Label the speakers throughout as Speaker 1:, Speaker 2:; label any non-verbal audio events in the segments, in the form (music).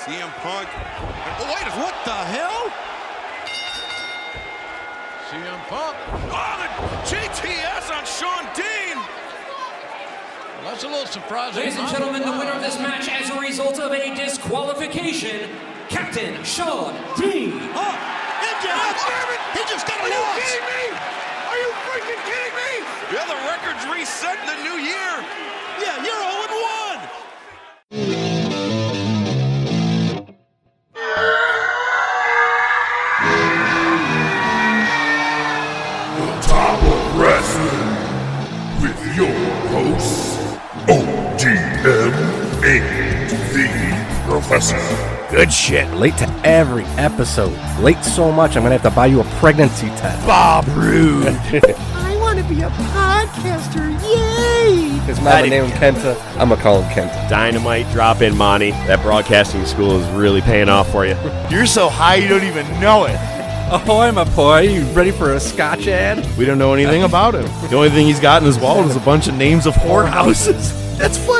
Speaker 1: CM Punk. Oh, wait, what the hell?
Speaker 2: CM Punk.
Speaker 1: Oh, the GTS on Shawn Dean.
Speaker 2: Well, that's a little surprising.
Speaker 3: Ladies and gentlemen, the winner of this match as a result of a disqualification, Captain Shawn Dean.
Speaker 1: Oh, MJF. He just got a
Speaker 2: Are you kidding me? Are you freaking kidding me?
Speaker 1: Yeah, the record's reset in the new year. Yeah, you're
Speaker 4: the
Speaker 5: Good shit. Late to every episode. Late so much, I'm gonna have to buy you a pregnancy test. Bob Rude. (laughs)
Speaker 6: I want to be a podcaster. Yay!
Speaker 5: His mama named him Kenta. I'm gonna call him Kenta.
Speaker 7: Dynamite drop in, Monty. That broadcasting school is really paying off for you. (laughs)
Speaker 8: You're so high you don't even know it.
Speaker 5: Oh, Ahoy, my boy. You ready for a scotch ad?
Speaker 8: We don't know anything (laughs) about him. The only thing he's got in his wallet is a bunch of names of whorehouses.
Speaker 6: That's Flair.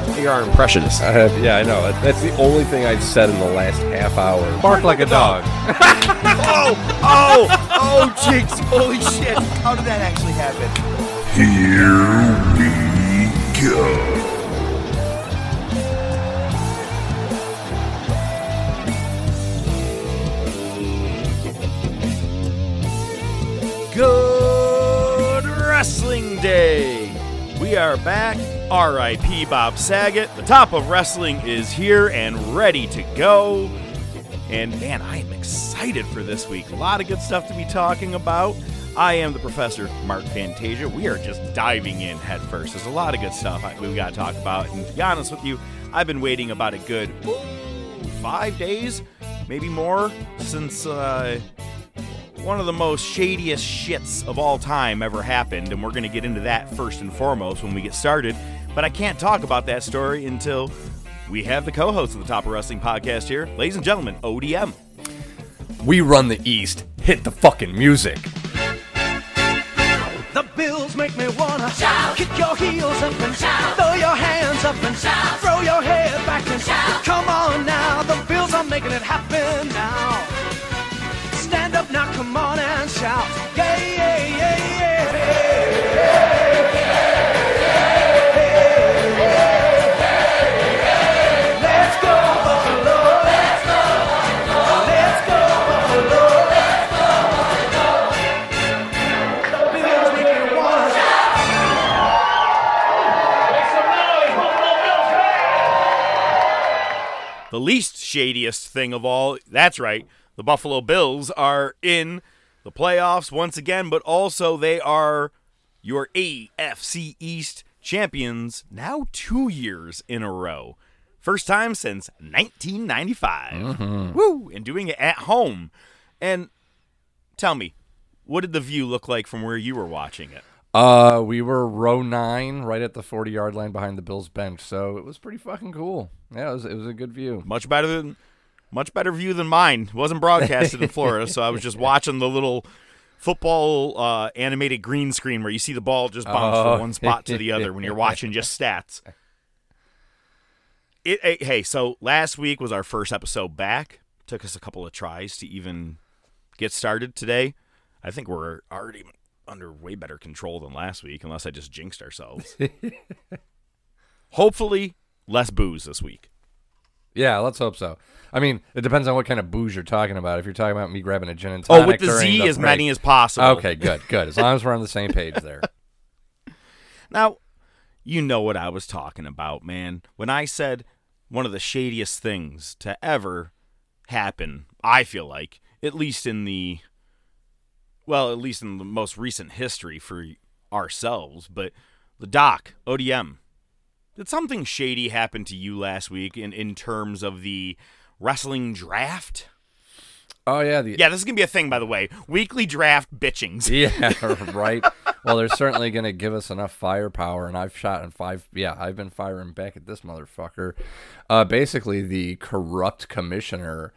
Speaker 7: You're our impressionist.
Speaker 5: I have, yeah, I know. That's the only thing I've said in the last half hour.
Speaker 9: Bark like a dog. (laughs)
Speaker 8: Oh, oh, oh, Jinx. Holy shit. How did that actually happen?
Speaker 4: Here we go.
Speaker 7: Good Wrestling Day. We are back. R.I.P. Bob Saget. The top of wrestling is here and ready to go. And man, I am excited for this week. A lot of good stuff to be talking about. I am the professor, Mark Fantasia. We are just diving in headfirst. There's a lot of good stuff we've got to talk about. And to be honest with you, I've been waiting about a good five days, maybe more, since uh, one of the most shadiest shits of all time ever happened, and we're going to get into that first and foremost when we get started. But I can't talk about that story until we have the co host of the Top of Wrestling podcast here. Ladies and gentlemen, ODM.
Speaker 5: We run the East. Hit the fucking music.
Speaker 6: The bills make me wanna shout. Kick your heels up and shout. Throw your hands up and shout. Throw your head back and shout. Come on now, the bills are making it happen now. Stand up now, come on and shout.
Speaker 7: Least shadiest thing of all, that's right, the Buffalo Bills are in the playoffs once again, but also they are your AFC East champions now two years in a row. First time since 1995. Mm-hmm. Woo! And doing it at home. And tell me, what did the view look like from where you were watching it?
Speaker 5: Uh, we were row nine, right at the forty yard line behind the Bills bench, so it was pretty fucking cool. Yeah, it was it was a good view.
Speaker 7: Much better than much better view than mine. It wasn't broadcasted in Florida, so I was just (laughs) watching the little football uh, animated green screen where you see the ball just bounce
Speaker 5: Oh.
Speaker 7: from one spot to the other when you're watching just stats. It, eh, hey, so last week was our first episode back. Took us a couple of tries to even get started today. I think we're already under way better control than last week, unless I just jinxed ourselves. (laughs) Hopefully, less booze this week.
Speaker 5: Yeah, let's hope so. I mean, it depends on what kind of booze you're talking about. If you're talking about me grabbing a gin and
Speaker 7: oh,
Speaker 5: tonic, Oh,
Speaker 7: with the Z
Speaker 5: the
Speaker 7: as
Speaker 5: break-
Speaker 7: many as possible.
Speaker 5: Okay, good, good. As long as we're on the same page there. (laughs)
Speaker 7: Now, you know what I was talking about, man. When I said one of the shadiest things to ever happen, I feel like, at least in the well, at least in the most recent history for ourselves, but the doc, ODM. Did something shady happen to you last week in, in terms of the wrestling draft?
Speaker 5: Oh yeah, the
Speaker 7: Yeah, this is gonna be a thing, by the way. Weekly draft bitchings.
Speaker 5: Yeah, (laughs) right. Well, they're certainly going to give us enough firepower, and I've shot in five. Yeah, I've been firing back at this motherfucker. Uh, basically, the corrupt commissioner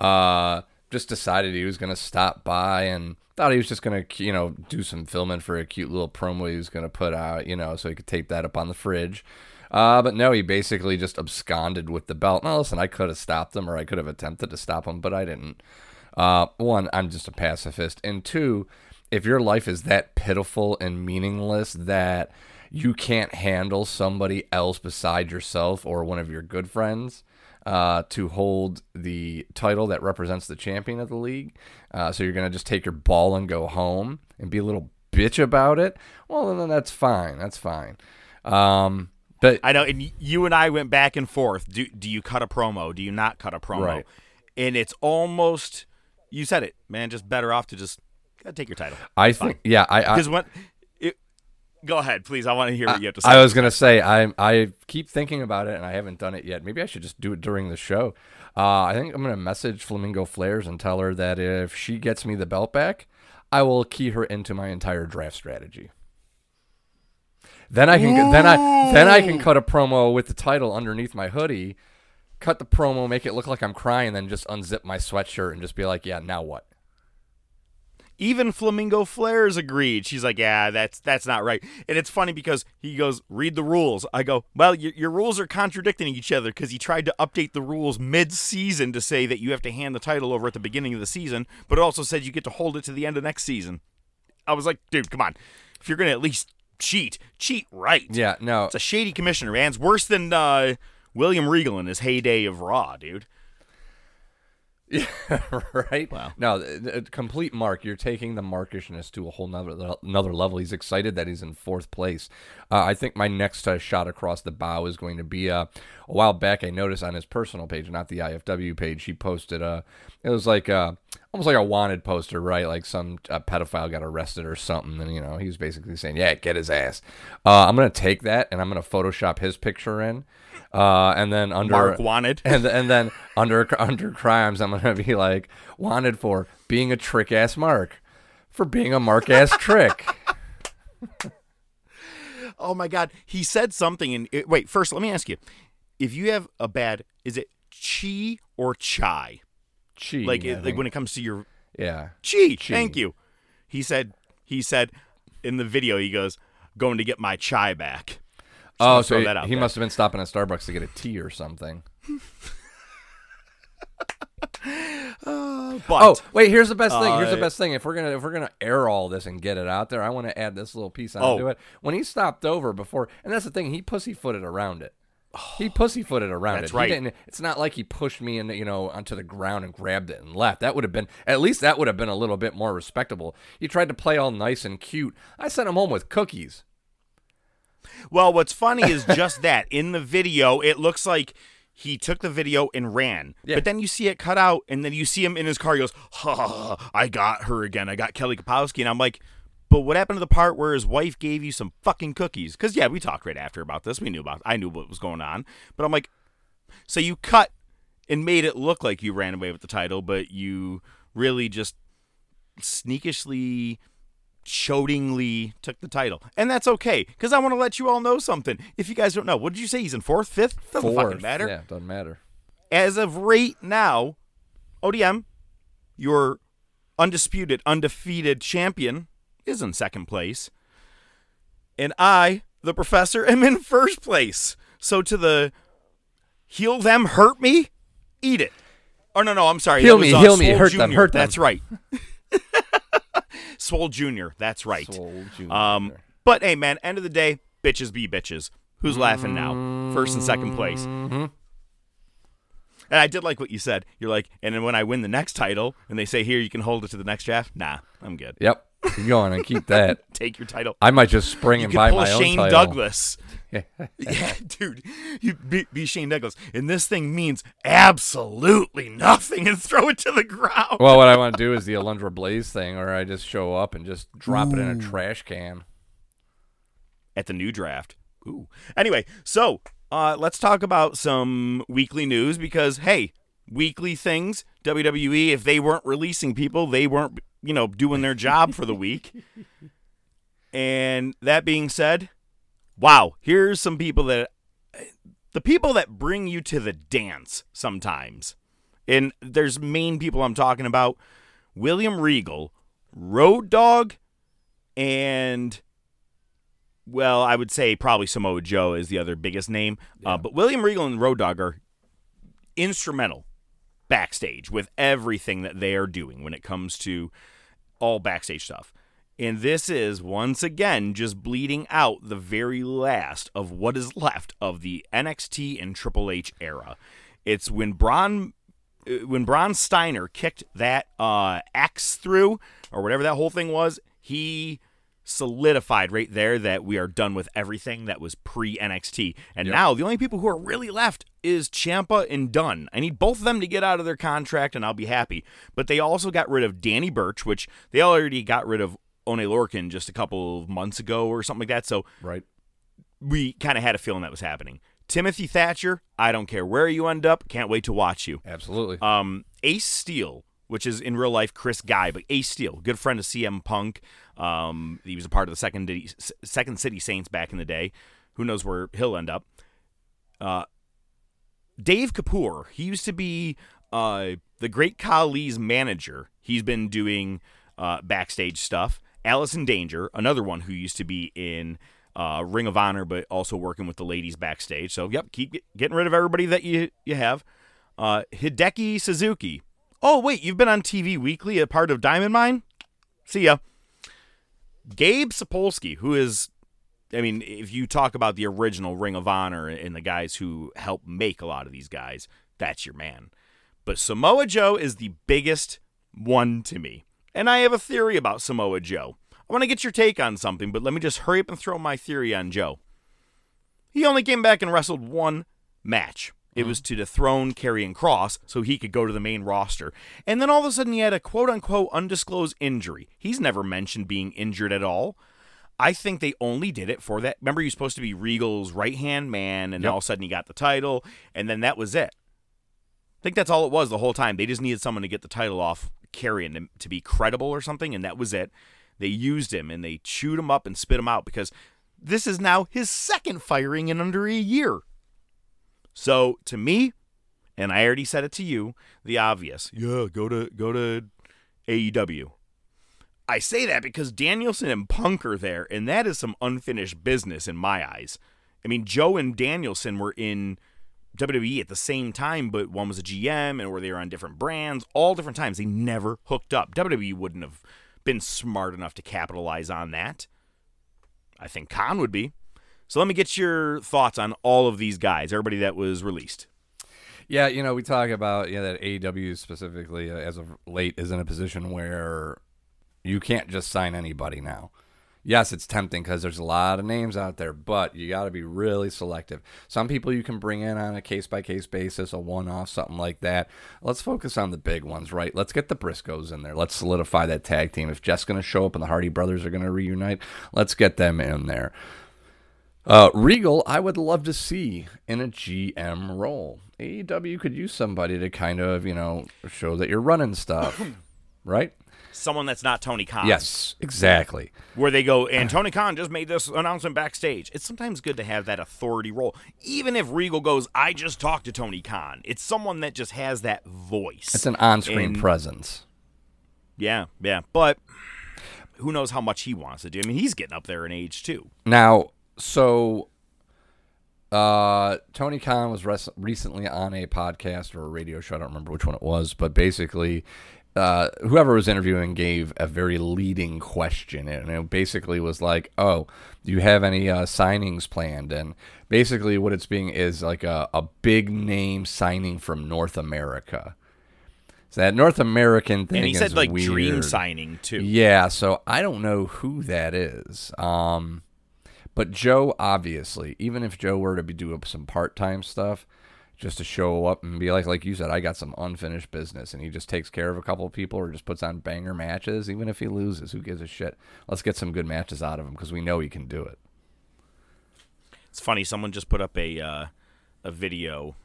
Speaker 5: uh, just decided he was going to stop by and thought he was just to, you know, do some filming for a cute little promo he was to put out, you know, so he could tape that up on the fridge. Uh, but no, he basically just absconded with the belt. Now, listen, I could have stopped him or I could have attempted to stop him, but I didn't. Uh, one, I'm just a pacifist. And two, if your life is that pitiful and meaningless that you can't handle somebody else beside yourself or one of your good friends uh, to hold the title that represents the champion of the league, uh, so you're going to just take your ball and go home and be a little bitch about it, well, then that's fine. That's fine. Um, but
Speaker 7: I know, and you and I went back and forth. Do do you cut a promo? Do you not cut a promo?
Speaker 5: Right.
Speaker 7: And it's almost you said it, man. Just better off to just gotta take your title.
Speaker 5: I
Speaker 7: It's fine.
Speaker 5: think, yeah, I,
Speaker 7: because when go ahead, please. I want to hear what you have to say.
Speaker 5: I was gonna say I I keep thinking about it and I haven't done it yet. Maybe I should just do it during the show. Uh, I think I'm gonna message Flamingo Flares and tell her that if she gets me the belt back, I will key her into my entire draft strategy. Then I can then I then I can cut a promo with the title underneath my hoodie, cut the promo, make it look like I'm crying, then just unzip my sweatshirt and just be like, yeah, now what?
Speaker 7: Even Flamingo Flares agreed. She's like, "Yeah, that's that's not right." And it's funny because he goes, "Read the rules." I go, "Well, your, your rules are contradicting each other because he tried to update the rules mid-season to say that you have to hand the title over at the beginning of the season, but it also said you get to hold it to the end of next season." I was like, "Dude, come on! If you're gonna at least cheat, cheat right."
Speaker 5: Yeah, no,
Speaker 7: It's a shady commissioner, man. It's worse than uh, William Regal in his heyday of Raw, dude. (laughs)
Speaker 5: right? Wow. No, th- complete mark. You're taking the markishness to a whole nother another level. He's excited that he's in fourth place. Uh, I think my next uh, shot across the bow is going to be uh, a while back. I noticed on his personal page, not the IFW page, he posted uh it was like uh almost like a wanted poster, right? Like some uh, pedophile got arrested or something, and you know he was basically saying, "Yeah, get his ass." Uh, I'm gonna take that and I'm gonna Photoshop his picture in. Uh, and then under
Speaker 7: Mark wanted. (laughs)
Speaker 5: and and then under under crimes, I'm gonna be like wanted for being a trick ass Mark, for being a Mark ass (laughs) trick.
Speaker 7: Oh my God, he said something. And it, wait, first, let me ask you: if you have a bad, is it chi or chai?
Speaker 5: Chi,
Speaker 7: Like, it, like when it comes to your
Speaker 5: yeah,
Speaker 7: chi.
Speaker 5: Chi.
Speaker 7: Thank you. He said. He said in the video, he goes, "Going to get my chai back."
Speaker 5: Oh, so he,
Speaker 7: that out
Speaker 5: he must have been stopping at Starbucks to get a tea or something. (laughs) (sighs)
Speaker 7: But
Speaker 5: oh, wait, here's the best thing. Here's the
Speaker 7: Uh,
Speaker 5: best thing. If we're gonna if we're gonna air all this and get it out there, I want to add this little piece onto
Speaker 7: Oh.
Speaker 5: it. When he stopped over before, and that's the thing, he pussyfooted around it. (sighs) He pussyfooted around
Speaker 7: That's
Speaker 5: it.
Speaker 7: Right.
Speaker 5: it's not like he pushed me in, you know, onto the ground and grabbed it and left. That would have been at least that would have been a little bit more respectable. He tried to play all nice and cute. I sent him home with cookies.
Speaker 7: Well, what's funny is just that in the video, it looks like he took the video and ran.
Speaker 5: Yeah.
Speaker 7: But then you see it cut out, and then you see him in his car. He goes, ha, I got her again. I got Kelly Kapowski. And I'm like, but what happened to the part where his wife gave you some fucking cookies? Because, yeah, we talked right after about this. We knew about I knew what was going on. But I'm like, so you cut and made it look like you ran away with the title, but you really just sneakishly shoutingly took the title. And that's okay, because I want to let you all know something. If you guys don't know, what did you say? He's in fourth, fifth? Doesn't
Speaker 5: Fourth.
Speaker 7: fucking matter.
Speaker 5: Yeah, doesn't matter.
Speaker 7: As of right now, ODM, your undisputed, undefeated champion, is in second place. And I, the professor, am in first place. So to the heal them, hurt me, eat it. Oh no, no, I'm sorry.
Speaker 5: Heal me,
Speaker 7: uh,
Speaker 5: heal me, hurt them, hurt them.
Speaker 7: That's right. (laughs) Swole Junior. That's right.
Speaker 5: Swole Jr..
Speaker 7: Um, but hey, man, end of the day, bitches be bitches. Who's laughing now? First and second place.
Speaker 5: Mm-hmm.
Speaker 7: And I did like what you said. You're like, and then when I win the next title, and they say here you can hold it to the next draft. Nah, I'm good.
Speaker 5: Yep. Keep going and keep that. (laughs)
Speaker 7: Take your title.
Speaker 5: I might just spring
Speaker 7: you
Speaker 5: and buy
Speaker 7: pull
Speaker 5: my own
Speaker 7: Shane
Speaker 5: title.
Speaker 7: Douglas. (laughs) yeah, dude, you be, be Shane Douglas, and this thing means absolutely nothing, and throw it to the ground.
Speaker 5: Well, what I want to do is the Alundra Blaze thing, or I just show up and just drop it in a trash can.
Speaker 7: at the new draft. Ooh. Anyway, so uh, let's talk about some weekly news because hey, weekly things. WWE, if they weren't releasing people, they weren't, you know, doing their job for the week. (laughs) And that being said, wow, here's some people that the people that bring you to the dance sometimes. And there's main people I'm talking about William Regal, Road Dog, and well, I would say probably Samoa Joe is the other biggest name. Uh, but William Regal and Road Dog are instrumental backstage with everything that they are doing when it comes to all backstage stuff. And this is once again just bleeding out the very last of what is left of the NXT and Triple H era. It's when Braun uh, when Braun Steiner kicked that uh, axe through or whatever that whole thing was, he solidified right there that we are done with everything that was pre NXT. And
Speaker 5: Yep.
Speaker 7: now the only people who are really left is Ciampa and Dunne. I need both of them to get out of their contract and I'll be happy. But they also got rid of Danny Burch, which they already got rid of Oney Lorcan just a couple of months ago or something like that. So
Speaker 5: Right.
Speaker 7: we kind of had a feeling that was happening. Timothy Thatcher, I don't care where you end up, can't wait to watch you.
Speaker 5: Absolutely.
Speaker 7: Um, Ace Steel, which is in real life Chris Guy, but Ace Steel, good friend of CM Punk. Um, he was a part of the second City, second City Saints back in the day. Who knows where he'll end up? Uh, Dave Kapoor, he used to be uh, the Great Khali's manager. He's been doing uh, backstage stuff. Allison Danger, another one who used to be in uh, Ring of Honor, but also working with the ladies backstage. So, yep, keep get- getting rid of everybody that you you have. Uh, Hideki Suzuki. Oh, wait, you've been on TV Weekly, a part of Diamond Mine? See ya. Gabe Sapolsky, who is, I mean, if you talk about the original Ring of Honor and the guys who helped make a lot of these guys, that's your man. But Samoa Joe is the biggest one to me. And I have a theory about Samoa Joe. I want to get your take on something, but let me just hurry up and throw my theory on Joe. He only came back and wrestled one match. It mm-hmm. was to dethrone Karrion Cross so he could go to the main roster. And then all of a sudden he had a quote unquote undisclosed injury. He's never mentioned being injured at all. I think they only did it for that. Remember, he was supposed to be Regal's right hand man, and
Speaker 5: Yep.
Speaker 7: all of a sudden he got the title, and then that was it. I think that's all it was the whole time. They just needed someone to get the title off Karrion to, to be credible or something, and that was it. They used him and they chewed him up and spit him out because this is now his second firing in under a year. So to me, and I already said it to you, the obvious. Yeah, go to go to AEW. I say that because Danielson and Punk are there, and that is some unfinished business in my eyes. I mean, Joe and Danielson were in WWE at the same time, but one was a GM and where they were on different brands, all different times. They never hooked up. WWE wouldn't have been smart enough to capitalize on that. I think Khan would be. So let me get your thoughts on all of these guys, everybody that was released.
Speaker 5: Yeah, you know, we talk about yeah that AEW specifically uh, as of late is in a position where you can't just sign anybody now. Yes, it's tempting because there's a lot of names out there, but you got to be really selective. Some people you can bring in on a case by case basis, a one off, something like that. Let's focus on the big ones, right? Let's get the Briscoes in there. Let's solidify that tag team. If Jeff's going to show up and the Hardy Brothers are going to reunite, let's get them in there. Uh, Regal, I would love to see in a GM role. AEW could use somebody to kind of, you know, show that you're running stuff, (coughs) right?
Speaker 7: Someone that's not Tony Khan.
Speaker 5: Yes, exactly.
Speaker 7: Where they go, and Tony Khan just made this announcement backstage. It's sometimes good to have that authority role. Even if Regal goes, I just talked to Tony Khan. It's someone that just has that voice.
Speaker 5: It's an on-screen
Speaker 7: And-
Speaker 5: presence.
Speaker 7: Yeah, yeah. But who knows how much he wants to do? I mean, he's getting up there in age too.
Speaker 5: Now, so uh, Tony Khan was res- recently on a podcast or a radio show. I don't remember which one it was, but basically, uh, whoever was interviewing gave a very leading question, and it basically was like, "Oh, do you have any uh, signings planned?" And basically, what it's being is like a, a big name signing from North America. So that North American thing
Speaker 7: And he said like dream
Speaker 5: weird.
Speaker 7: signing too.
Speaker 5: Yeah, so I don't know who that is. Um, but Joe, obviously, even if Joe were to be doing some part time stuff, just to show up and be like, like you said, I got some unfinished business, and he just takes care of a couple of people or just puts on banger matches, even if he loses, who gives a shit? Let's get some good matches out of him because we know he can do it.
Speaker 7: It's funny. Someone just put up a uh, a video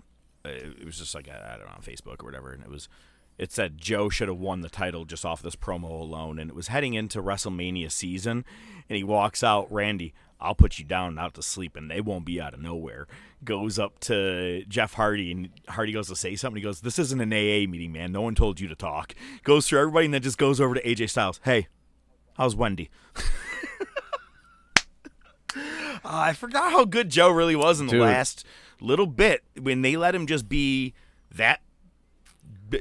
Speaker 7: uh, it was just like I don't know on Facebook or whatever, and it was it said Joe should have won the title just off this promo alone, and it was heading into WrestleMania season, and he walks out, Randy. I'll put you down and out to sleep, and they won't be out of nowhere. Goes up to Jeff Hardy, and Hardy goes to say something. He goes, "This isn't an AA meeting, man. No one told you to talk." Goes through everybody, and then just goes over to AJ Styles. Hey, how's Wendy? (laughs) Uh, I forgot how good Joe really was in the
Speaker 5: Dude.
Speaker 7: last little bit when they let him just be that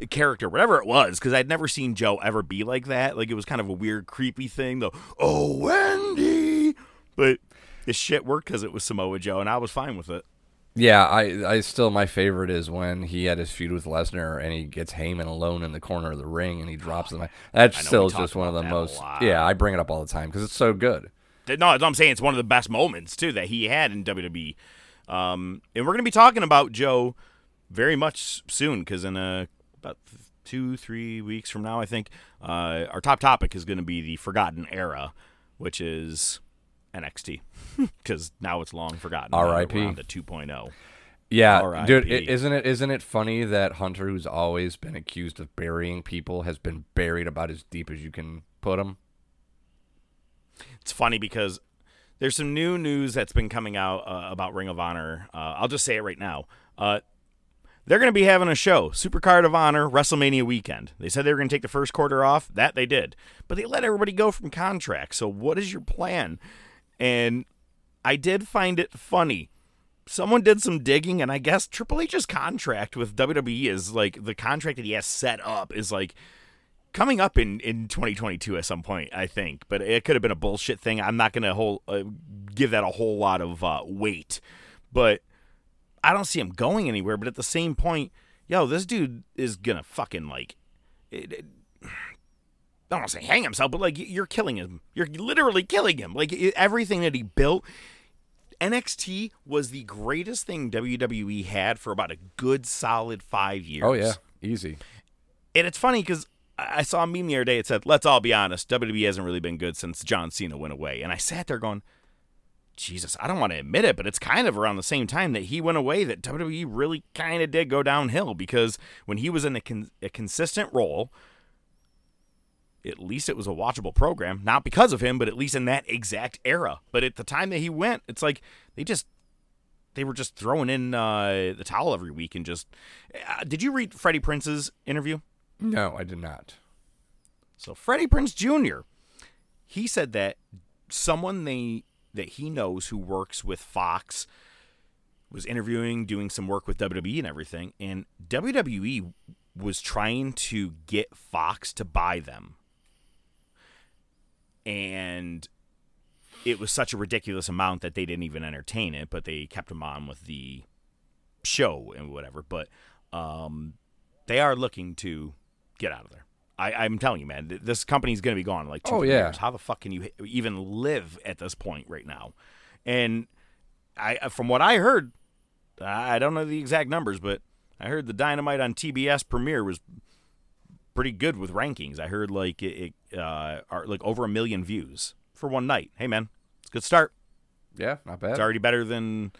Speaker 7: character, whatever it was, because I'd never seen Joe ever be like that. Like it was kind of a weird, creepy thing. though. oh Wendy, but this shit worked because it was Samoa Joe, and I was fine with it.
Speaker 5: Yeah, I, I still my favorite is when he had his feud with Lesnar and he gets Heyman alone in the corner of the ring and he drops (sighs) him. That's still just one of the
Speaker 7: about that a
Speaker 5: most. Yeah, I bring it up all the time because it's so good.
Speaker 7: No, I'm saying it's one of the best moments too that he had in WWE. Um, and we're gonna be talking about Joe very much soon because in a about two, three weeks from now, I think uh, our top topic is going to be the Forgotten Era, which is NXT because (laughs) now it's long forgotten.
Speaker 5: R.I.P..
Speaker 7: to 2.0.
Speaker 5: Yeah,
Speaker 7: R.I.P..
Speaker 5: dude, isn't it isn't it funny that Hunter, who's always been accused of burying people, has been buried about as deep as you can put him?
Speaker 7: It's funny because there's some new news that's been coming out uh, about Ring of Honor. Uh, I'll just say it right now. Uh, they're going to be having a show, Supercard of Honor, WrestleMania weekend. They said they were going to take the first quarter off. That they did. But they let everybody go from contract. So what is your plan? And I did find it funny. Someone did some digging, and I guess Triple H's contract with WWE is like the contract that he has set up is like coming up in, in 2022 at some point, I think. But it could have been a bullshit thing. I'm not going to uh, give that a whole lot of uh, weight. But I don't see him going anywhere. But at the same point, yo, this dude is going to fucking like. It, it- I don't want to say hang himself, but like you're killing him. You're literally killing him. Like everything that he built. NXT was the greatest thing WWE had for about a good solid five years.
Speaker 5: Oh yeah, easy.
Speaker 7: And it's funny because I saw a meme the other day. It said, "Let's all be honest, WWE hasn't really been good since John Cena went away." And I sat there going, "Jesus, I don't want to admit it, but it's kind of around the same time that he went away that WWE really kind of did go downhill because when he was in a, con- a consistent role." At least it was a watchable program, not because of him, but at least in that exact era. But at the time that he went, it's like they just they were just throwing in uh, the towel every week and just. Uh, did you read Freddie Prinze's interview?
Speaker 5: No, I did not.
Speaker 7: So Freddie Prinze Jr. He said that someone they that he knows who works with Fox was interviewing, doing some work with WWE and everything, and WWE was trying to get Fox to buy them. And it was such a ridiculous amount that they didn't even entertain it, but they kept him on with the show and whatever. But um, they are looking to get out of there. I, I'm telling you, man, th- this company's going to be gone in like two
Speaker 5: Oh, yeah.
Speaker 7: years. How the fuck can you even live at this point right now? And I, uh, from what I heard, I don't know the exact numbers, but I heard the Dynamite on TBS premiere was pretty good with rankings. I heard like it, it uh, are like over a million views for one night. Hey, man, it's a good start.
Speaker 5: Yeah, not bad.
Speaker 7: It's already better than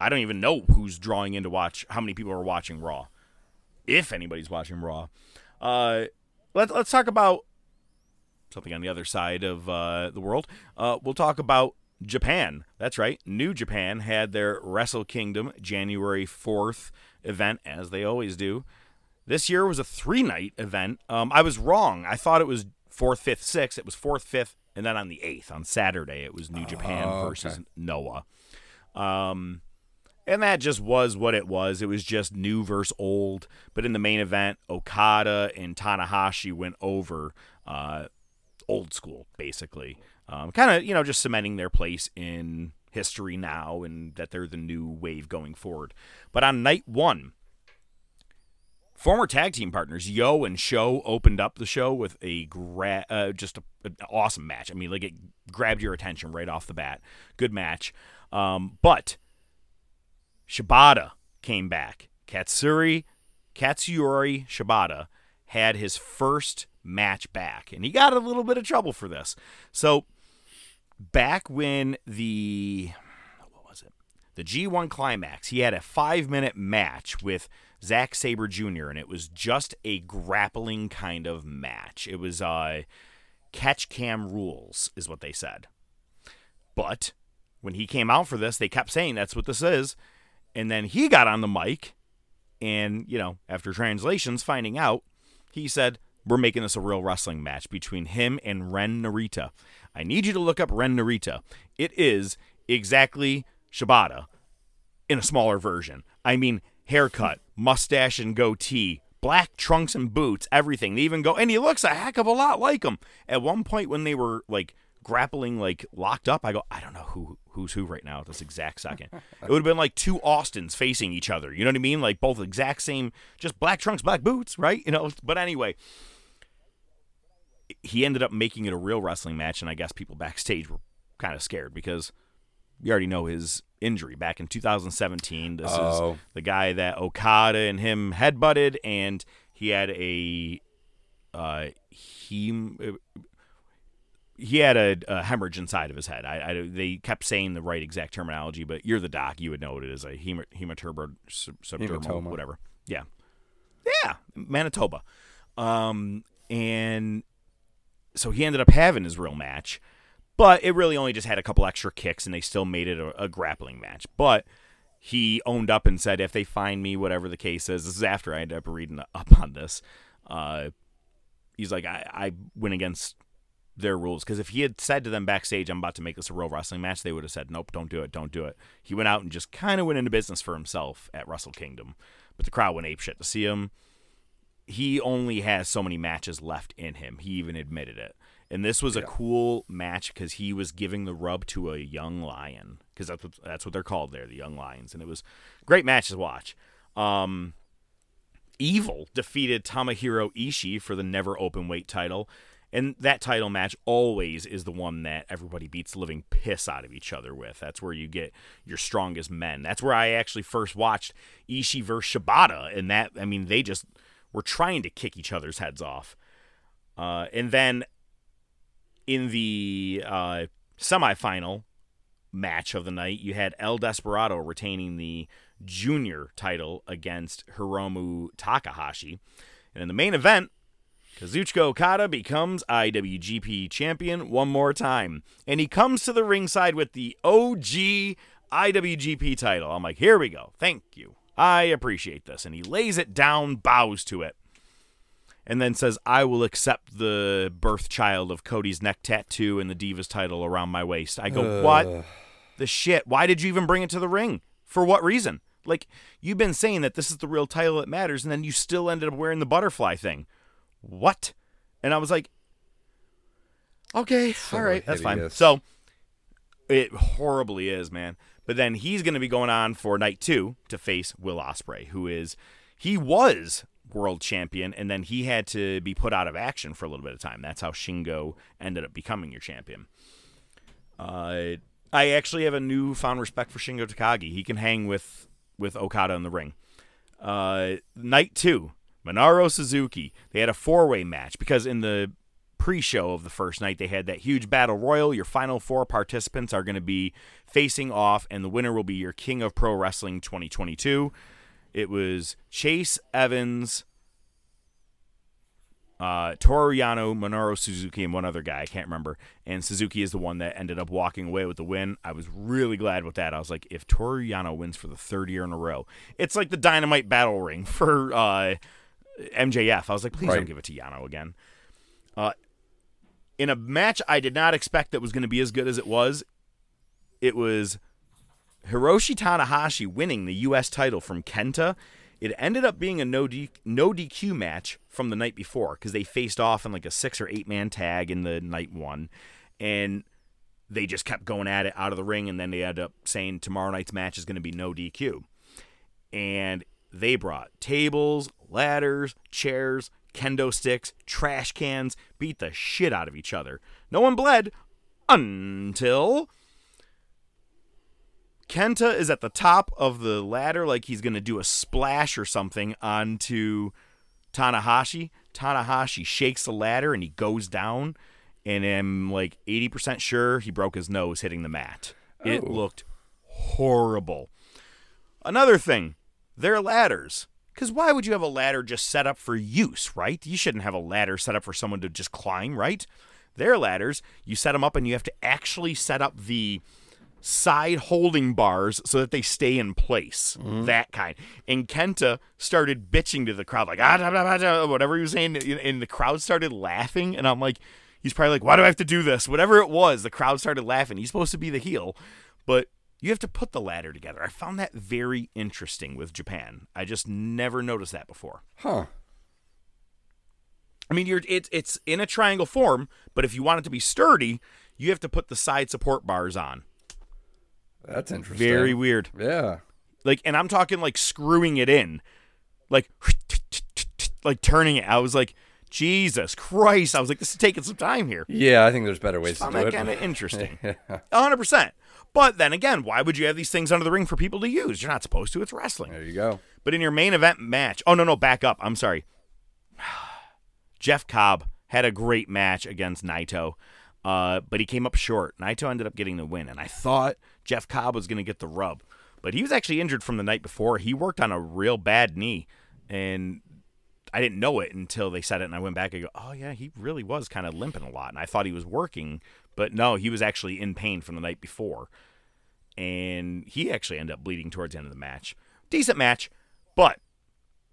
Speaker 7: I don't even know who's drawing in to watch how many people are watching Raw. If anybody's watching Raw. Uh let's let's talk about something on the other side of uh, the world. Uh, we'll talk about Japan. That's right. New Japan had their Wrestle Kingdom January 4th event, as they always do. This year was a three night event. Um, I was wrong. I thought it was 4th, 5th, 6th. It was 4th, 5th, and then on the 8th, on Saturday, it was New Japan
Speaker 5: Oh,
Speaker 7: versus
Speaker 5: okay.
Speaker 7: Noah. Um, and that just was what it was. It was just new versus old. But in the main event, Okada and Tanahashi went over uh, old school, basically. Um, kind of, you know, just cementing their place in history now and that they're the new wave going forward. But on night one, former tag team partners Yo and Show opened up the show with a gra- uh, just a, an awesome match. I mean, like it grabbed your attention right off the bat. Good match. Um, but Shibata came back. Katsuri, Katsuyori Shibata had his first match back, and he got a little bit of trouble for this. So, back when the what was it? The G1 Climax, he had a five minute match with Zack Sabre Jr., and it was just a grappling kind of match. It was uh, catch cam rules, is what they said. But when he came out for this, they kept saying that's what this is. And then he got on the mic, and, you know, after translations, finding out, he said, We're making this a real wrestling match between him and Ren Narita. I need you to look up Ren Narita. It is exactly Shibata in a smaller version. I mean, haircut, mustache and goatee, black trunks and boots, everything. They even go, and he looks a heck of a lot like him. At one point, when they were like grappling, like locked up, I go, I don't know who who's who right now at this exact second. it would have been like two Austins facing each other. You know what I mean? Like both exact same, just black trunks, black boots, right? You know. But anyway, he ended up making it a real wrestling match, and I guess people backstage were kind of scared because you already know his injury back in 2017. This
Speaker 5: Oh.
Speaker 7: is the guy that Okada and him headbutted, and he had a uh, he he had a, a hemorrhage inside of his head. I, I they kept saying the right exact terminology, but you're the doc, you would know what it is a hema, hematurbo sub- subdermal, whatever. Yeah, yeah, Manitoba. Um, and so he ended up having his real match, but it really only just had a couple extra kicks, and they still made it a, a grappling match. But he owned up and said, if they find me, whatever the case is, this is after I ended up reading up on this. Uh, he's like, I, I went against their rules because if he had said to them backstage, "I'm about to make this a real wrestling match," they would have said, "Nope, don't do it, don't do it." He went out and just kind of went into business for himself at Wrestle Kingdom, but the crowd went apeshit to see him. He only has so many matches left in him. He even admitted it. And this was a cool match because he was giving the rub to a young lion because that's what that's what they're called there, the young lions, and it was a great match to watch. Um, Evil defeated Tomohiro Ishii for the never open weight title. And that title match always is the one that everybody beats living piss out of each other with. That's where you get your strongest men. That's where I actually first watched Ishii versus Shibata. And that, I mean, they just were trying to kick each other's heads off. Uh, and then in the uh, semifinal match of the night, you had El Desperado retaining the junior title against Hiromu Takahashi. And in the main event, Kazuchika Okada becomes IWGP champion one more time. And he comes to the ringside with the OG IWGP title. I'm like, here we go. Thank you. I appreciate this. And he lays it down, bows to it, and then says, I will accept the birth child of Cody's neck tattoo and the Divas title around my waist. I go, what the shit? Why did you even bring it to the ring? For what reason? Like, you've been saying that this is the real title that matters, and then you still ended up wearing the butterfly thing what? And I was like, okay, all right, that's fine. So it horribly is, man. But then he's going to be going on for night two to face Will Ospreay, who is he was world champion, and then he had to be put out of action for a little bit of time. That's how Shingo ended up becoming your champion. Uh, I actually have a newfound respect for Shingo Takagi. He can hang with with Okada in the ring. Uh, night two, Minoru Suzuki. They had a four way match because in the pre show of the first night, they had that huge battle royal. Your final four participants are going to be facing off, and the winner will be your King of Pro Wrestling 2022. It was Chase Owens, uh, Toru Yano, Minoru Suzuki, and one other guy. I can't remember. And Suzuki is the one that ended up walking away with the win. I was really glad with that. I was like, if Toru Yano wins for the third year in a row, it's like the Dynamite Battle Ring (laughs) for uh, MJF. I was like, please
Speaker 5: Right.
Speaker 7: don't give it to Yano again. Uh, in a match I did not expect that was going to be as good as it was, it was Hiroshi Tanahashi winning the U.S. title from Kenta. It ended up being a no, D- no DQ match from the night before because they faced off in like a six or eight man tag in the night one. And they just kept going at it out of the ring. And then they ended up saying tomorrow night's match is going to be no DQ. And they brought tables, ladders, chairs, kendo sticks, trash cans, beat the shit out of each other. No one bled until Kenta is at the top of the ladder, like he's going to do a splash or something onto Tanahashi. Tanahashi shakes the ladder and he goes down, and I'm like 80% sure he broke his nose hitting the mat. It
Speaker 5: Oh.
Speaker 7: looked horrible. Another thing, their ladders Because why would you have a ladder just set up for use, right? You shouldn't have a ladder set up for someone to just climb, right? Their ladders, you set them up and you have to actually set up the side holding bars so that they stay in place. That kind. And Kenta started bitching to the crowd, like, ah, da, da, da, da," whatever he was saying. And and the crowd started laughing. And I'm like, he's probably like, why do I have to do this? Whatever it was, the crowd started laughing. He's supposed to be the heel, but you have to put the ladder together. I found that very interesting with Japan. I just never noticed that before.
Speaker 5: Huh.
Speaker 7: I mean, you're it's it's in a triangle form, but if you want it to be sturdy, you have to put the side support bars on.
Speaker 5: That's interesting.
Speaker 7: Very weird.
Speaker 5: Yeah.
Speaker 7: Like, and I'm talking like screwing it in, like, (laughs) like turning it. I was like, Jesus Christ! I was like, this is taking some time here.
Speaker 5: Yeah, I think there's better ways to do it.
Speaker 7: kind of interesting. (laughs) Hundred percent. But then again, why would you have these things under the ring for people to use? You're not supposed to. It's wrestling.
Speaker 5: There you go.
Speaker 7: But in your main event match, oh no no, back up. I'm sorry. (sighs) Jeff Cobb had a great match against Naito, uh, but he came up short. Naito ended up getting the win, and I thought Jeff Cobb was going to get the rub, but he was actually injured from the night before. He worked on a real bad knee, and I didn't know it until they said it, and I went back and go, oh yeah, he really was kind of limping a lot, and I thought he was working, but no, he was actually in pain from the night before, and he actually ended up bleeding towards the end of the match. Decent match, but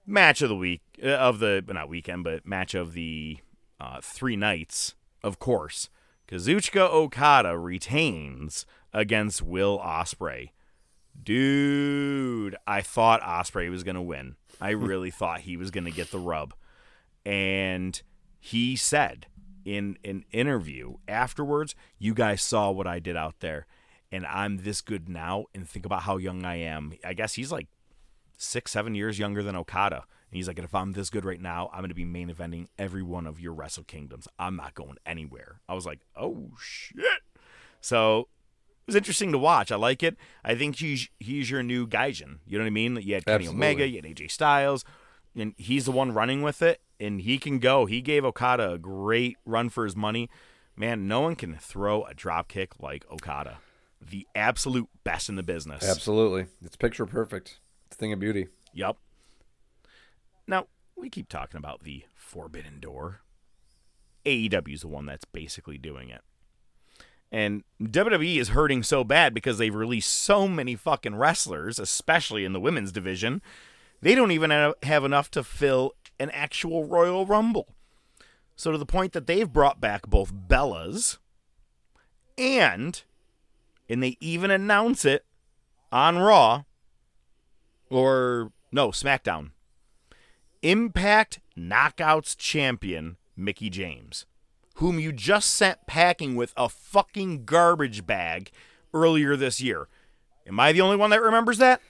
Speaker 7: match of the week uh, of the not weekend, but match of the uh, three nights, of course. Kazuchika Okada retains against Will Ospreay. Dude, I thought Ospreay was gonna win. I (laughs) really thought he was gonna get the rub, and he said in an interview afterwards, "You guys saw what I did out there." And I'm this good now, and think about how young I am. I guess he's like six, seven years younger than Okada. And he's like, if I'm this good right now, I'm going to be main eventing every one of your Wrestle Kingdoms. I'm not going anywhere. I was like, oh, shit. So it was interesting to watch. I like it. I think he's, he's your new Gaijin. You know what I mean? You had Kenny
Speaker 5: Absolutely.
Speaker 7: Omega, you had AJ Styles, and he's the one running with it, and he can go. He gave Okada a great run for his money. Man, no one can throw a drop kick like Okada. The absolute best in the business.
Speaker 5: Absolutely. It's picture perfect. It's a thing of beauty.
Speaker 7: Yep. Now, we keep talking about the Forbidden Door. AEW is the one that's basically doing it. And WWE is hurting so bad because they've released so many fucking wrestlers, especially in the women's division. They don't even have enough to fill an actual Royal Rumble. So, to the point that they've brought back both Bellas and, and they even announce it on Raw or no, SmackDown. Impact Knockouts champion Mickie James, whom you just sent packing with a fucking garbage bag earlier this year. Am I the only one that remembers that?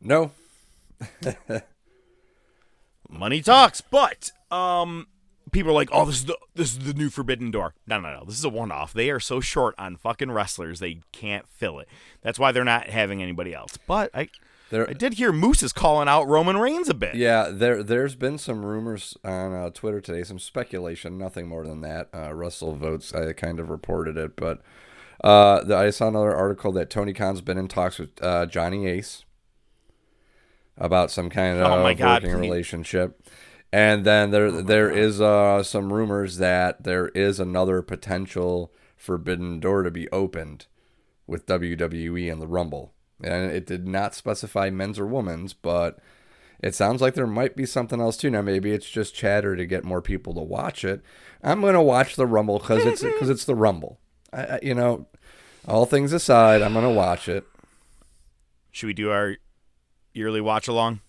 Speaker 5: No. (laughs)
Speaker 7: Money talks, but um people are like, "Oh, this is the this is the new Forbidden Door." No, no, no. This is a one-off. They are so short on fucking wrestlers, they can't fill it. That's why they're not having anybody else. But I
Speaker 5: There,
Speaker 7: I did hear Moose is calling out Roman Reigns a bit.
Speaker 5: Yeah, there there's been some rumors on uh, Twitter today, some speculation, nothing more than that. Uh, WrestleVotes I kind of reported it, but uh, the, I saw another article that Tony Khan's been in talks with uh, Johnny Ace about some kind of
Speaker 7: Oh God,
Speaker 5: working
Speaker 7: please.
Speaker 5: relationship. And then there there is uh, some rumors that there is another potential forbidden door to be opened with WWE and the Rumble. And it did not specify men's or women's, but it sounds like there might be something else too. Now maybe it's just chatter to get more people to watch it. I'm gonna watch the Rumble because it's (laughs) because it's the Rumble. I, I, you know, all things aside, I'm gonna watch it.
Speaker 7: Should we do our yearly watch along?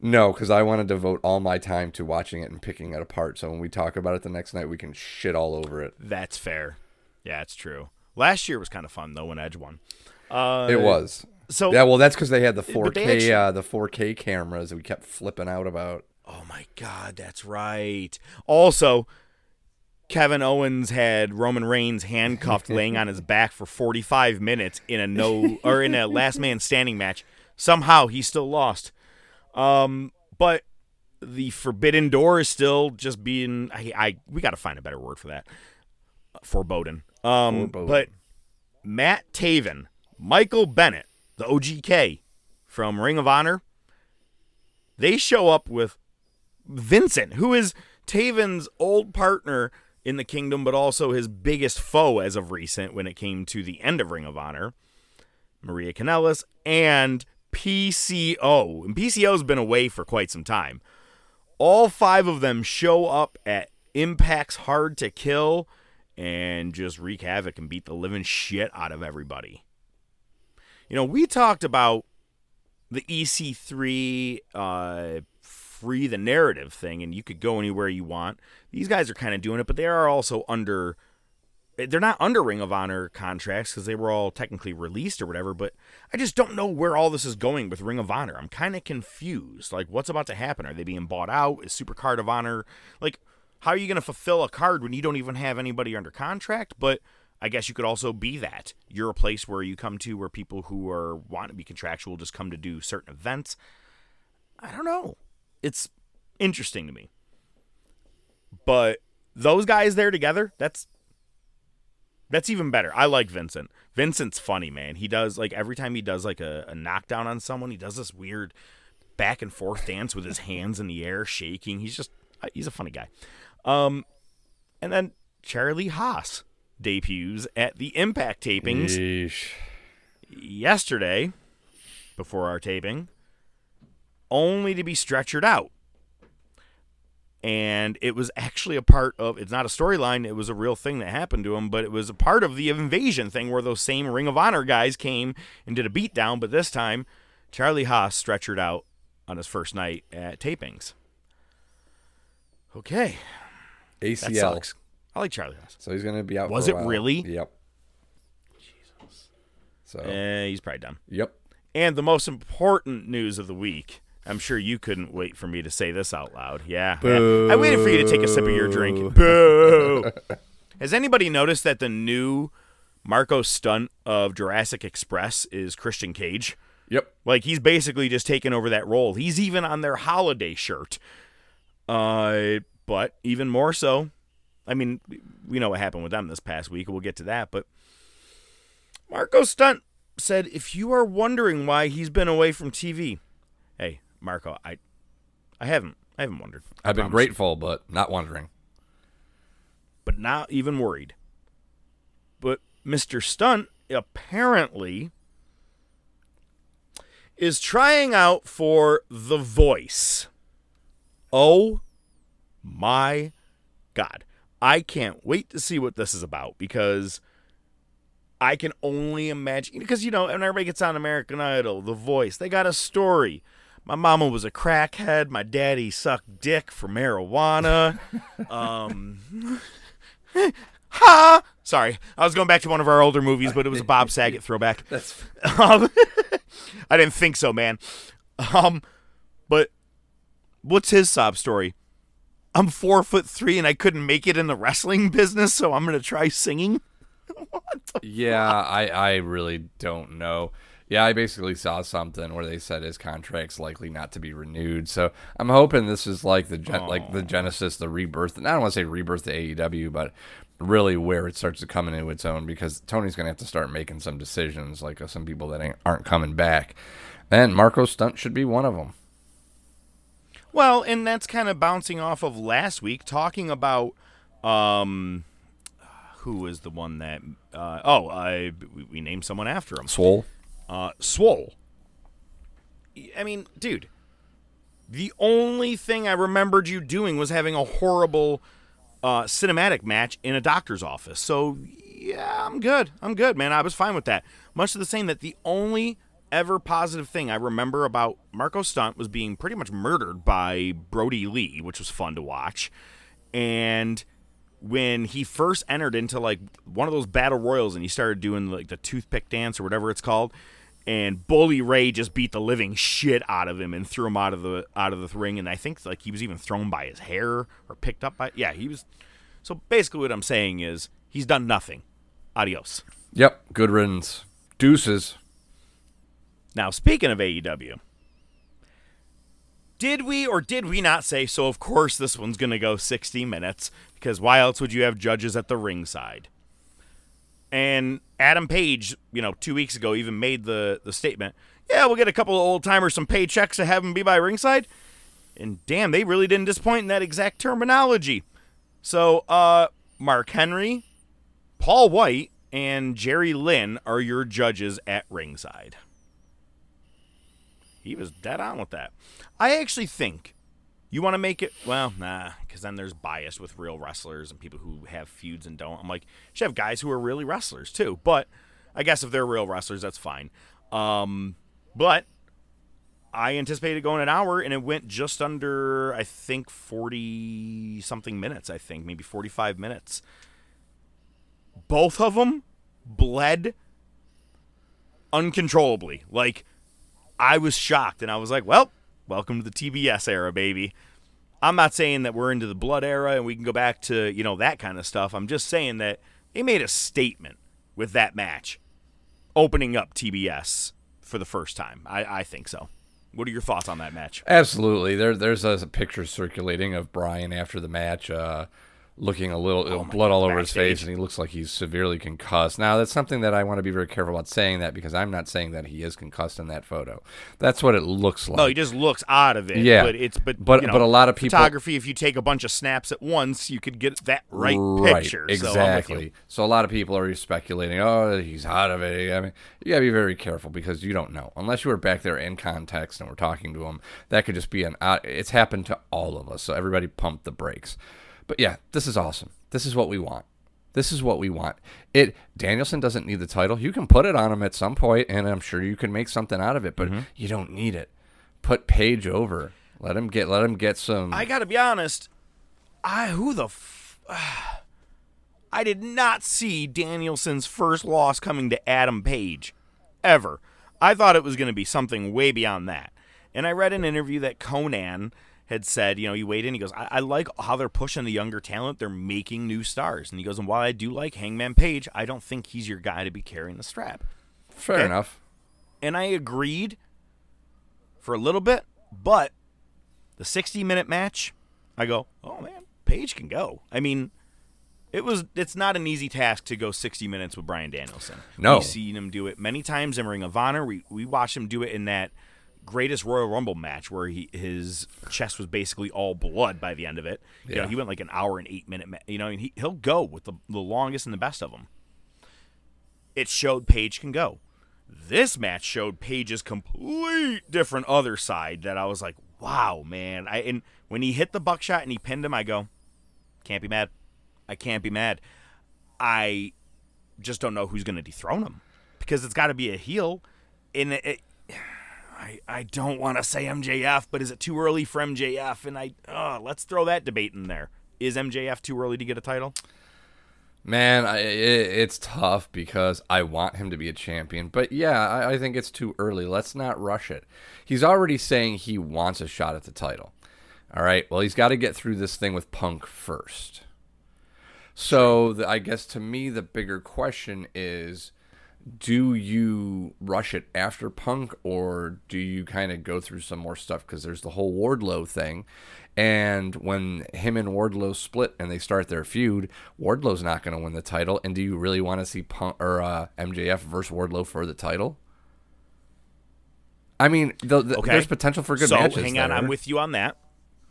Speaker 5: No, because I want to devote all my time to watching it and picking it apart. So when we talk about it the next night, we can shit all over it.
Speaker 7: That's fair. Yeah, it's true. Last year was kind of fun though when Edge won. Uh,
Speaker 5: it was.
Speaker 7: So
Speaker 5: yeah, well, that's because they had the 4K,
Speaker 7: actually-
Speaker 5: uh, the 4K cameras that we kept flipping out about.
Speaker 7: Oh my god, that's right. Also, Kevin Owens had Roman Reigns handcuffed laying on his (laughs) back for 45 minutes in a no or in a last man standing match. Somehow he still lost. Um but the forbidden door is still just being I, I we got to find a better word for that. Foreboding. Um
Speaker 5: Foreboding.
Speaker 7: but Matt Taven, Michael Bennett, the OGK from Ring of Honor, they show up with Vincent, who is Taven's old partner in the kingdom, but also his biggest foe as of recent when it came to the end of Ring of Honor. Maria Kanellis and PCO. And PCO's been away for quite some time. All five of them show up at Impact's Hard to Kill and just wreak havoc and beat the living shit out of everybody. You know, we talked about the EC3 uh, free the narrative thing, and you could go anywhere you want. These guys are kind of doing it, but they are also under. They're not under Ring of Honor contracts because they were all technically released or whatever, but I just don't know where all this is going with Ring of Honor. I'm kind of confused. Like, what's about to happen? Are they being bought out? Is Super Card of Honor. Like, how are you going to fulfill a card when you don't even have anybody under contract? But I guess you could also be that. You're a place where you come to where people who are want to be contractual just come to do certain events. I don't know. It's interesting to me. But those guys there together, that's that's even better. I like Vincent. Vincent's funny, man. He does like every time he does like a, a knockdown on someone, he does this weird back and forth dance with his hands in the air, shaking. He's just he's a funny guy. Um, and then Charlie Haas debuts at the Impact tapings
Speaker 5: Yeesh.
Speaker 7: yesterday before our taping, only to be stretchered out. And it was actually a part of it's not a storyline, it was a real thing that happened to him, but it was a part of the invasion thing where those same Ring of Honor guys came and did a beatdown, but this time Charlie Haas stretchered out on his first night at tapings. Okay.
Speaker 5: ACL.
Speaker 7: I like Charlie Haas.
Speaker 5: So he's going to be out.
Speaker 7: Was it
Speaker 5: while.
Speaker 7: really?
Speaker 5: Yep. Jesus. So.
Speaker 7: Eh, he's probably done.
Speaker 5: Yep.
Speaker 7: And the most important news of the week. I'm sure you couldn't wait for me to say this out loud. Yeah. yeah. I waited for you to take a sip of your drink. Boo. (laughs) Has anybody noticed that the new Marko Stunt of Jurassic Express is Christian Cage?
Speaker 5: Yep.
Speaker 7: Like he's basically just taken over that role. He's even on their holiday shirt. Uh, but even more so, I mean, we know what happened with them this past week. We'll get to that, but Marko Stunt said, "If you are wondering why he's been away from TV, hey, Marko, I, I haven't, I haven't wondered. I
Speaker 5: I've been grateful, but not wondering.
Speaker 7: but not even worried. But Mr. Stunt apparently is trying out for The Voice. Oh my God. I can't wait to see what this is about because I can only imagine. Because, you know, when everybody gets on American Idol, The Voice, they got a story. My mama was a crackhead. My daddy sucked dick for marijuana. (laughs) um, (laughs) ha! Sorry, I was going back to one of our older movies, but it was a Bob Saget throwback. (laughs)
Speaker 5: That's
Speaker 7: Um, I didn't think so, man. Um, but what's his sob story? I'm four foot three and I couldn't make it in the wrestling business, so I'm gonna try singing. (laughs)
Speaker 5: yeah, I I really don't know. Yeah, I basically saw something where they said his contract's likely not to be renewed. So I'm hoping this is like the gen- like the genesis, the rebirth. And I don't want to say rebirth to AEW, but really where it starts to come into its own because Tony's gonna have to start making some decisions, like uh, some people that ain't, aren't coming back. And Marko Stunt should be one of them.
Speaker 7: Well, and that's kind of bouncing off of last week, talking about um, who is the one that uh, oh, I we, we named someone after him.
Speaker 5: Swole.
Speaker 7: Uh, Swole. I mean, dude, the only thing I remembered you doing was having a horrible uh, cinematic match in a doctor's office. So yeah, I'm good. I'm good, man. I was fine with that. Much the same that the only ever positive thing I remember about Marko Stunt was being pretty much murdered by Brodie Lee, which was fun to watch. And when he first entered into like one of those battle royals and he started doing like the toothpick dance or whatever it's called, and Bully Ray just beat the living shit out of him and threw him out of the out of the ring. And I think like he was even thrown by his hair or picked up by yeah he was. So basically, what I'm saying is he's done nothing. Adios.
Speaker 5: Yep, good riddance. Deuces.
Speaker 7: Now, speaking of AEW, did we or did we not say so? Of course, this one's going to go 60 minutes because why else would you have judges at the ringside? And Adam Page, you know, two weeks ago even made the, the statement yeah, we'll get a couple of old timers some paychecks to have them be by ringside. And damn, they really didn't disappoint in that exact terminology. So, uh, Mark Henry, Paul White, and Jerry Lynn are your judges at ringside. He was dead on with that. I actually think you want to make it well, nah, because then there's bias with real wrestlers and people who have feuds and don't. I'm like, you should have guys who are really wrestlers too. But I guess if they're real wrestlers, that's fine. Um, but I anticipated going an hour, and it went just under, I think, forty something minutes. I think maybe forty-five minutes. Both of them bled uncontrollably. Like I was shocked, and I was like, "Well, welcome to the TBS era, baby." I'm not saying that we're into the blood era and we can go back to you know that kind of stuff. I'm just saying that they made a statement with that match, opening up TBS for the first time. I, I think so. What are your thoughts on that match?
Speaker 5: Absolutely. There, there's a picture circulating of Brian after the match, uh, looking a little
Speaker 7: Oh
Speaker 5: blood all over his face, and he looks like he's severely concussed. Now, that's something that I want to be very careful about saying that because I'm not saying that he is concussed in that photo. That's what it looks like.
Speaker 7: No, he just looks out of it.
Speaker 5: Yeah.
Speaker 7: but it's but
Speaker 5: But-
Speaker 7: you know,
Speaker 5: but a lot of people-
Speaker 7: photography. If you take a bunch of snaps at once, you could get that right, picture. So with you.
Speaker 5: exactly. So, a lot of people are speculating, oh, he's out of it. I mean, you gotta be very careful because you don't know unless you were back there in context and we're talking to him. That could just be an. Uh, it's happened to all of us. So everybody pump the brakes. But yeah, this is awesome. This is what we want. This is what we want. It Danielson doesn't need the title. You can put it on him at some point, and I'm sure you can make something out of it. But
Speaker 7: Mm-hmm.
Speaker 5: you don't need it. Put Page over. Let him get. Let him get some.
Speaker 7: I got to be honest. I who the f- (sighs) I did not see Danielson's first loss coming to Adam Page ever. I thought it was going to be something way beyond that. And I read an interview that Konnan had said, you know, he weighed in. He goes, I, I like how they're pushing the younger talent. They're making new stars. And he goes, and while I do like Hangman Page, I don't think he's your guy to be carrying the strap.
Speaker 5: Fair
Speaker 7: Okay.
Speaker 5: enough.
Speaker 7: And I agreed for a little bit, but the 60 minute match, I go, oh man, Page can go. I mean, it was it's not an easy task to go 60 minutes with Brian Danielson.
Speaker 5: No.
Speaker 7: We've seen him do it many times in Ring of Honor. We we watched him do it in that greatest Royal Rumble match where he his chest was basically all blood by the end of it. You know,
Speaker 5: Yeah.
Speaker 7: he went like an hour and 8 minute ma- you know, and he he'll go with the the longest and the best of them. It showed Page can go. This match showed Page's complete different other side that I was like, wow, man. I and when he hit the buckshot and he pinned him, I go, can't be mad. I can't be mad. I just don't know who's going to dethrone him because it's got to be a heel. And it, I I don't want to say MJF, but is it too early for MJF? And I uh, let's throw that debate in there. Is MJF too early to get a title?
Speaker 5: Man, I, it, it's tough because I want him to be a champion. But yeah, I, I think it's too early. Let's not rush it. He's already saying he wants a shot at the title. All right. Well, he's got to get through this thing with Punk first. So the, I guess to me, the bigger question is do you rush it after Punk or do you kind of go through some more stuff? Because there's the whole Wardlow thing. And when him and Wardlow split and they start their feud, Wardlow's not going to win the title. And do you really want to see Punk or uh, MJF versus Wardlow for the title? I mean, the, the-
Speaker 7: Okay.
Speaker 5: there's potential for good
Speaker 7: so,
Speaker 5: matches.
Speaker 7: hang on,
Speaker 5: there.
Speaker 7: I'm with you on that.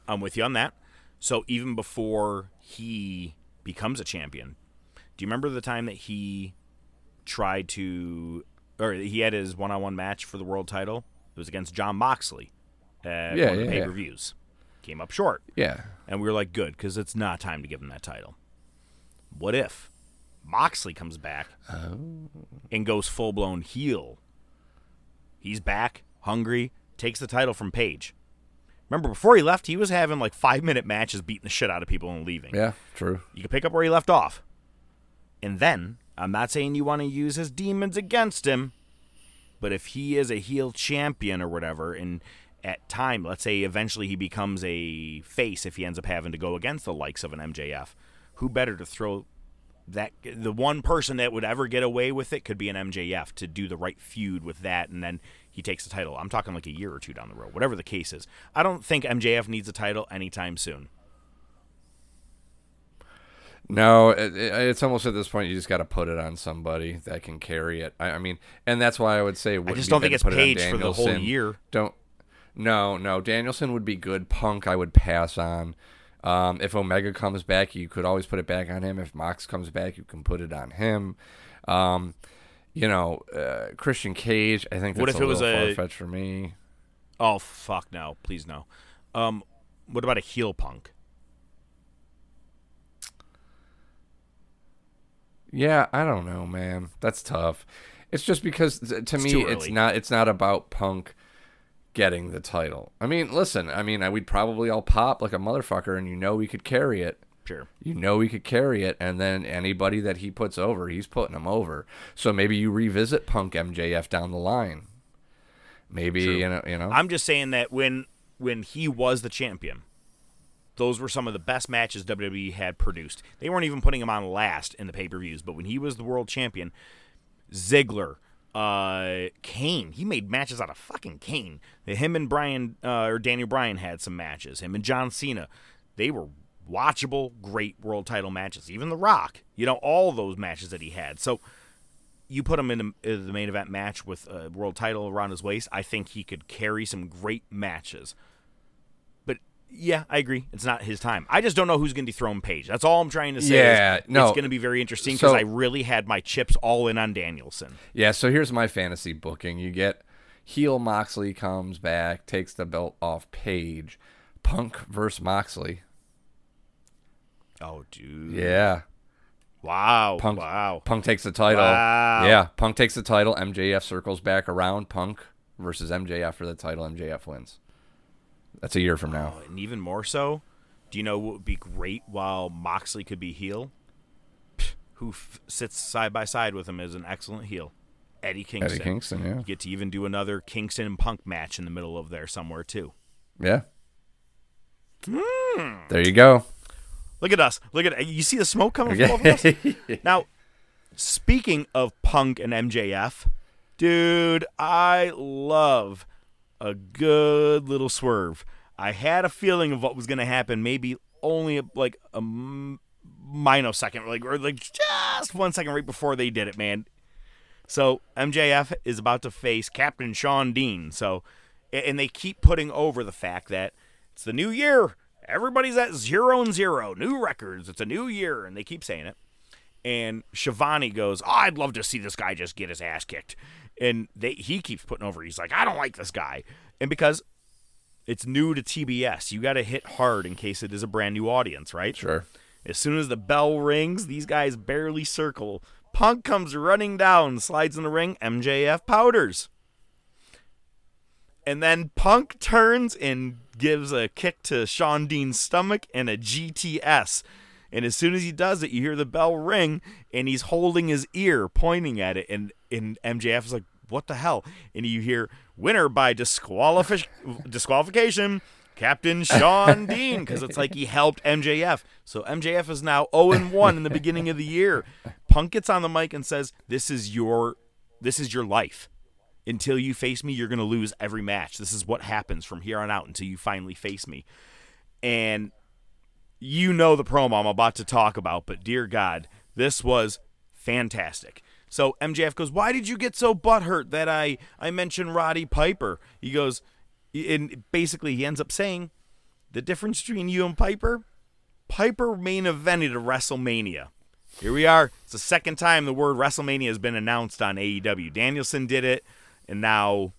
Speaker 7: I'm with you on that. So even before he becomes a champion, do you remember the time that he tried to, or he had his one-on-one match for the world title? It was against John Moxley at
Speaker 5: Yeah,
Speaker 7: one of the
Speaker 5: yeah, yeah.
Speaker 7: pay-per-views. Came up short,
Speaker 5: Yeah.
Speaker 7: and we were like, good, because it's not time to give him that title. What if Moxley comes back oh. and goes full-blown heel? He's back, hungry, takes the title from Page. Remember, before he left, he was having like five minute matches beating the shit out of people and leaving.
Speaker 5: Yeah, true.
Speaker 7: You can pick up where he left off. And then, I'm not saying you want to use his demons against him, but if he is a heel champion or whatever, and at time, let's say eventually he becomes a face if he ends up having to go against the likes of an MJF, who better to throw that the one person that would ever get away with it could be an MJF to do the right feud with that and then he takes the title. I'm talking like a year or two down the road, whatever the case is. I don't think MJF needs a title anytime soon.
Speaker 5: No, it, it- it's almost at this point you just got to put it on somebody that can carry it. I, I mean, and that's why I would say,
Speaker 7: I just don't think it's
Speaker 5: put it
Speaker 7: Page for the whole year.
Speaker 5: Don't. No, no. Danielson would be good. Punk, I would pass on. Um, if Omega comes back, you could always put it back on him. If Mox comes back, you can put it on him. Um, you know, uh, Christian Cage. I think that's
Speaker 7: What if
Speaker 5: a
Speaker 7: it was a-
Speaker 5: far fetched for me.
Speaker 7: Oh fuck no, please no. Um, what about a heel punk?
Speaker 5: Yeah, I don't know, man. That's tough. It's just because to
Speaker 7: It's
Speaker 5: me, it's not. It's not about Punk getting the title. I mean, listen. I mean, I, we'd probably all pop like a motherfucker, and you know we could carry it.
Speaker 7: Sure.
Speaker 5: You know we could carry it, and then anybody that he puts over, he's putting them over. So maybe you revisit Punk MJF down the line. Maybe
Speaker 7: True.
Speaker 5: you know. You know.
Speaker 7: I'm just saying that when when he was the champion, those were some of the best matches WWE had produced. They weren't even putting him on last in the pay per views, but when he was the world champion, Ziggler, uh, Kane, he made matches out of fucking Kane. Him and Brian uh, or Daniel Bryan had some matches. Him and John Cena, they were watchable, great world title matches. Even The Rock, you know, all those matches that he had. So you put him in the, in the main event match with a world title around his waist, I think he could carry some great matches. Yeah, I agree. It's not his time. I just don't know who's going to dethrone Page. That's all I'm trying to say.
Speaker 5: Yeah, no.
Speaker 7: it's going to be very interesting because
Speaker 5: So-
Speaker 7: I really had my chips all in on Danielson.
Speaker 5: Yeah, so here's my fantasy booking. You get heel Moxley comes back, takes the belt off Page, Punk versus Moxley.
Speaker 7: Oh, dude.
Speaker 5: Yeah.
Speaker 7: Wow.
Speaker 5: Punk,
Speaker 7: wow.
Speaker 5: Punk takes the title.
Speaker 7: Wow.
Speaker 5: Yeah, Punk takes the title. MJF circles back around. Punk versus MJF for the title. MJF wins. That's a year from now.
Speaker 7: Oh, and even more so, do you know what would be great while Moxley could be heel? Who f- sits side by side with him as an excellent heel? Eddie Kingston.
Speaker 5: Eddie Kingston, yeah.
Speaker 7: You get to even do another Kingston and Punk match in the middle of there somewhere too.
Speaker 5: Yeah.
Speaker 7: Hmm.
Speaker 5: There you go.
Speaker 7: Look at us. Look at you. See the smoke coming from both of us. (laughs) Now, speaking of Punk and MJF, dude, I love a good little swerve. I had a feeling of what was going to happen. Maybe only like a minosecond, like or like just one second right before they did it, man. So MJF is about to face Captain Shawn Dean. So, and they keep putting over the fact that it's the new year. Everybody's at zero and zero, new records. It's a new year, and they keep saying it. And Shivani goes, oh, "I'd love to see this guy just get his ass kicked." And they he keeps putting over. He's like, "I don't like this guy," and because it's new to TBS, you got to hit hard in case it is a brand new audience, right?
Speaker 5: Sure.
Speaker 7: As soon as the bell rings, these guys barely circle. Punk comes running down, slides in the ring. MJF powders. And then Punk turns and gives a kick to Shawn Dean's stomach and a GTS. And as soon as he does it, you hear the bell ring and he's holding his ear, pointing at it. And, and MJF is like, what the hell? And you hear, winner by disqualifi- disqualification, Captain Shawn (laughs) Dean, because it's like he helped MJF. So MJF is now 0 1 in the beginning of the year. Punk gets on the mic and says, This is your this is your life. Until you face me, you're gonna lose every match. This is what happens from here on out until you finally face me. And you know the promo I'm about to talk about, but dear God, this was fantastic. So MJF goes, "Why did you get so butthurt that I I mentioned Roddy Piper?" He goes, and basically he ends up saying, "The difference between you and Piper, Piper main evented a WrestleMania. Here we are. It's the second time the word WrestleMania has been announced on AEW. Danielson did it, and now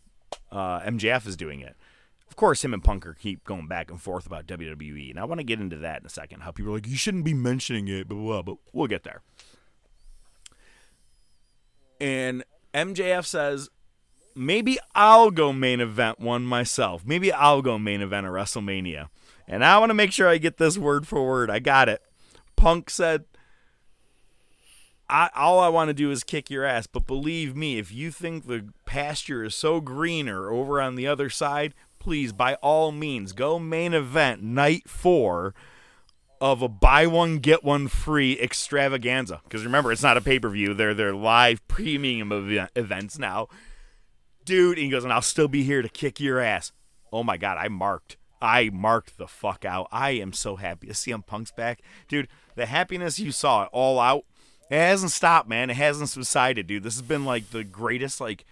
Speaker 7: uh, MJF is doing it. Of course, him and Punker keep going back and forth about WWE, and I want to get into that in a second. How people are like, you shouldn't be mentioning it, blah, blah, blah, but we'll get there. And MJF says, maybe I'll go main event one myself. Maybe I'll go main event at WrestleMania. And I want to make sure I get this word for word. I got it. Punk said, I, all I want to do is kick your ass. But believe me, if you think the pasture is so greener over on the other side, please, by all means, go main event night four of a buy one get one free extravaganza. Because remember, it's not a pay per view; they're they're live premium event, events now, dude. And he goes, and I'll still be here to kick your ass. Oh my god, I marked. I marked the fuck out. I am so happy to see him Punk's back, dude. The happiness you saw it all out. It hasn't stopped, man. It hasn't subsided, dude. This has been like the greatest like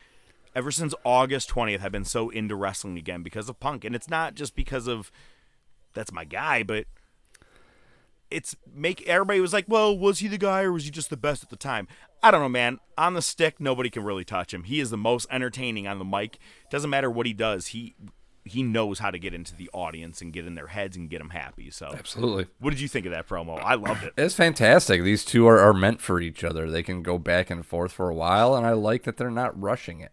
Speaker 7: ever since August 20th, I've been so into wrestling again because of Punk. And it's not just because of that's my guy, but it's make everybody was like, well, was he the guy or was he just the best at the time? I don't know, man. On the stick, nobody can really touch him. He is the most entertaining on the mic. Doesn't matter what he does. He he knows how to get into the audience and get in their heads and get them happy. So
Speaker 5: Absolutely.
Speaker 7: What did you think of that promo? I loved it.
Speaker 5: It's fantastic. These two are, are meant for each other. They can go back and forth for a while, and I like that they're not rushing it.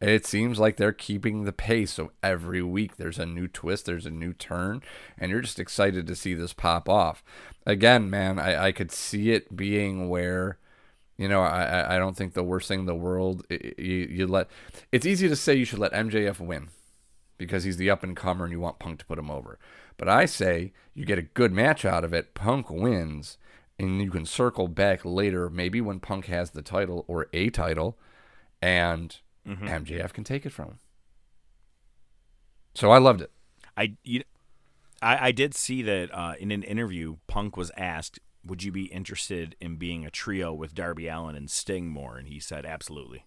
Speaker 5: It seems like they're keeping the pace. So every week there's a new twist, there's a new turn, and you're just excited to see this pop off. Again, man, I, I could see it being where, you know, I, I- don't think the worst thing in the world, you, you let, it's easy to say you should let MJF win because he's the up and comer and you want Punk to put him over. But I say you get a good match out of it, Punk wins, and you can circle back later, maybe when Punk has the title or a title, and MJF can take it from him. So I loved it.
Speaker 7: I you, I, I did see that uh, in an interview, Punk was asked, "Would you be interested in being a trio with Darby Allin and Sting more?" And he said, "Absolutely."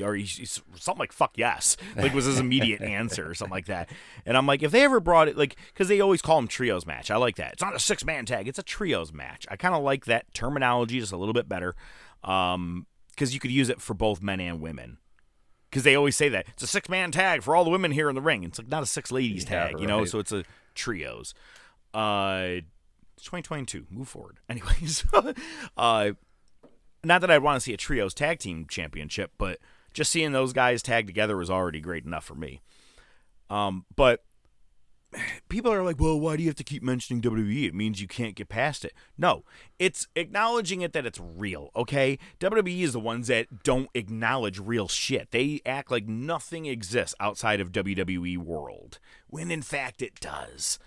Speaker 7: Or he, he's something like "fuck yes," (laughs) like was his immediate answer or something like that. And I'm like, if they ever brought it, like, because they always call them trios match. I like that. It's not a six man tag; it's a trios match. I kind of like that terminology just a little bit better, um, because you could use it for both men and women because they always say that it's a six man tag for all the women here in the ring. It's like not a six ladies
Speaker 5: Yeah,
Speaker 7: tag, you know. So it's a trios. Uh, 2022. Move forward. (laughs) Anyways, uh, not that I'd want to see a trios tag team championship, but just seeing those guys tag together was already great enough for me. Um, but people are like, well, why do you have to keep mentioning WWE? It means you can't get past it. No, it's acknowledging it that it's real, okay? WWE is the ones that don't acknowledge real shit. They act like nothing exists outside of WWE world, when in fact it does.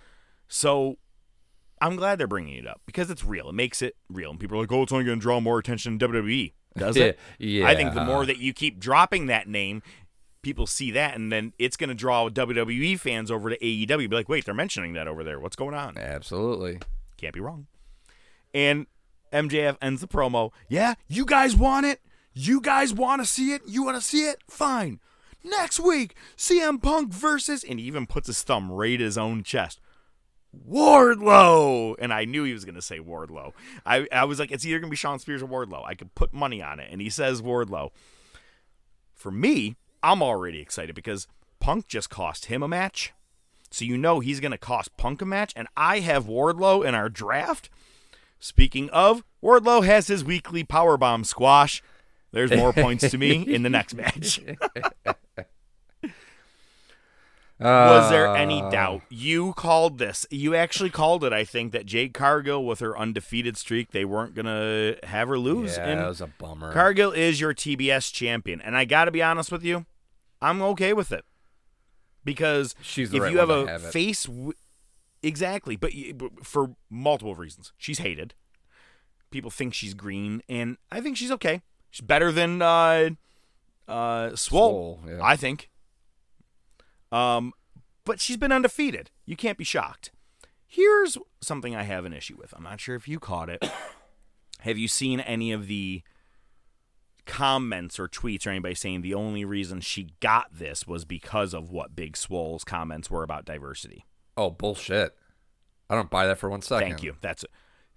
Speaker 7: So I'm glad they're bringing it up because it's real. It makes it real. And people are like, oh, it's only going to draw more attention to WWE. Does (laughs) it?
Speaker 5: Yeah.
Speaker 7: I think the more uh-huh. that you keep dropping that name, people see that, and then it's going to draw WWE fans over to AEW. Be like, wait, they're mentioning that over there. What's going on?
Speaker 5: Absolutely.
Speaker 7: Can't be wrong. And MJF ends the promo. Yeah, you guys want it? You guys want to see it? You want to see it? Fine. Next week, CM Punk versus, and he even puts his thumb right at his own chest. Wardlow, and I knew he was going to say Wardlow. I, I was like, it's either going to be Shawn Spears or Wardlow. I could put money on it, and he says Wardlow. For me, I'm already excited because Punk just cost him a match, so you know he's going to cost Punk a match, and I have Wardlow in our draft. Speaking of, Wardlow has his weekly powerbomb squash. There's more (laughs) points to me in the next match. Was there any
Speaker 5: Uh,
Speaker 7: doubt? You called this. You actually called it, I think, that Jade Cargill, with her undefeated streak, they weren't going to have her lose.
Speaker 5: Yeah,
Speaker 7: and
Speaker 5: that was a bummer.
Speaker 7: Cargill is your TBS champion. And I got to be honest with you, I'm okay with it. Because
Speaker 5: She's
Speaker 7: if
Speaker 5: right
Speaker 7: you have a
Speaker 5: have
Speaker 7: face. W- exactly. But but for multiple reasons. She's hated. People think she's green. And I think she's okay. She's better than uh, uh, Swole,
Speaker 5: Swole, yeah.
Speaker 7: I think. Um, but she's been undefeated. You can't be shocked. Here's something I have an issue with. I'm not sure if you caught it. (coughs) have you seen any of the comments or tweets or anybody saying the only reason she got this was because of what Big Swole's comments were about diversity?
Speaker 5: Oh, bullshit. I don't buy that for one second.
Speaker 7: Thank you. That's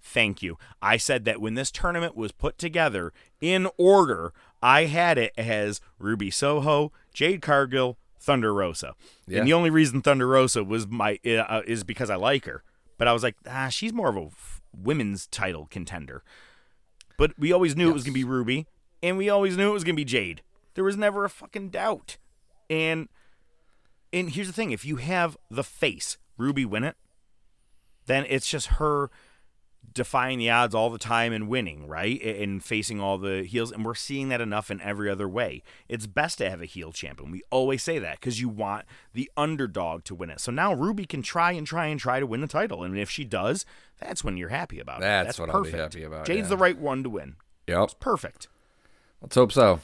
Speaker 7: Thank you. I said that when this tournament was put together in order, I had it as Ruby Soho, Jade Cargill, Thunder Rosa.
Speaker 5: Yeah.
Speaker 7: And the only reason Thunder Rosa was my uh, is because I like her. But I was like, ah, she's more of a f- women's title contender. But we always knew it was going to be Ruby, and we always knew it was going to be Jade. There was never a fucking doubt. And and here's the thing, if you have the face, Ruby win it, then it's just her defying the odds all the time and winning, right? And facing all the heels. And we're seeing that enough in every other way. It's best to have a heel champion. We always say that because you want the underdog to win it. So now Ruby can try and try and try to win the title. And if she does, that's when you're happy about it.
Speaker 5: That's
Speaker 7: That's
Speaker 5: what I'll be happy about,
Speaker 7: Jade's
Speaker 5: yeah.
Speaker 7: the right one to win.
Speaker 5: Yep.
Speaker 7: It's perfect.
Speaker 5: Let's hope so.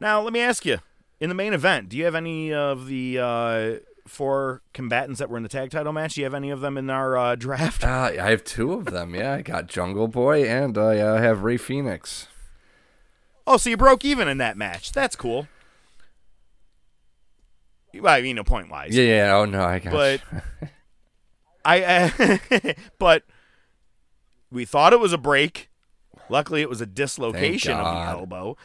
Speaker 7: Now, let me ask you in the main event, do you have any of the uh, four combatants that were in the tag title match? Do you have any of them in our uh, draft?
Speaker 5: Uh, I have two of them. Yeah, I got Jungle Boy and I uh, have Rey Fenix.
Speaker 7: Oh, so you broke even in that match. That's cool. Well, I mean, no point wise.
Speaker 5: Yeah, yeah. Oh no, I got.
Speaker 7: But. (laughs) I, uh, (laughs) but we thought it was a break. Luckily, it was a dislocation of the elbow.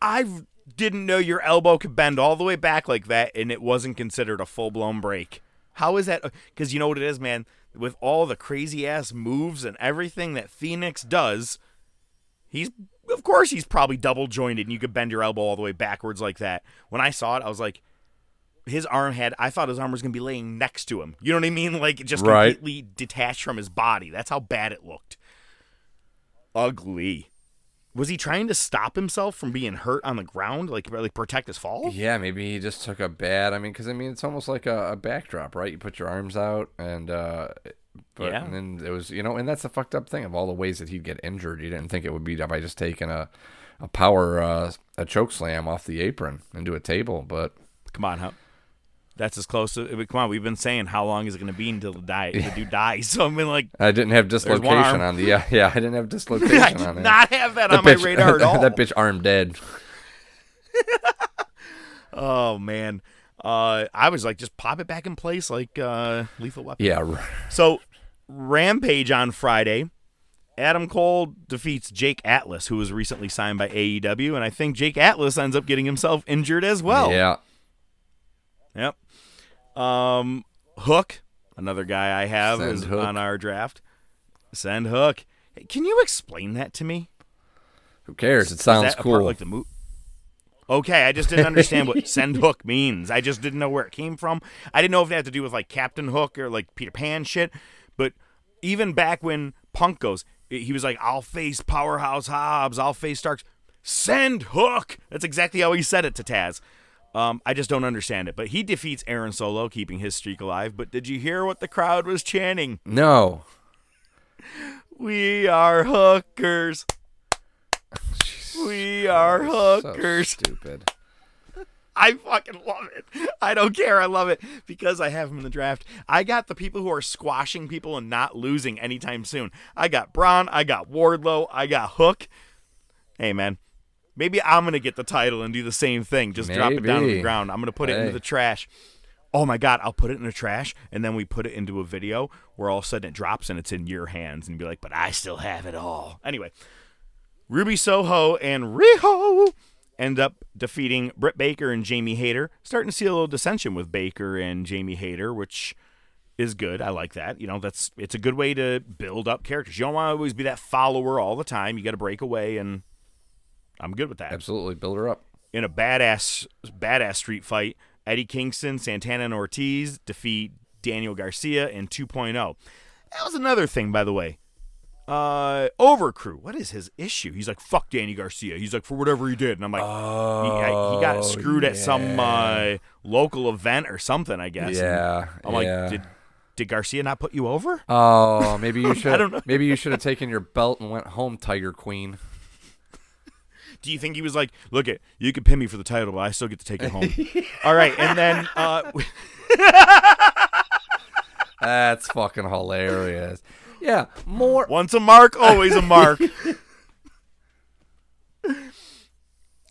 Speaker 7: I didn't know your elbow could bend all the way back like that, and it wasn't considered a full blown break. How is that? Uh, because you know what it is, man. With all the crazy ass moves and everything that Fenix does, he's of course he's probably double jointed, and you could bend your elbow all the way backwards like that. When I saw it, I was like, his arm had. I thought his arm was gonna be laying next to him. You know what I mean? Like just
Speaker 5: Right.
Speaker 7: completely detached from his body. That's how bad it looked. Ugly. Was he trying to stop himself from being hurt on the ground, like like protect his fall?
Speaker 5: Yeah, maybe he just took a bad. I mean, because I mean, it's almost like a, a backdrop, right? You put your arms out, and uh, but
Speaker 7: Yeah.
Speaker 5: and then it was, you know, and that's the fucked up thing of all the ways that he'd get injured. You didn't think it would be by just taking a a power uh, a choke slam off the apron into a table, but
Speaker 7: Come on, huh? That's as close to. Come on, we've been saying how long is it going to be until the die the dude dies? (laughs) So I mean, like,
Speaker 5: I didn't have dislocation on the yeah yeah I didn't have (laughs) dislocation
Speaker 7: I
Speaker 5: on
Speaker 7: did
Speaker 5: it.
Speaker 7: not have that
Speaker 5: The
Speaker 7: on my radar at (laughs) all.
Speaker 5: that bitch arm dead.
Speaker 7: Oh man, uh, I was like, just pop it back in place like uh, Lethal Weapon.
Speaker 5: Yeah,
Speaker 7: So, Rampage on Friday. Adam Cole defeats Jake Atlas, who was recently signed by AEW, and I think Jake Atlas ends up getting himself injured as well.
Speaker 5: yeah.
Speaker 7: Yep. Um, Hook, another guy I have,
Speaker 5: Send
Speaker 7: is
Speaker 5: Hook.
Speaker 7: on our draft. Send Hook. Hey, can you explain that to me?
Speaker 5: Who cares? It sounds
Speaker 7: a part
Speaker 5: cool.
Speaker 7: like the mo- Okay, I just didn't understand what (laughs) send hook means. I just didn't know where it came from. I didn't know if it had to do with like Captain Hook or like Peter Pan shit. But even back when Punk goes, he was like, "I'll face Powerhouse Hobbs. I'll face Starks. Send Hook." That's exactly how he said it to Taz. Um, I just don't understand it. But he defeats Aaron Solo, keeping his streak alive. But did you hear what the crowd was chanting?
Speaker 5: no.
Speaker 7: We are hookers. We are
Speaker 5: So
Speaker 7: hookers.
Speaker 5: stupid. (laughs)
Speaker 7: I fucking love it. I don't care. I love it because I have him in the draft. I got the people who are squashing people and not losing anytime soon. I got Braun. I got Wardlow. I got Hook. Hey, man. Maybe I'm going to get the title and do the same thing. Just drop it down on the ground. I'm going to put it into the trash. Oh my God, I'll put it in the trash and then we put it into a video where all of a sudden it drops and it's in your hands and be like, but I still have it all. Anyway, Ruby Soho and Riho end up defeating Britt Baker and Jamie Hayter. Starting to see a little dissension with Baker and Jamie Hayter, which is good. I like that. You know, that's it's a good way to build up characters. You don't want to always be that follower all the time. You got to break away, and I'm good with that.
Speaker 5: Absolutely, build her up.
Speaker 7: In a badass badass street fight, Eddie Kingston, Santana, and Ortiz defeat Daniel Garcia in 2.0. That was another thing, by the way. Uh, Overcrew. What is his issue? He's like, fuck Danny Garcia. He's like, for whatever he did. And I'm like, he, I- he got
Speaker 5: Oh,
Speaker 7: screwed at some uh, local event or something, I guess. And
Speaker 5: Yeah,
Speaker 7: I'm like, did, did Garcia not put you over?
Speaker 5: Oh, maybe you (laughs) should.
Speaker 7: I don't know.
Speaker 5: Maybe you should have taken your belt and went home, Tiger Queen.
Speaker 7: Do you think he was like, look it, you can pin me for the title, but I still get to take it home? (laughs) All right. And then uh, (laughs)
Speaker 5: That's fucking hilarious. Yeah, more.
Speaker 7: Once a mark, always a mark. (laughs)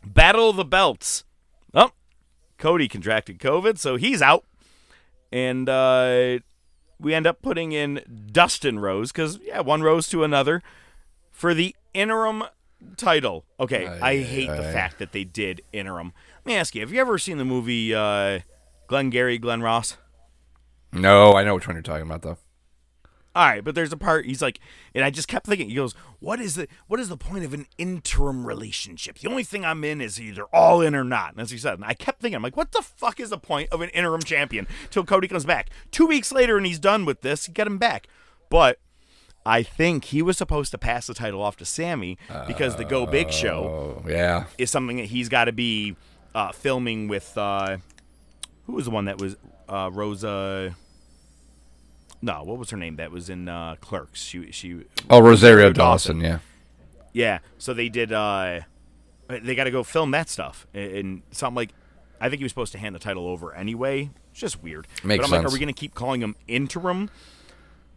Speaker 7: Battle of the Belts. Oh, Cody contracted COVID, so he's out. And uh, we end up putting in Dustin Rhodes, because, yeah, one rose to another, for the interim title. Okay, I
Speaker 5: Aye,
Speaker 7: hate the fact that they did interim. Let me ask you, have you ever seen the movie uh, Glengarry, Glen Ross?
Speaker 5: No, I know which one you're talking about though.
Speaker 7: All right, but there's a part he's like, and I just kept thinking. He goes, "What is the what is the point of an interim relationship? The only thing I'm in is either all in or not." And as he said, and I kept thinking, I'm like, "What the fuck is the point of an interim champion till Cody comes back? Two weeks later, and he's done with this. Get him back." But I think he was supposed to pass the title off to Sammy because the Go Big Show
Speaker 5: Oh, yeah.
Speaker 7: is something that he's got to be uh, filming with. Uh, who was the one that was uh, Rosa? No, what was her name? That was in uh, Clerks. She she.
Speaker 5: Oh, Rosario Dawson. Yeah.
Speaker 7: Yeah. So they did. Uh, they got to go film that stuff and, and something like. I think he was supposed to hand the title over anyway. It's just weird.
Speaker 5: Makes
Speaker 7: but I'm like,
Speaker 5: sense.
Speaker 7: are we going to keep calling him interim?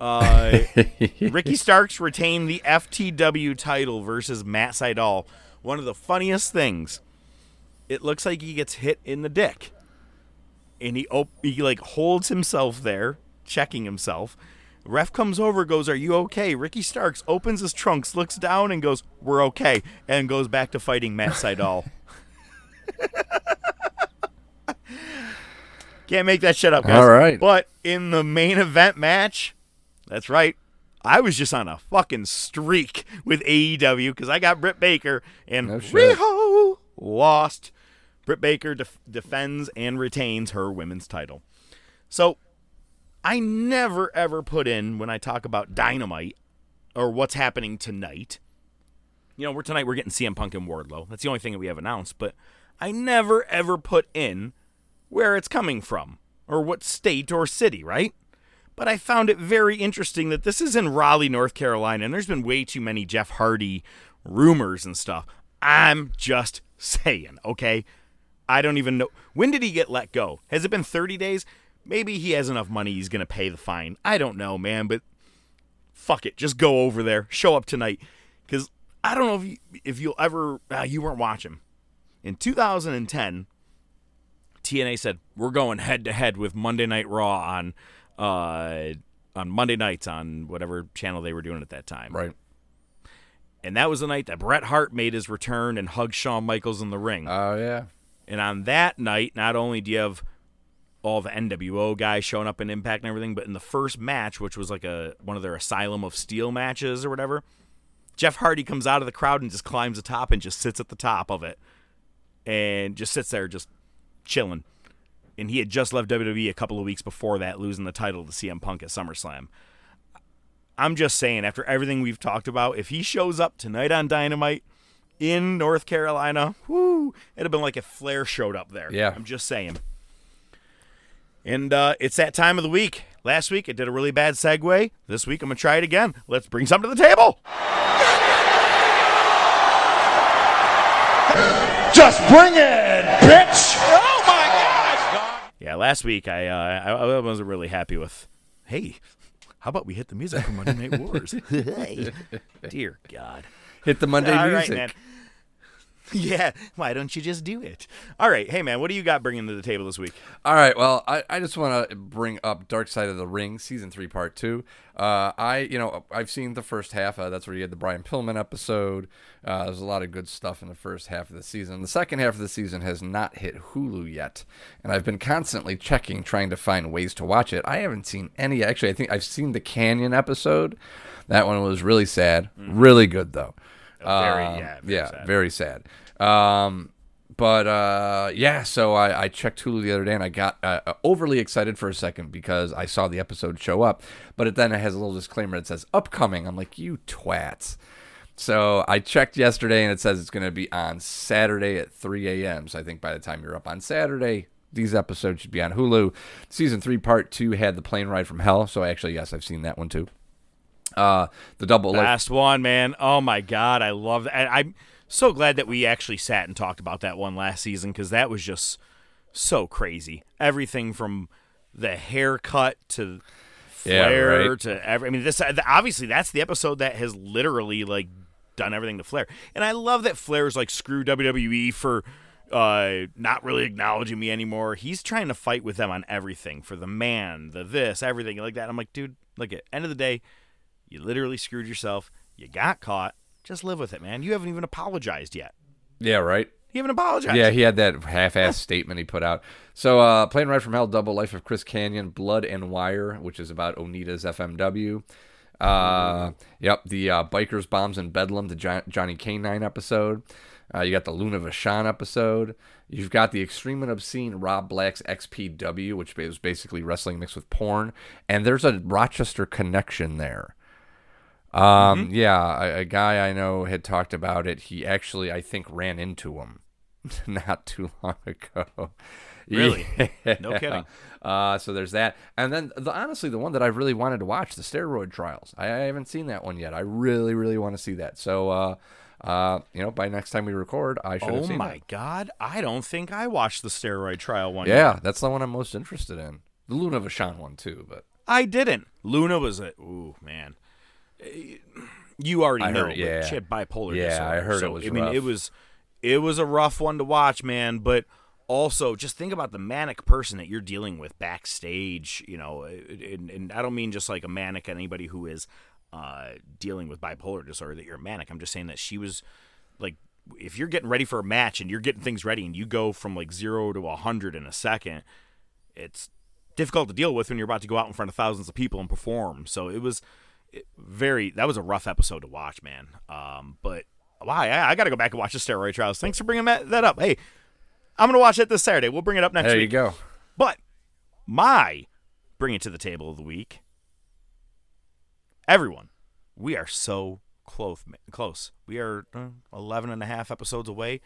Speaker 7: Uh, (laughs) Ricky Starks retained the FTW title versus Matt Sydal. One of the funniest things. It looks like he gets hit in the dick. and he op- he like holds himself there, checking himself. Ref comes over, goes, "Are you okay?" Ricky Starks opens his trunks, looks down, and goes, "We're okay," and goes back to fighting Matt Sydal. (laughs) Can't make that shit up, guys.
Speaker 5: All right.
Speaker 7: But in the main event match, that's right. I was just on a fucking streak with AEW because I got Britt Baker and
Speaker 5: No.
Speaker 7: Riho lost. Britt Baker def- defends and retains her women's title. So I never ever put in when I talk about Dynamite or what's happening tonight. You know, we're tonight we're getting CM Punk and Wardlow. That's the only thing that we have announced, but I never ever put in where it's coming from or what state or city, right? But I found it very interesting that this is in Raleigh, North Carolina, and there's been way too many Jeff Hardy rumors and stuff. I'm just saying, okay? I don't even know. When did he get let go? Has it been 30 days? Maybe he has enough money he's going to pay the fine. I don't know, man, but fuck it. Just go over there. Show up tonight. Because I don't know if, you, if you'll ever. Uh, you weren't watching. In 2010, TNA said, we're going head to head with Monday Night Raw on. Uh, on Monday nights on whatever channel they were doing at that time.
Speaker 5: Right.
Speaker 7: And that was the night that Bret Hart made his return and hugged Shawn Michaels in the ring.
Speaker 5: Oh yeah.
Speaker 7: And on that night, not only do you have all the NWO guys showing up in Impact and everything, but in the first match, which was like a one of their Asylum of Steel matches or whatever, Jeff Hardy comes out of the crowd and just climbs the top and just sits at the top of it, and just sits there just chilling. And he had just left WWE a couple of weeks before that, losing the title to CM Punk at SummerSlam. I'm just saying, after everything we've talked about, if he shows up tonight on Dynamite in North Carolina, whoo, it'd have been like if Flair showed up there.
Speaker 5: Yeah.
Speaker 7: I'm just saying. And uh, it's that time of the week. Last week I did a really bad segue. This week I'm gonna try it again. Let's bring something to the table.
Speaker 2: Just bring it, bitch!
Speaker 7: Yeah, last week I uh, I, I wasn't really happy with. Hey, how about we hit the music for Monday Night Wars? (laughs) Hey, (laughs) Dear God.
Speaker 5: Hit the Monday
Speaker 7: All right,
Speaker 5: music.
Speaker 7: man. (laughs) Yeah, why don't you just do it? All right, hey man, what do you got bringing to the table this week?
Speaker 5: All right. Well, I, I just want to bring up Dark Side of the Ring, season three, part two. Uh, I, you know, I've seen the first half. Uh, that's where you had the Brian Pillman episode. Uh, there's a lot of good stuff in the first half of the season. The second half of the season has not hit Hulu yet, and I've been constantly checking, trying to find ways to watch it. I haven't seen any. Actually, I think I've seen the Kanyon episode. That one was really sad. Really good though.
Speaker 7: Very-
Speaker 5: Um,
Speaker 7: yeah, very
Speaker 5: yeah,
Speaker 7: sad.
Speaker 5: very sad. Um, but uh, yeah, so I, I checked Hulu the other day and I got uh, overly excited for a second because I saw the episode show up, but it then it has a little disclaimer that says upcoming. I'm like, you twats. So I checked yesterday and it says it's going to be on Saturday at 3 a.m. So I think by the time you're up on Saturday, these episodes should be on Hulu. Season three, part two had the plane ride from hell. So actually, yes, I've seen that one too. Uh, the double.
Speaker 7: Last one, man. Oh my God, I love that. And I'm so glad that we actually sat and talked about that one last season because that was just so crazy. Everything from the haircut to
Speaker 5: Yeah, right.
Speaker 7: to every. I mean, this obviously that's the episode that has literally like done everything to Flair, and I love that Flair's like screw WWE for uh not really acknowledging me anymore. He's trying to fight with them on everything for the man, the this, everything like that. I'm like, dude, look at end of the day, you literally screwed yourself. You got caught. Just live with it, man. You haven't even apologized yet.
Speaker 5: Yeah, right.
Speaker 7: You haven't apologized.
Speaker 5: Yeah, he had that half-assed (laughs) statement he put out. So, uh, Plane Ride from Hell, Double Life of Chris Kanyon, Blood and Wire, which is about Onita's FMW. Uh, yep, the uh, Bikers, Bombs, and Bedlam, the jo- Johnny K9 episode. Uh, you got the Luna Vachon episode. You've got the Extreme and Obscene Rob Black's XPW, which is basically wrestling mixed with porn. And there's a Rochester connection there. Um, yeah, a, a guy I know had talked about it. He actually, I think, ran into him (laughs) not too long ago.
Speaker 7: Really? (laughs)
Speaker 5: Yeah.
Speaker 7: No kidding.
Speaker 5: Uh, so there's that, and then the, honestly, the one that I really wanted to watch, the steroid trials. I, I haven't seen that one yet. I really, really want to see that. So, uh, uh, you know, by next time we record, I should have
Speaker 7: Oh my
Speaker 5: it.
Speaker 7: God! I don't think I watched the steroid trial one.
Speaker 5: Yeah,
Speaker 7: yet.
Speaker 5: that's the one I'm most interested in. The Luna Vachon one too, but
Speaker 7: I didn't. Luna was a. Ooh man. You already
Speaker 5: I
Speaker 7: know.
Speaker 5: heard- yeah.
Speaker 7: she had bipolar
Speaker 5: Yeah,
Speaker 7: disorder.
Speaker 5: I heard it was
Speaker 7: I mean, it was, it was a rough one to watch, man. But also just think about the manic person that you're dealing with backstage. You know, and, and I don't mean just like a manic anybody who is uh, dealing with bipolar disorder that you're manic. I'm just saying that she was like if you're getting ready for a match and you're getting things ready and you go from like zero to a hundred in a second, it's difficult to deal with when you're about to go out in front of thousands of people and perform. So it was very that was a rough episode to watch, man. Um, but wow, I, I got to go back and watch the steroid trials. Thanks for bringing that, that up. Hey, I'm gonna watch it this Saturday. We'll bring it up next
Speaker 5: There
Speaker 7: week.
Speaker 5: you go.
Speaker 7: But my bring it to the table of the week. Everyone, we are so close. Close. We are uh, 11 and a half episodes away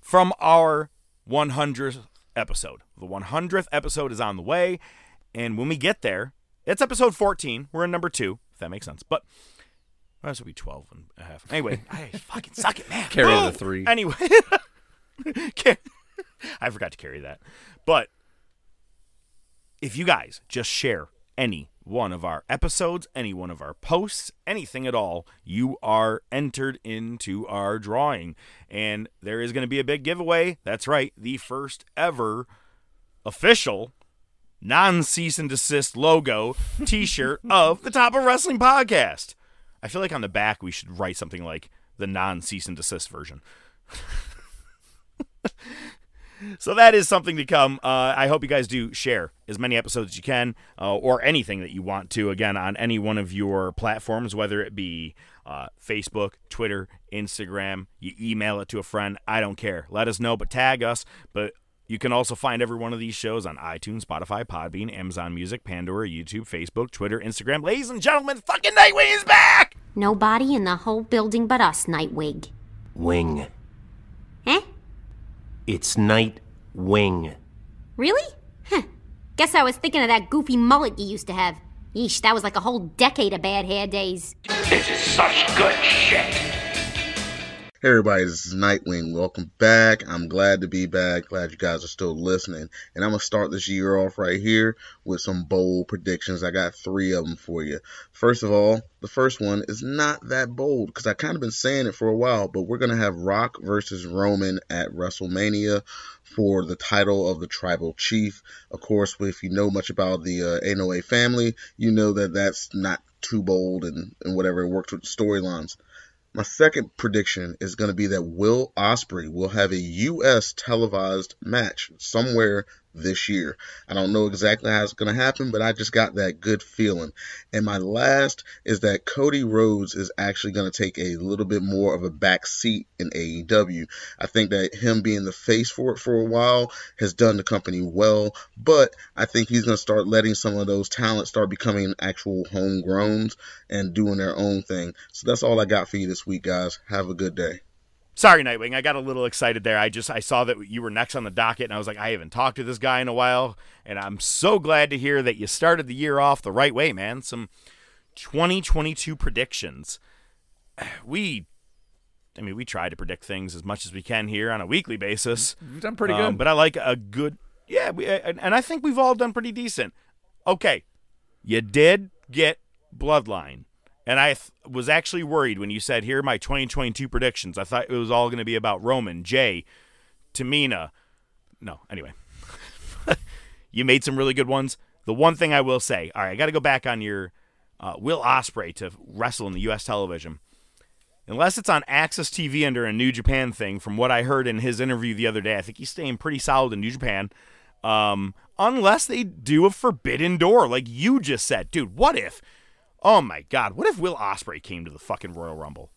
Speaker 7: from our 100th episode. The 100th episode is on the way, and when we get there, it's episode 14. We're in number two, if that makes sense. But this will be 12 and a half. Anyway, (laughs) I fucking suck it, man.
Speaker 5: Carry the three.
Speaker 7: Anyway, (laughs) (laughs) I forgot to carry that. But if you guys just share any one of our episodes, any one of our posts, anything at all, you are entered into our drawing. And there is going to be a big giveaway. That's right, the first ever official non cease and desist logo t shirt (laughs) of the Top of Wrestling podcast. I feel like on the back we should write something like the non cease and desist version. (laughs) So that is something to come. Uh, I hope you guys do share as many episodes as you can, uh, or anything that you want to. Again, on any one of your platforms, whether it be uh, Facebook, Twitter, Instagram. You email it to a friend. I don't care. Let us know, but tag us. But you can also find every one of these shows on iTunes, Spotify, Podbean, Amazon Music, Pandora, YouTube, Facebook, Twitter, Instagram. Ladies and gentlemen, fucking Nightwing is back.
Speaker 10: Nobody in the whole building but us, Nightwing.
Speaker 11: Wing.
Speaker 10: Eh?
Speaker 11: It's Night Wing.
Speaker 10: Really? Huh. Guess I was thinking of that goofy mullet you used to have. Yeesh, that was like a whole decade of bad hair days.
Speaker 2: This is such good shit.
Speaker 12: Hey everybody, this is Nightwing. Welcome back. I'm glad to be back. Glad you guys are still listening. And I'm gonna start this year off right here with some bold predictions. I got three of them for you. First of all, the first one is not that bold because I kind of been saying it for a while, but we're gonna have Rock versus Roman at WrestleMania for the title of the Tribal Chief. Of course, if you know much about the uh, Anoa'i family, you know that that's not too bold and, and whatever. It works with storylines. My second prediction is going to be that Will Ospreay will have a U.S. televised match somewhere this year. I don't know exactly how it's going to happen, but I just got that good feeling. And my last is that Cody Rhodes is actually going to take a little bit more of a back seat in AEW. I think that him being the face for it for a while has done the company well, but I think he's going to start letting some of those talents start becoming actual homegrowns and doing their own thing. So that's all I got for you this week, guys. Have a good day.
Speaker 7: Sorry, Nightwing. I got a little excited there. I just I saw that you were next on the docket, and I was like, I haven't talked to this guy in a while, and I'm so glad to hear that you started the year off the right way, man. Some 2022 predictions. (sighs) We, I mean, we try to predict things as much as we can here on a weekly basis.
Speaker 5: We've done pretty
Speaker 7: Um,
Speaker 5: good.
Speaker 7: but I like a good, yeah, we, and and I think we've all done pretty decent. Okay, you did get Bloodline. And I th- was actually worried when you said, here are my 2022 predictions. I thought it was all going to be about Roman, Jey, Tamina. No, anyway. (laughs) you made some really good ones. The one thing I will say, all right, I got to go back on your uh, Will Ospreay to wrestle in the U.S. television. Unless it's on AXS TV under a New Japan thing, from what I heard in his interview the other day, I think he's staying pretty solid in New Japan. Um, unless they do a Forbidden Door, like you just said, dude. What if? Oh my God, what if Will Ospreay came to the fucking Royal Rumble?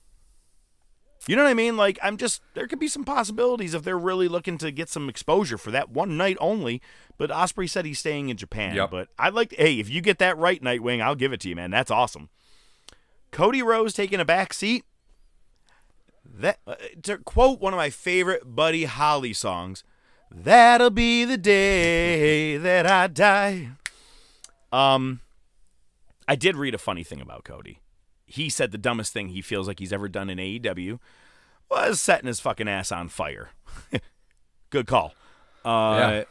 Speaker 7: You know what I mean? Like, I'm just there could be some possibilities if they're really looking to get some exposure for that one night only. But Ospreay said he's staying in Japan.
Speaker 5: Yep.
Speaker 7: But I'd like, hey, if you get that right, Nightwing, I'll give it to you, man. That's awesome. Cody Rhodes taking a back seat. That uh, to quote one of my favorite Buddy Holly songs, "That'll be the day that I die." Um, I did read a funny thing about Cody. He said the dumbest thing he feels like he's ever done in AEW was setting his fucking ass on fire. (laughs) Good call. Uh,
Speaker 5: Yeah.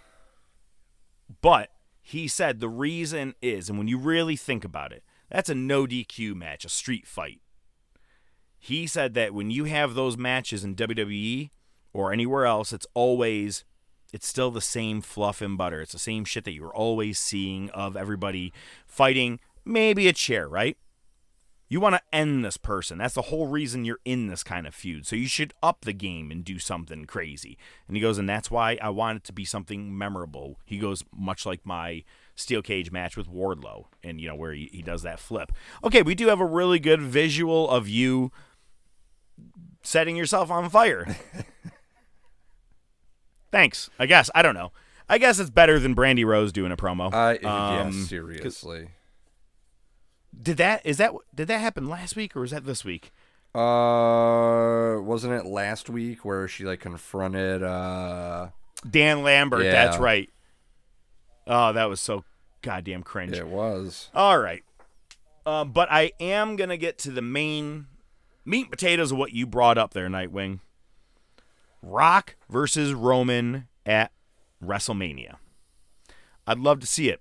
Speaker 7: But he said the reason is, and when you really think about it, that's a no DQ match, a street fight. He said that when you have those matches in WWE or anywhere else, it's always it's still the same fluff and butter. It's the same shit that you're always seeing of everybody fighting maybe a chair, right? You want to end this person. That's the whole reason you're in this kind of feud. So you should up the game and do something crazy. And he goes, and that's why I want it to be something memorable. He goes, much like my steel cage match with Wardlow, and you know where he, he does that flip. Okay, we do have a really good visual of you setting yourself on fire. (laughs) Thanks. I guess I don't know. I guess it's better than Brandi Rhodes doing a promo.
Speaker 5: I
Speaker 7: Um,
Speaker 5: yeah, seriously.
Speaker 7: Did that is that did that happen last week or was that this week?
Speaker 5: Uh, wasn't it last week where she like confronted uh
Speaker 7: Dan Lambert. That's right. Oh, that was so goddamn cringe.
Speaker 5: It was.
Speaker 7: All right. Uh, but I am gonna get to the main meat and potatoes of what you brought up there, Nightwing. Rock versus Roman at WrestleMania. I'd love to see it.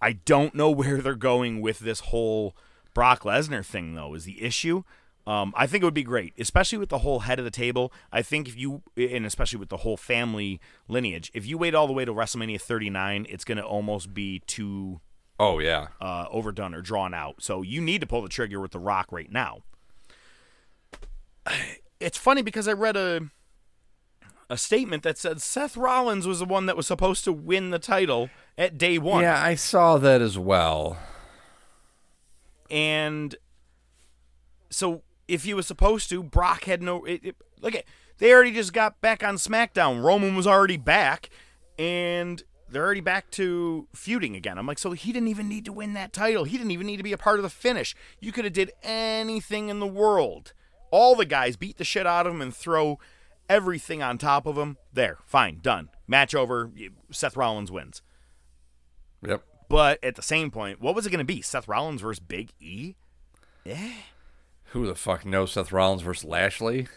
Speaker 7: I don't know (laughs) where they're going with this whole Brock Lesnar thing, though, is the issue. Um, I think it would be great, especially with the whole head of the table. I think if you, and especially with the whole family lineage, if you wait all the way to WrestleMania 39, it's going to almost be too
Speaker 5: Oh yeah.
Speaker 7: uh, overdone or drawn out. So you need to pull the trigger with The Rock right now. (sighs) It's funny because I read a a statement that said Seth Rollins was the one that was supposed to win the title at day one.
Speaker 5: Yeah, I saw that as well.
Speaker 7: And so if he was supposed to, Brock had no. It, it, look at they already just got back on SmackDown. Roman was already back, and they're already back to feuding again. I'm like, so he didn't even need to win that title. He didn't even need to be a part of the finish. You could have did anything in the world. All the guys beat the shit out of him and throw everything on top of him. There, fine, done. Match over. Seth Rollins wins.
Speaker 5: Yep.
Speaker 7: But at the same point, what was it going to be? Seth Rollins versus Big E? Yeah.
Speaker 5: Who the fuck knows Seth Rollins versus Lashley?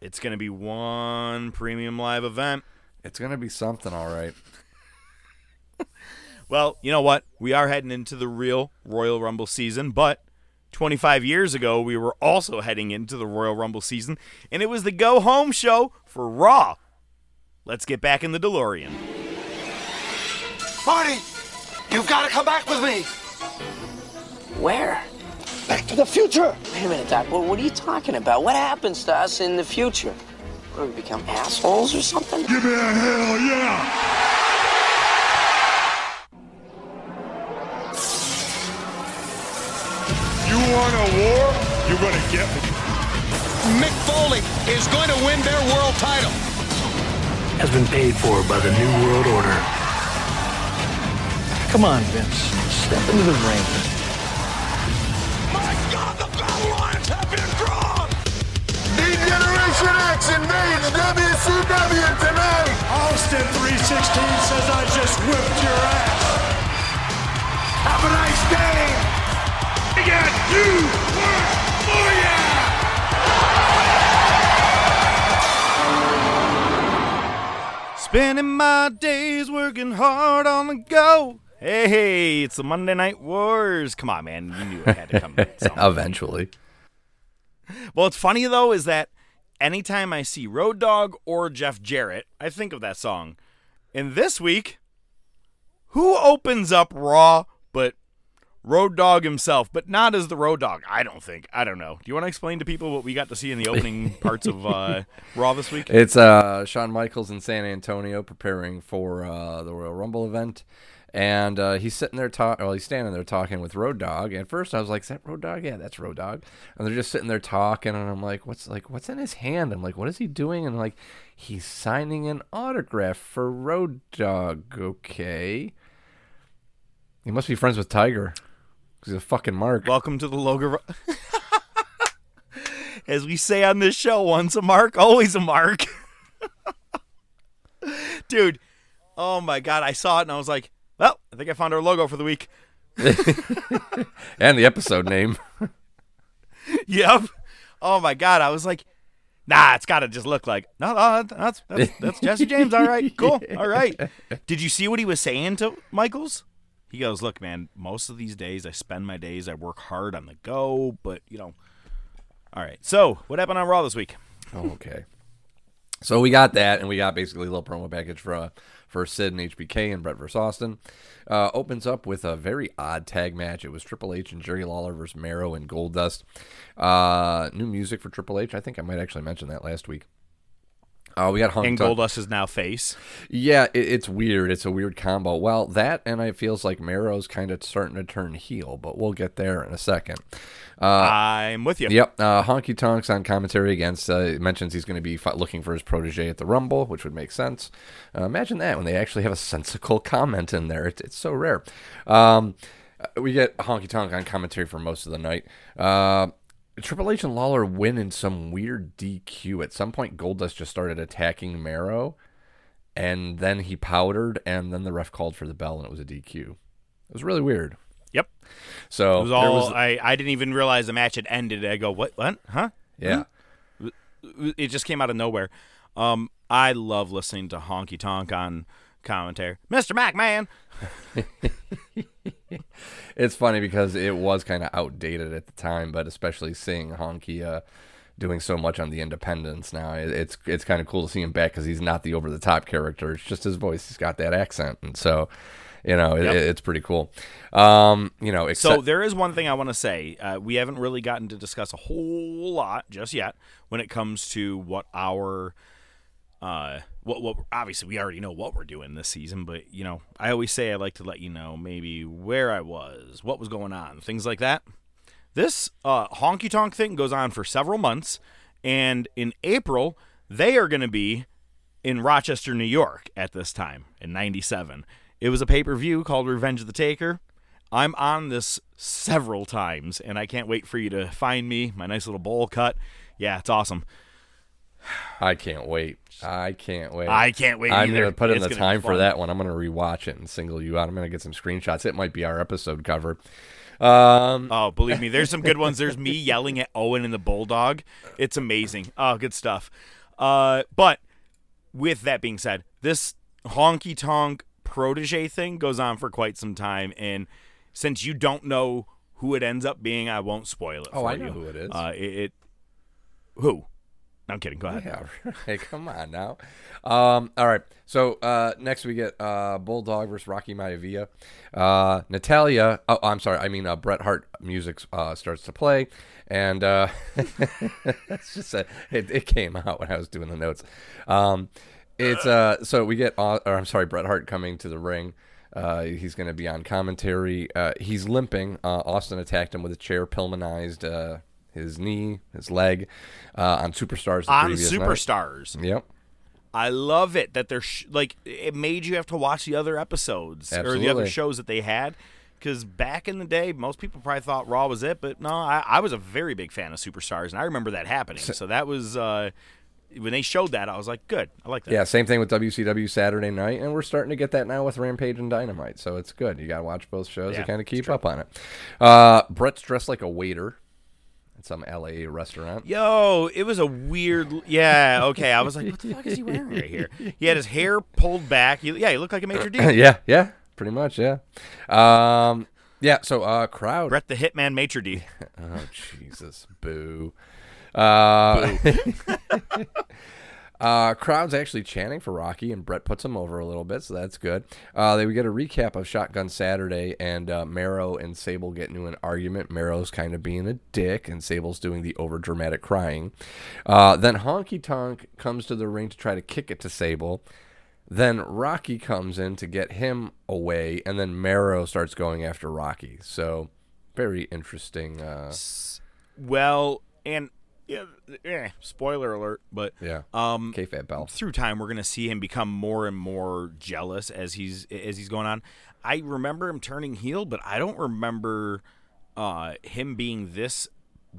Speaker 7: It's going to be one premium live event.
Speaker 5: It's gonna be something, all right. (laughs)
Speaker 7: Well, you know what? We are heading into the real Royal Rumble season, but 25 years ago, we were also heading into the Royal Rumble season, and it was the go home show for Raw. Let's get back in the DeLorean.
Speaker 6: Marty, you've got to come back with me.
Speaker 13: Where?
Speaker 6: Back to the future.
Speaker 13: Wait a minute, Doc. What, what are you talking about? What happens to us in the future? What, do we become assholes or something?
Speaker 4: Give me a hell yeah!
Speaker 2: You want a war? You're gonna get me.
Speaker 14: Mick Foley is going to win their world title.
Speaker 15: Has been paid for by the New World Order.
Speaker 6: Come on, Vince. Step into the ring.
Speaker 2: My God, the battle lines have been drawn!
Speaker 4: D-Generation X invades WCW tonight!
Speaker 2: Austin 316 says I just whipped your ass.
Speaker 4: Have a nice day! We got two words!
Speaker 7: Spending my days working hard on the go. Hey, hey, it's the Monday Night Wars. Come on, man. You knew it had to come. (laughs)
Speaker 5: Eventually.
Speaker 7: Well, what's funny though is that anytime I see Road Dog or Jeff Jarrett, I think of that song. And this week, who opens up Raw but Road Dog himself, but not as the Road Dog? I don't think. I don't know. Do you want to explain to people what we got to see in the opening (laughs) parts of uh, Raw this week?
Speaker 5: It's uh Shawn Michaels in San Antonio preparing for uh, the Royal Rumble event. And uh, he's sitting there talking. Well, he's standing there talking with Road Dog. And at first, I was like, "Is that Road Dog? Yeah, that's Road Dog." And they're just sitting there talking, and I'm like, "What's like? What's in his hand?" I'm like, "What is he doing?" And I'm like, he's signing an autograph for Road Dog. Okay, he must be friends with Tiger. He's a fucking mark.
Speaker 7: Welcome to the Logan. (laughs) As we say on this show, once a mark, always a mark. (laughs) Dude, oh my god, I saw it and I was like, well, I think I found our logo for the week. (laughs)
Speaker 5: and the episode name.
Speaker 7: yep. Oh my god, I was like, nah, it's got to just look like no, no, that's that's, that's Jesse James. All right, cool. All right. Did you see what he was saying to Michaels? He goes, look, man, most of these days I spend my days I work hard on the go, but you know. All right. So what happened on Raw this week?
Speaker 5: Oh, okay. So we got that, and we got basically a little promo package for uh, for Sid and HBK and Bret versus Austin. Uh, opens up with a very odd tag match. It was Triple H and Jerry Lawler versus Mero and Goldust. Uh, new music for Triple H. I think I might actually mention that last week. Uh, we got Honky
Speaker 7: And Goldust is now face.
Speaker 5: Yeah, it, it's weird. It's a weird combo. Well, that and it feels like Mero's kind of starting to turn heel, but we'll get there in a second. Uh,
Speaker 7: I'm with you.
Speaker 5: Yep. Uh, Honky Tonk's on commentary against. Uh, mentions he's going to be looking for his protege at the Rumble, which would make sense. Uh, imagine that when they actually have a sensical comment in there. It's, it's so rare. Um, uh, we get Honky Tonk on commentary for most of the night. Triple H and Lawler win in some weird DQ. At some point, Goldust just started attacking Mero, and then he powdered, and then the ref called for the bell, and it was a DQ. It was really weird.
Speaker 7: Yep.
Speaker 5: So
Speaker 7: it was all.
Speaker 5: was-
Speaker 7: I, I didn't even realize the match had ended. I go, what? What? Huh?
Speaker 5: Yeah.
Speaker 7: Hmm? It just came out of nowhere. Um, I love listening to Honky Tonk on commentary. Mr. McMahon. (laughs)
Speaker 5: it's funny because it was kind of outdated at the time, but especially seeing Honky uh, doing so much on the Independence now, it, it's it's kind of cool to see him back because he's not the over the top character. It's just his voice; he's got that accent, and so you know it,
Speaker 7: Yep.
Speaker 5: it's pretty cool. Um, you know,
Speaker 7: So there is one thing I want to say. Uh, we haven't really gotten to discuss a whole lot just yet when it comes to what our uh what what obviously we already know what we're doing this season, but you know, I always say I like to let you know maybe where I was, what was going on, things like that. This uh honky tonk thing goes on for several months and in April they are going to be in Rochester, New York at this time in 97. It was a pay-per-view called Revenge of the Taker. I'm on this several times, and I can't wait for you to find me. My nice little bowl cut. Yeah, it's awesome.
Speaker 5: I can't wait. I can't wait.
Speaker 7: I can't wait
Speaker 5: I'm
Speaker 7: either.
Speaker 5: gonna put in
Speaker 7: It's
Speaker 5: the time for that one. I'm gonna rewatch it and single you out. I'm gonna get some screenshots. It might be our episode cover. Um,
Speaker 7: Oh, believe me, there's some good ones. There's me yelling at Owen and the Bulldog. It's amazing. Oh, good stuff. Uh, but with that being said, this honky tonk protege thing goes on for quite some time, and since you don't know who it ends up being, I won't spoil it.
Speaker 5: Oh,
Speaker 7: for
Speaker 5: I know
Speaker 7: you.
Speaker 5: who it is.
Speaker 7: Uh, it, it who? No, I'm kidding. Go ahead.
Speaker 5: Yeah, (laughs) hey, come on now. Um, all right. So uh, next we get uh, Bulldog versus Rocky Maivia. Uh, Natalia. Oh, I'm sorry. I mean uh, Bret Hart music uh, starts to play, and uh, (laughs) it's just a, it, it came out when I was doing the notes. Um, it's so we get. Or I'm sorry, Bret Hart coming to the ring. He's going to be on commentary. He's limping. Austin attacked him with a chair, Pillmanized uh, his knee, his leg uh, on Superstars. The
Speaker 7: On
Speaker 5: previous night.
Speaker 7: Superstars.
Speaker 5: Yep.
Speaker 7: I love it that they're sh- like it made you have to watch the other episodes or the other shows that they had. Because back in the day, most people probably thought Raw was it, but no, I, I was a very big fan of Superstars, and I remember that happening. So that was uh, when they showed that, I was like, good, I like that.
Speaker 5: Yeah, same thing with WCW Saturday night, and we're starting to get that now with Rampage and Dynamite. So it's good. You got to watch both shows
Speaker 7: Yeah,
Speaker 5: to kind of keep up on it. Uh, Bret's dressed like a waiter at some LA restaurant.
Speaker 7: Yo, it was a weird. Yeah, okay. I was like, what the fuck is he wearing right here? He had his hair pulled back. He, yeah, he looked like a major (clears throat) D.
Speaker 5: yeah, yeah, pretty much, yeah. Um, yeah. So, uh, crowd.
Speaker 7: Bret the Hitman Maitre D. (laughs)
Speaker 5: oh Jesus, boo. Uh, (laughs) uh, crowd's actually chanting for Rocky, and Bret puts him over a little bit, so that's good. Uh, they get a recap of Shotgun Saturday, and uh, Mero and Sable get into an argument. Mero's kind of being a dick, and Sable's doing the over dramatic crying. Uh, then Honky Tonk comes to the ring to try to kick it to Sable. Then Rocky comes in to get him away, and then Mero starts going after Rocky. So, very interesting. Uh,
Speaker 7: Well, and yeah, eh, spoiler alert, but
Speaker 5: Yeah.
Speaker 7: um,
Speaker 5: Kayfabe Bell.
Speaker 7: through time we're gonna see him become more and more jealous as he's as he's going on. I remember him turning heel, but I don't remember uh, him being this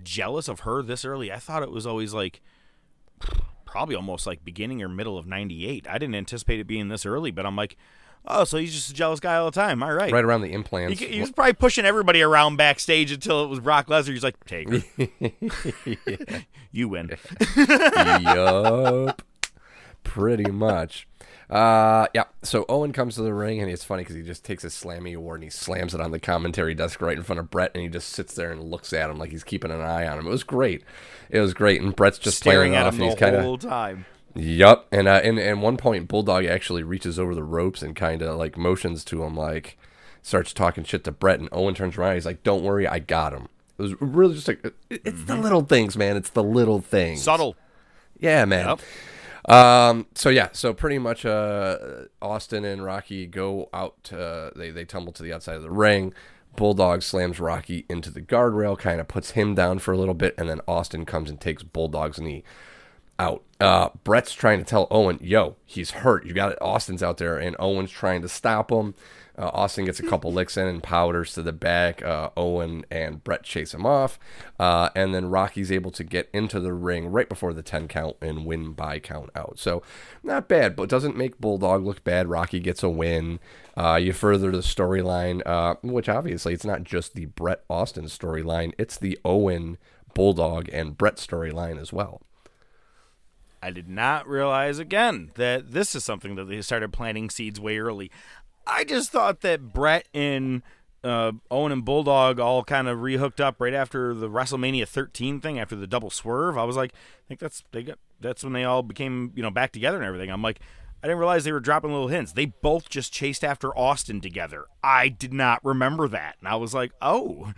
Speaker 7: jealous of her this early. I thought it was always like probably almost like beginning or middle of '98. I didn't anticipate it being this early, but I'm like. Oh, so he's just a jealous guy all the time. All right.
Speaker 5: right around the implants.
Speaker 7: He, he was probably pushing everybody around backstage until it was Brock Lesnar. He's like, take her. (laughs) you win.
Speaker 5: yup. Pretty much. Uh, yeah. So Owen comes to the ring, and it's funny because he just takes his slammy award and he slams it on the commentary desk right in front of Bret, and he just sits there and looks at him like he's keeping an eye on him. It was great. It was great, and Bret's just
Speaker 7: Staring at
Speaker 5: off,
Speaker 7: him the
Speaker 5: he's kind
Speaker 7: whole time.
Speaker 5: Yup, and uh, and and one point, Bulldog actually reaches over the ropes and kind of like motions to him, like starts talking shit to Bret, and Owen turns around. He's like, "Don't worry, I got him." It was really just like it- it's the little things, man. It's the little things.
Speaker 7: Subtle.
Speaker 5: Yeah, man. Um, so yeah, so pretty much uh, Austin and Rocky go out. Uh, they they tumble to the outside of the ring. Bulldog slams Rocky into the guardrail, kind of puts him down for a little bit, and then Austin comes and takes Bulldog's knee out. Uh, Bret's trying to tell Owen, "Yo, he's hurt. You got it. Austin's out there," and Owen's trying to stop him. Uh, Austin gets a couple (laughs) licks in and powders to the back. Uh, Owen and Bret chase him off, uh, and then Rocky's able to get into the ring right before the ten count and win by count out. So not bad, but doesn't make Bulldog look bad. Rocky gets a win. Uh, you further the storyline, uh, which obviously it's not just the Bret Austin storyline; it's the Owen Bulldog and Bret storyline as well.
Speaker 7: I did not realize again that this is something that they started planting seeds way early. I just thought that Bret and uh, Owen and Bulldog all kind of rehooked up right after the WrestleMania 13 thing, after the double swerve. I was like, I think that's they got that's when they all became you know back together and everything. I'm like, I didn't realize they were dropping little hints. They both just chased after Austin together. I did not remember that, and I was like, oh.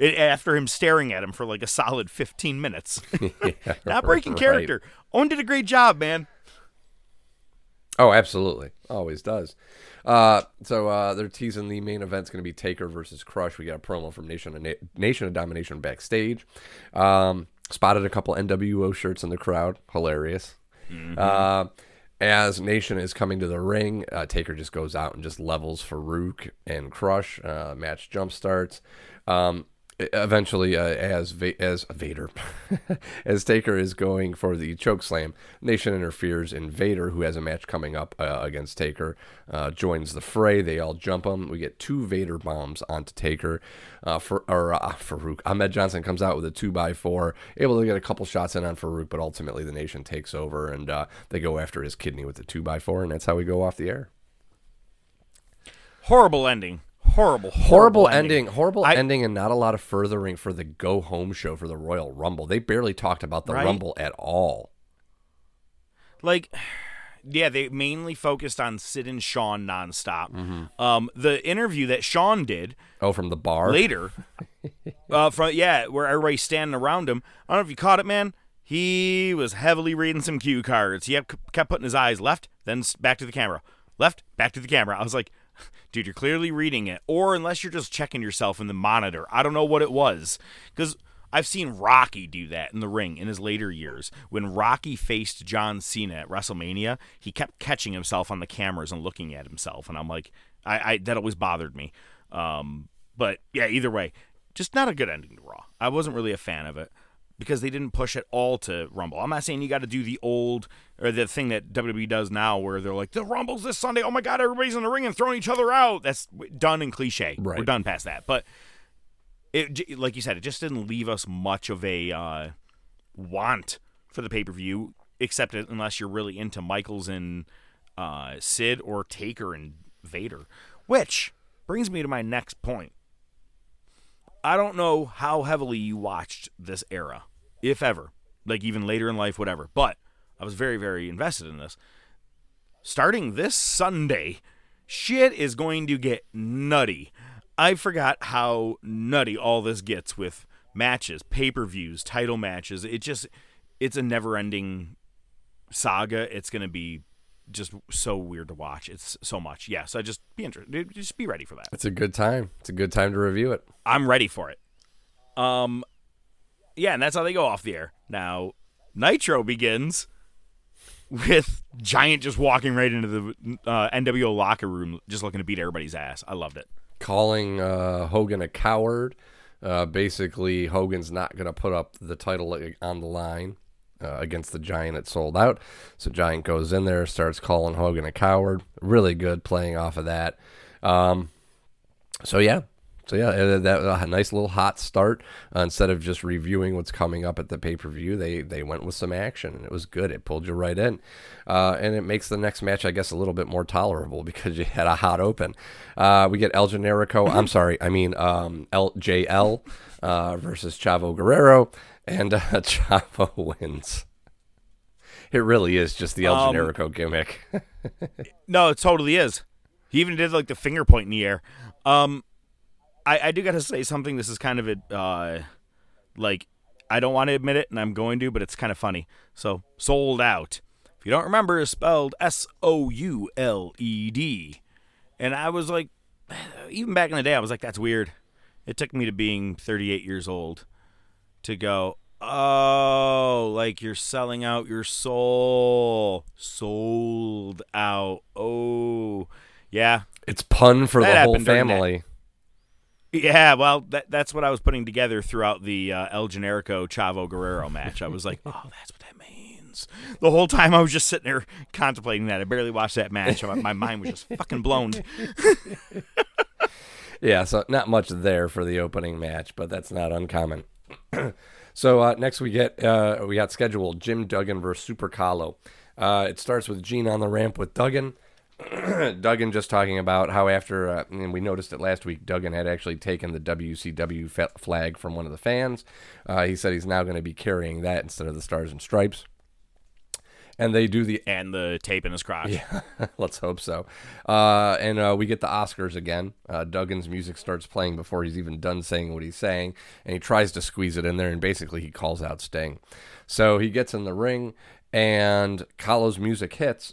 Speaker 7: It, after him staring at him for like a solid 15 minutes. (laughs) (laughs) not breaking
Speaker 5: right.
Speaker 7: character. Owen did a great job, man.
Speaker 5: Oh, absolutely. Always does. Uh, so uh, they're teasing the main event's going to be Taker versus Crush. We got a promo from Nation of, Na- Nation of Domination backstage. Um, spotted a couple NWO shirts in the crowd. Hilarious. Uh, as Nation is coming to the ring, uh, Taker just goes out and just levels Farouk and Crush. Uh, match jump starts. Um, eventually, uh, as Va- as Vader, (laughs) as Taker is going for the choke slam, Nation interferes, and Vader, who has a match coming up uh, against Taker, uh, joins the fray. They all jump him. We get two Vader bombs onto Taker. Uh, for or uh, Farouk, Ahmed Johnson comes out with a two by four, able to get a couple shots in on Farouk, but ultimately the Nation takes over, and uh, they go after his kidney with the two by four, and that's how we go off the air.
Speaker 7: Horrible ending. Horrible, horrible,
Speaker 5: horrible
Speaker 7: ending.
Speaker 5: ending, horrible
Speaker 7: I-
Speaker 5: ending, and not a lot of furthering for the go home show for the Royal Rumble. They barely talked about the
Speaker 7: Right.
Speaker 5: Rumble at all.
Speaker 7: like (sighs) yeah they mainly focused on sid and shawn nonstop
Speaker 5: Mm-hmm.
Speaker 7: um the interview that shawn did
Speaker 5: Oh, from the bar
Speaker 7: later (laughs) uh from yeah where everybody's standing around him i don't know if you caught it man he was heavily reading some cue cards he kept, kept putting his eyes left then back to the camera left back to the camera i was like dude you're clearly reading it or unless you're just checking yourself in the monitor i don't know what it was because I've seen Rocky do that in the ring in his later years. When Rocky faced John Cena at WrestleMania, he kept catching himself on the cameras and looking at himself, and I'm like, I, I that always bothered me. Um, but yeah, either way, just not a good ending to Raw. I wasn't really a fan of it because they didn't push it all to Rumble. I'm not saying you got to do the old or the thing that WWE does now, where they're like, the Rumble's this Sunday. Oh my God, everybody's in the ring and throwing each other out. That's done and cliche. We're done past that. But it like you said, it just didn't leave us much of a uh, want for the pay per view, except unless you're really into Michaels and uh, Sid or Taker and Vader. Which brings me to my next point. I don't know how heavily you watched this era, if ever, like even later in life, whatever. But I was very, very invested in this. Starting this Sunday, shit is going to get nutty. I forgot how nutty all this gets with matches, pay per views, title matches. It just, it's a never ending saga. It's going to be just so weird to watch. It's so much. Yeah. So I just be interested. Just be ready for that.
Speaker 5: It's a good time. It's a good time to review it.
Speaker 7: I'm ready for it. Um, yeah, and that's how they go off the air. Now, Nitro begins with Giant just walking right into the uh, NWO locker room, just looking to beat everybody's ass. I loved it.
Speaker 5: Calling uh, Hogan a coward. Uh, basically, Hogan's not going to put up the title on the line uh, against the Giant. It sold out. So Giant goes in there, starts calling Hogan a coward. Really good playing off of that. Um, so yeah. So yeah, that a nice little hot start. Uh, instead of just reviewing what's coming up at the pay per view, they they went with some action, and it was good. It pulled you right in, uh, and it makes the next match, I guess, a little bit more tolerable (laughs) because you had a hot open. Uh, we get El Generico. I'm (laughs) sorry, I mean um, LJL uh, versus Chavo Guerrero, and uh, (laughs) Chavo wins. It really is just the El
Speaker 7: Um,
Speaker 5: Generico gimmick.
Speaker 7: No, it totally is. He even did like the finger point in the air. Um, I, I do got to say something. This is kind of a uh, like I don't want to admit it, and I'm going to, but it's kind of funny. So sold out. If you don't remember, is spelled S O U L E D, and I was like, (sighs) even back in the day, I was like, that's weird. It took me to being 38 years old to go. Oh, like you're selling out your soul. Sold out. Oh, yeah.
Speaker 5: it's pun for
Speaker 7: That
Speaker 5: the whole family.
Speaker 7: Yeah, well, that, that's what I was putting together throughout the uh, El Generico Chavo Guerrero match. I was like, oh, that's what that means. The whole time I was just sitting there contemplating that. I barely watched that match. My, my mind was just fucking blown. (laughs)
Speaker 5: Yeah, so not much there for the opening match, but that's not uncommon. (clears throat) so uh, next we get uh, we got scheduled Jim Duggan versus Super Calo. Uh, it starts with Gene on the ramp with Duggan. (clears throat) Duggan just talking about how after uh, and we noticed it last week, Duggan had actually taken the WCW fa- flag from one of the fans. Uh, he said he's now going to be carrying that instead of the stars and stripes. And they do the
Speaker 7: and the tape in his crotch.
Speaker 5: yeah, (laughs) let's hope so. Uh, and uh, we get the Oscars again. Uh, Duggan's music starts playing before he's even done saying what he's saying, and he tries to squeeze it in there, and basically he calls out Sting. So he gets in the ring, and Calo's music hits,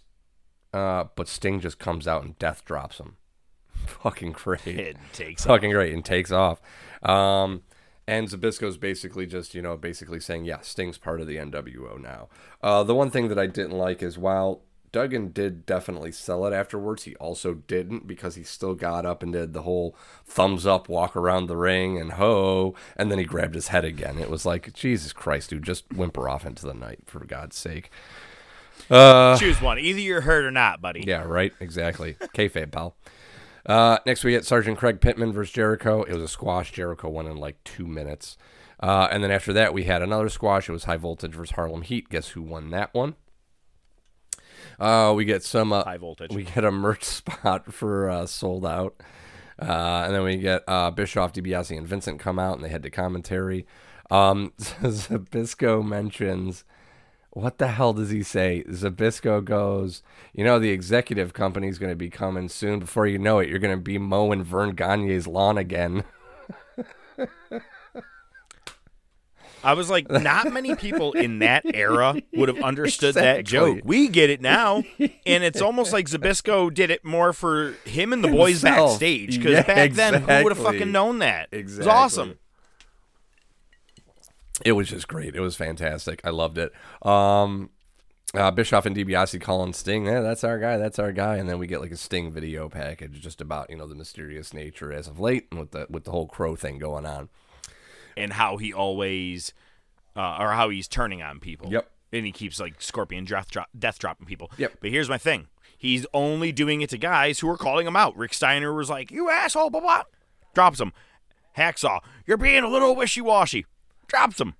Speaker 5: uh, but Sting just comes out and death drops him. (laughs) Fucking great.
Speaker 7: It takes
Speaker 5: Fucking great and takes off. Um, and Zbyszko's basically just, you know, basically saying, yeah, Sting's part of the NWO now. Uh, the one thing that I didn't like is while Duggan did definitely sell it afterwards, he also didn't because he still got up and did the whole thumbs up walk around the ring and ho, and then he grabbed his head again. It was like, Jesus Christ, dude, just whimper off into the night, for God's sake. Uh,
Speaker 7: Choose one. Either you're hurt or not, buddy.
Speaker 5: yeah, right. Exactly. (laughs) Kayfabe, pal. Uh, next, we get Sergeant Craig Pittman versus Jericho. It was a squash. Jericho won in like two minutes. Uh, and then after that, we had another squash. It was High Voltage versus Harlem Heat. Guess who won that one? Uh, we get some uh,
Speaker 7: High Voltage.
Speaker 5: We get a merch (laughs) spot for uh, sold out. Uh, and then we get uh, Bischoff, DiBiase, and Vincent come out, and they head to commentary. Um, (laughs) Zbyszko mentions what the hell does he say? Zbyszko goes, you know, the executive company's going to be coming soon. Before you know it, you're going to be mowing Verne Gagne's lawn again.
Speaker 7: I was like, not many people in that era would have understood that joke. We get it now, and it's almost like Zbyszko did it more for him and the boys
Speaker 5: Himself.
Speaker 7: backstage. Because
Speaker 5: Yeah,
Speaker 7: back then, who would have fucking known that?
Speaker 5: Exactly.
Speaker 7: It was awesome.
Speaker 5: It was just great. It was fantastic. I loved it. Um, uh, Bischoff and DiBiase calling Sting, yeah, that's our guy, that's our guy, and then we get like a Sting video package just about you know the mysterious nature as of late and with the with the whole crow thing going on.
Speaker 7: and how he always, uh, or how he's turning on people.
Speaker 5: Yep.
Speaker 7: And he keeps like Scorpion death, drop, death dropping people.
Speaker 5: Yep.
Speaker 7: But here's my thing: he's only doing it to guys who are calling him out. Rick Steiner was like, "You asshole!" Blah blah. Drops him. Hacksaw, you're being a little wishy washy. Drops him.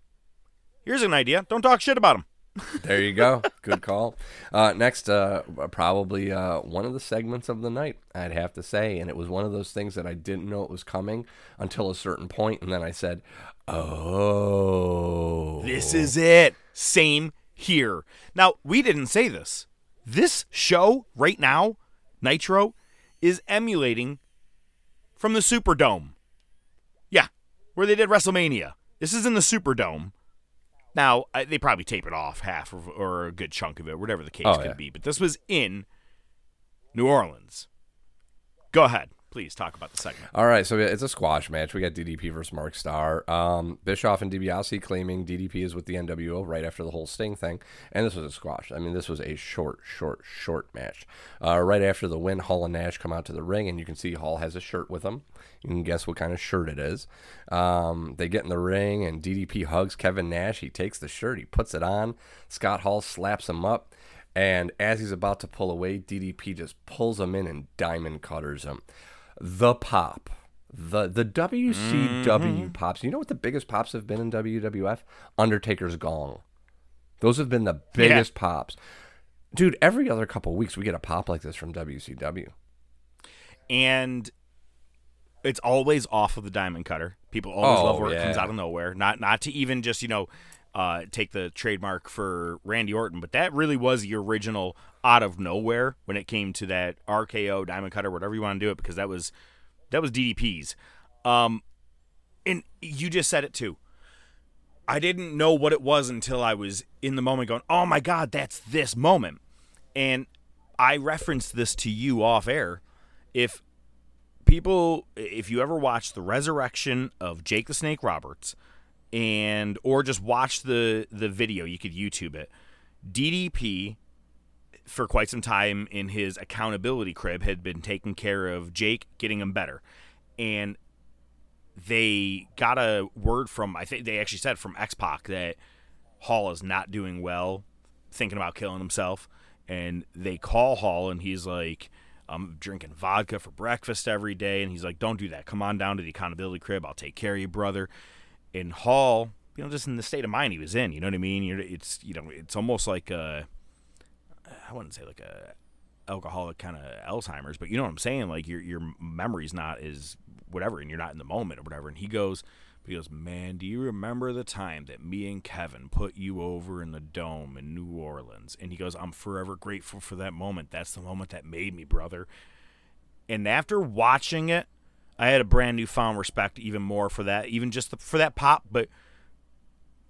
Speaker 7: Here's an idea: don't talk shit about him. (laughs)
Speaker 5: There you go. Good call. Uh, next, uh, probably uh, one of the segments of the night, I'd have to say. And it was one of those things that I didn't know it was coming until a certain point, And then I said, oh.
Speaker 7: This is it. Same here. Now, we didn't say this. This show right now, Nitro, is emulating from the Superdome. Yeah, where they did WrestleMania. This is in the Superdome. Now, I, they probably tape it off half or, or a good chunk of it, whatever the case
Speaker 5: Oh,
Speaker 7: could
Speaker 5: yeah.
Speaker 7: be. But this was in New Orleans. Go ahead. Please talk about the segment.
Speaker 5: All right, so it's a squash match. We got DDP versus Mark Starr. Um, Bischoff and DiBiase claiming DDP is with the NWO right after the whole Sting thing, and this was a squash. I mean, this was a short, short, short match. Uh, right after the win, Hall and Nash come out to the ring, and you can see Hall has a shirt with him. You can guess what kind of shirt it is. Um, they get in the ring, and DDP hugs Kevin Nash. He takes the shirt, he puts it on. Scott Hall slaps him up. And as he's about to pull away, DDP just pulls him in and diamond cutters him. The pop. The the WCW
Speaker 7: Mm-hmm.
Speaker 5: pops. You know what the biggest pops have been in WWF? Undertaker's gong. Those have been the biggest pops. Dude, every other couple weeks we get a pop like this from WCW.
Speaker 7: and it's always off of the diamond cutter. People always
Speaker 5: Oh,
Speaker 7: love where it comes out of nowhere. Not not to even just you know uh, take the trademark for Randy Orton, but that really was the original out of nowhere when it came to that RKO Diamond Cutter, whatever you want to do it, because that was that was DDP's. Um, and you just said it too. I didn't know what it was until I was in the moment going, "Oh my god, that's this moment." And I referenced this to you off air. If people if you ever watch the resurrection of Jake the Snake Roberts and or just watch the the video, you could YouTube it. DDP for quite some time in his accountability crib had been taking care of Jake, getting him better. And they got a word from I think they actually said from X Pac that Hall is not doing well, thinking about killing himself. And they call Hall and he's like, I'm drinking vodka for breakfast every day. And he's like, Don't do that. Come on down to the accountability crib. I'll take care of you, brother. And Hall, you know, just in the state of mind he was in, you know what I mean? It's you know, it's almost like a I wouldn't say like a alcoholic kind of Alzheimer's, but you know what I'm saying? Like your your memory's not as whatever, and you're not in the moment or whatever. And he goes, he goes, man, do you remember the time that me and Kevin put you over in the dome in New Orleans? And he goes, I'm forever grateful for that moment. That's the moment that made me, brother. And after watching it, I had a brand new found respect even more for that, even just the, for that pop, but.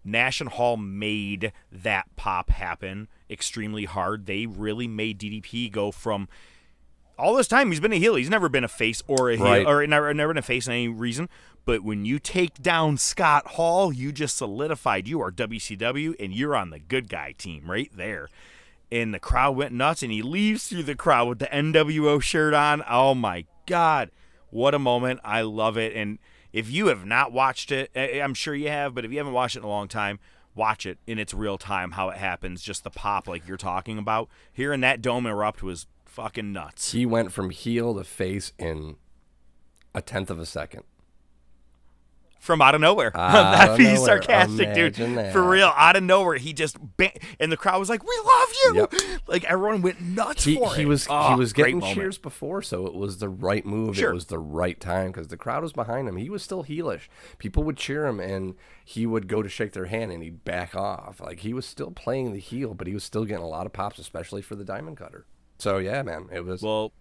Speaker 7: Nash and Hall made that pop happen extremely hard. They really made DDP go from all this time he's been a heel. He's never been a face or a heel
Speaker 5: Right.
Speaker 7: or never never been a face in any reason. But when you take down Scott Hall, you just solidified you are WCW and you're on the good guy team right there. And the crowd went nuts and he leaves through the crowd with the NWO shirt on. Oh my god. What a moment. I love it. And if you have not watched it, I'm sure you have, but if you haven't watched it in a long time, watch it in its real time how it happens, just the pop like you're talking about. Hearing that dome erupt was fucking nuts.
Speaker 5: He went from heel to face in a tenth of a second.
Speaker 7: From out of nowhere.
Speaker 5: Out (laughs)
Speaker 7: Not
Speaker 5: of
Speaker 7: being
Speaker 5: nowhere.
Speaker 7: sarcastic, dude.
Speaker 5: That.
Speaker 7: For real, out of nowhere, he just bang, and the crowd was like, "We love you!"
Speaker 5: Yep. (gasps)
Speaker 7: Like everyone went nuts
Speaker 5: He,
Speaker 7: for
Speaker 5: he
Speaker 7: it.
Speaker 5: was he
Speaker 7: Oh,
Speaker 5: was getting
Speaker 7: moment.
Speaker 5: cheers before, so it was the right move.
Speaker 7: Sure.
Speaker 5: It was the right time because the crowd was behind him. He was still heelish. People would cheer him, and he would go to shake their hand, and he'd back off. Like he was still playing the heel, but he was still getting a lot of pops, especially for the diamond cutter. So yeah, man, it was
Speaker 7: well.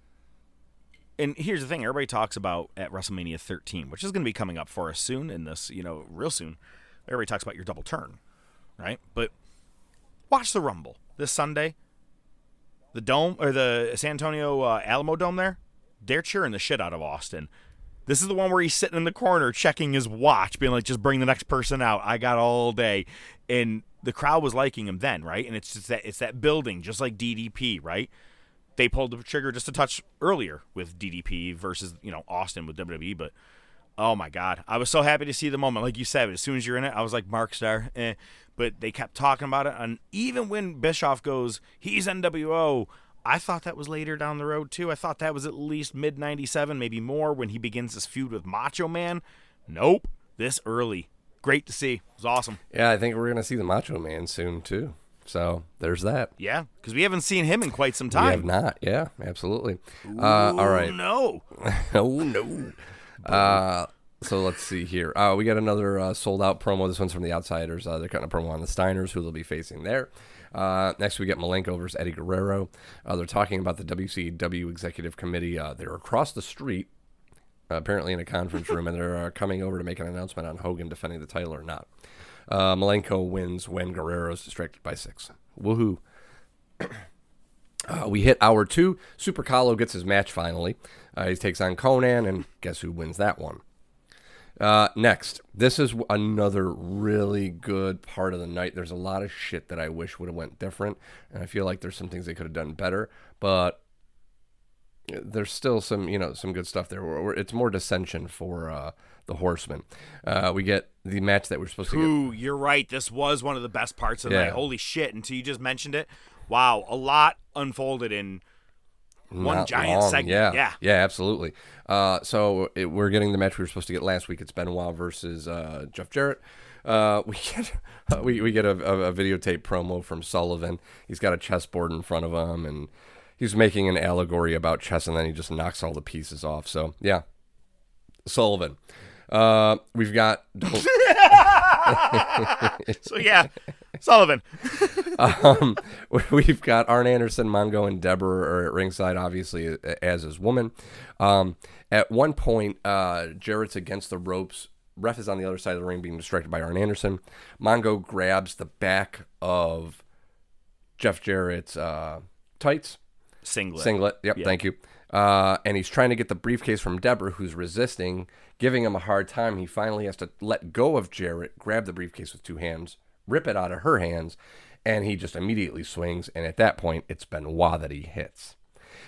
Speaker 7: And here's the thing: everybody talks about at WrestleMania 13, which is going to be coming up for us soon. In this, you know, real soon. Everybody talks about your double turn, right? But watch the Rumble this Sunday. The dome or the San Antonio uh, Alamo Dome there, they're cheering the shit out of Austin. This is the one where he's sitting in the corner checking his watch, being like, "Just bring the next person out. I got all day." And the crowd was liking him then, right? And it's just that it's that building, just like DDP, right? They pulled the trigger just a touch earlier with DDP versus you know Austin with WWE, but oh my god, I was so happy to see the moment. Like you said, as soon as you're in it, I was like Mark Starr, eh. But they kept talking about it, and even when Bischoff goes, he's NWO. I thought that was later down the road too. I thought that was at least mid '97, maybe more, when he begins his feud with Macho Man. Nope, this early. Great to see. It was awesome.
Speaker 5: yeah. I think we're gonna see the Macho Man soon too. So there's that.
Speaker 7: Yeah, because we haven't seen him in quite some time.
Speaker 5: We have not. Yeah, absolutely. uh, all right.
Speaker 7: No. (laughs)
Speaker 5: oh no. Uh, so let's see here. Uh, we got another uh, sold out promo. This one's from the Outsiders. Uh, they're cutting a promo on the Steiners, who they'll be facing there. Uh, next, we get Malenko versus Eddie Guerrero. Uh, they're talking about the WCW Executive Committee. Uh, they're across the street, apparently in a conference room, and they're uh, coming over to make an announcement on Hogan defending the title or not. Uh, Malenko wins when Guerrero's distracted by Syxx. Woohoo! Uh, we hit hour two. Super Calo gets his match finally. Uh, he takes on Konnan, and guess who wins that one? Uh, next, this is another really good part of the night. There's a lot of shit that I wish would have went different, and I feel like there's some things they could have done better. But there's still some, you know, some good stuff there. It's more dissension for uh, the Horsemen. Uh, we get the match that we're supposed to get.
Speaker 7: Ooh, you're right. This was one of the best parts of the night. Holy shit! Until you just mentioned it, wow, a lot unfolded in one
Speaker 5: Not
Speaker 7: giant
Speaker 5: long,
Speaker 7: segment.
Speaker 5: Yeah,
Speaker 7: yeah.
Speaker 5: yeah, absolutely. Uh, so it, we're getting the match we were supposed to get last week. It's Benoit versus uh, Jeff Jarrett. Uh, (laughs) we get we, we get a, a, a videotape promo from Sullivan. He's got a chessboard in front of him, and he's making an allegory about chess, and then he just knocks all the pieces off. So yeah, Sullivan. Uh, we've got (laughs) (laughs)
Speaker 7: so yeah, Sullivan. (laughs)
Speaker 5: um, we've got Arn Anderson, Mongo, and Deborah are at ringside, obviously as his woman. Um, at one point, uh, Jarrett's against the ropes. Ref is on the other side of the ring, being distracted by Arn Anderson. Mongo grabs the back of Jeff Jarrett's uh, tights,
Speaker 7: Singlet.
Speaker 5: Singlet. Yep.
Speaker 7: Yeah.
Speaker 5: Thank you. Uh, and he's trying to get the briefcase from Deborah, who's resisting, giving him a hard time. He finally has to let go of Jarrett, grab the briefcase with two hands, rip it out of her hands, and he just immediately swings. And at that point, it's Benoit that he hits.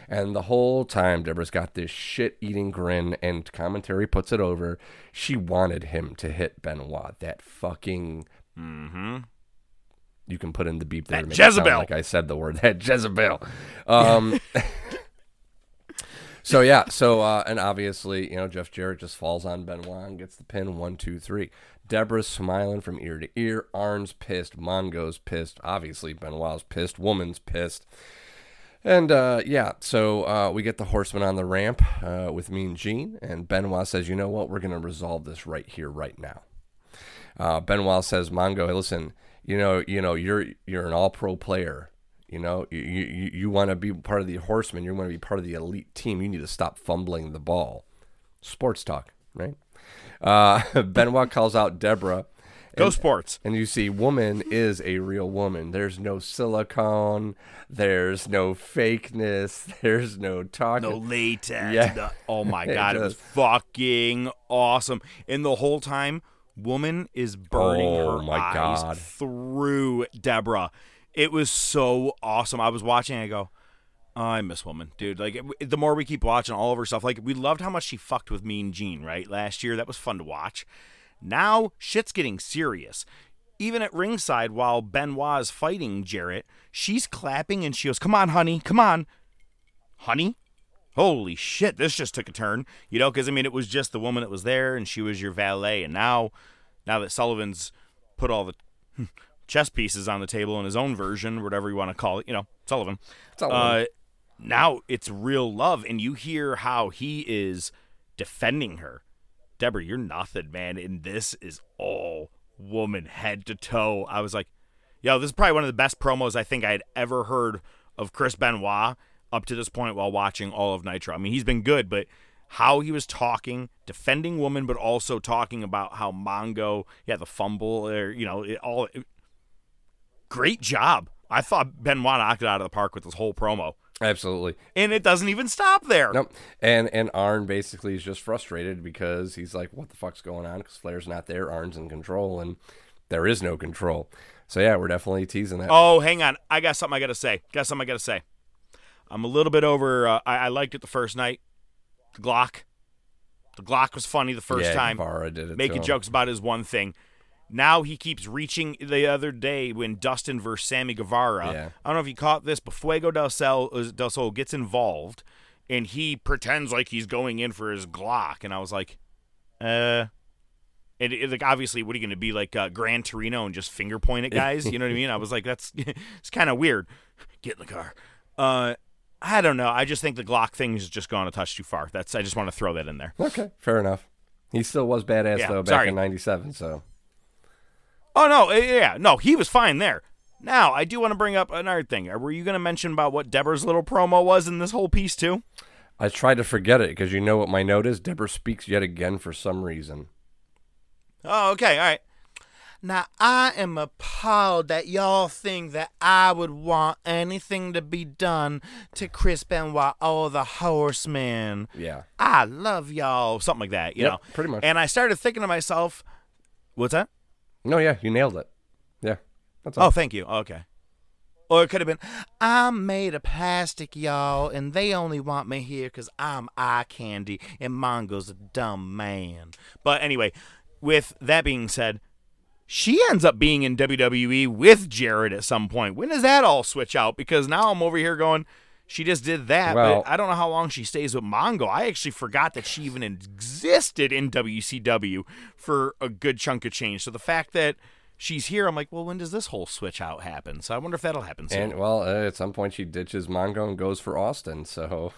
Speaker 5: And the whole time, Deborah's got this shit eating grin, and commentary puts it over. She wanted him to hit Benoit. That fucking.
Speaker 7: Mm-hmm.
Speaker 5: You can put in the beep there.
Speaker 7: That
Speaker 5: to make it sound
Speaker 7: Jezebel.
Speaker 5: Like I said the word. That Jezebel. Um, (laughs) so, yeah. So, uh, and obviously, you know, Jeff Jarrett just falls on Benoit and gets the pin. One, two, three. Deborah's smiling from ear to ear. Arn's pissed. Mongo's pissed. Obviously, Benoit's pissed. Woman's pissed. And uh, yeah, so uh, we get the horseman on the ramp uh, with Mean Gene, and Benoit says, "You know what? We're going to resolve this right here, right now." Uh, Benoit says, "Mongo, hey, listen, you know, you know, you're you're an all-pro player. You know, you you, you want to be part of the horsemen. You want to be part of the elite team. You need to stop fumbling the ball." Sports talk, right? Uh, (laughs) Benoit calls out Deborah.
Speaker 7: Go
Speaker 5: and-
Speaker 7: sports.
Speaker 5: And you see, woman is a real woman. There's no silicone. There's no fakeness. (laughs) There's no talking.
Speaker 7: No latex.
Speaker 5: Yeah.
Speaker 7: no- oh my (laughs) god, it was fucking awesome. And the whole time, woman is burning
Speaker 5: Oh
Speaker 7: her eyes
Speaker 5: God.
Speaker 7: through Deborah. It was so awesome. I was watching. I go, oh, I miss woman, dude. Like it- the more we keep watching all of her stuff, like we loved how much she fucked with Mean Gene, right? Last year, that was fun to watch. Now shit's getting serious. Even at ringside, while Benoit is fighting Jarrett, she's clapping and she goes, "Come on, honey, come on, honey." Holy shit, this just took a turn. You know, because I mean, it was just the woman that was there, and she was your valet, and now, now that Sullivan's put all the (laughs) chess pieces on the table in his own version, whatever you want to call it, you know, Sullivan.
Speaker 5: Sullivan.
Speaker 7: Uh, now it's real love, and you hear how he is defending her. Deborah, you're nothing, man, and this is all woman head to toe. I was like, yo, this is probably one of the best promos I think I had ever heard of Chris Benoit up to this point while watching all of Nitro. I mean, he's been good, but how he was talking, defending woman, but also talking about how Mongo, yeah, the fumble, or you know, it all. It, great job. I thought Benoit knocked it out of the park with this whole promo,
Speaker 5: Absolutely.
Speaker 7: and it doesn't even stop there.
Speaker 5: Nope. And and Arn basically is just frustrated because he's like, "What the fuck's going on?" Because Flair's not there. Arn's in control, and there is no control. So yeah, we're definitely teasing that.
Speaker 7: Oh, hang on. I got something I got to say. Got something I got to say. I'm a little bit over. Uh, I, I liked it the first night. The Glock. The Glock was funny the first
Speaker 5: Yeah,
Speaker 7: time.
Speaker 5: Guevara did it
Speaker 7: Making jokes about his one thing. Now he keeps reaching. The other day when Dustin versus Sammy Guevara.
Speaker 5: Yeah.
Speaker 7: I don't know if you caught this, but Fuego del Sol, del Sol gets involved, and he pretends like he's going in for his Glock, and I was like, uh. And it, like obviously, what are you going to be like uh, Gran Torino and just finger point at guys? You know what I mean? I was like, that's (laughs) it's kind of weird. Get in the car. Uh, I don't know. I just think the Glock thing has just gone a touch too far. That's I just want to throw that in there.
Speaker 5: Okay, fair enough. He still was badass
Speaker 7: Yeah,
Speaker 5: though back
Speaker 7: sorry.
Speaker 5: in '97. So
Speaker 7: Oh no, eh, yeah, no, he was fine there. Now I do want to bring up another thing. Uh, Were you going to mention about what Deborah's little promo was in this whole piece too?
Speaker 5: I tried to forget it because you know what my note is. Deborah speaks yet again for some reason.
Speaker 7: Oh, okay, all right. Now I am appalled that y'all think that I would want anything to be done to Chris Benoit or the Horseman.
Speaker 5: Yeah.
Speaker 7: I love y'all, something like that, you
Speaker 5: Yep,
Speaker 7: know.
Speaker 5: pretty much.
Speaker 7: And I started thinking to myself, what's that?
Speaker 5: No, yeah, you nailed it. Yeah, that's all.
Speaker 7: Oh, thank you. Okay. Or it could have been, I'm made of plastic, y'all, and they only want me here because I'm eye candy and Mongo's a dumb man. But anyway, with that being said, she ends up being in WWE with Jarrett at some point. When does that all switch out? Because now I'm over here going, she just did that,
Speaker 5: Well-
Speaker 7: but I don't know how long she stays with Mongo. I actually forgot that she even existed in WCW for a good chunk of change. So the fact that she's here, I'm like, well, when does this whole switch out happen? So I wonder if that'll happen soon.
Speaker 5: And well, uh, at some point she ditches Mongo and goes for Austin. So,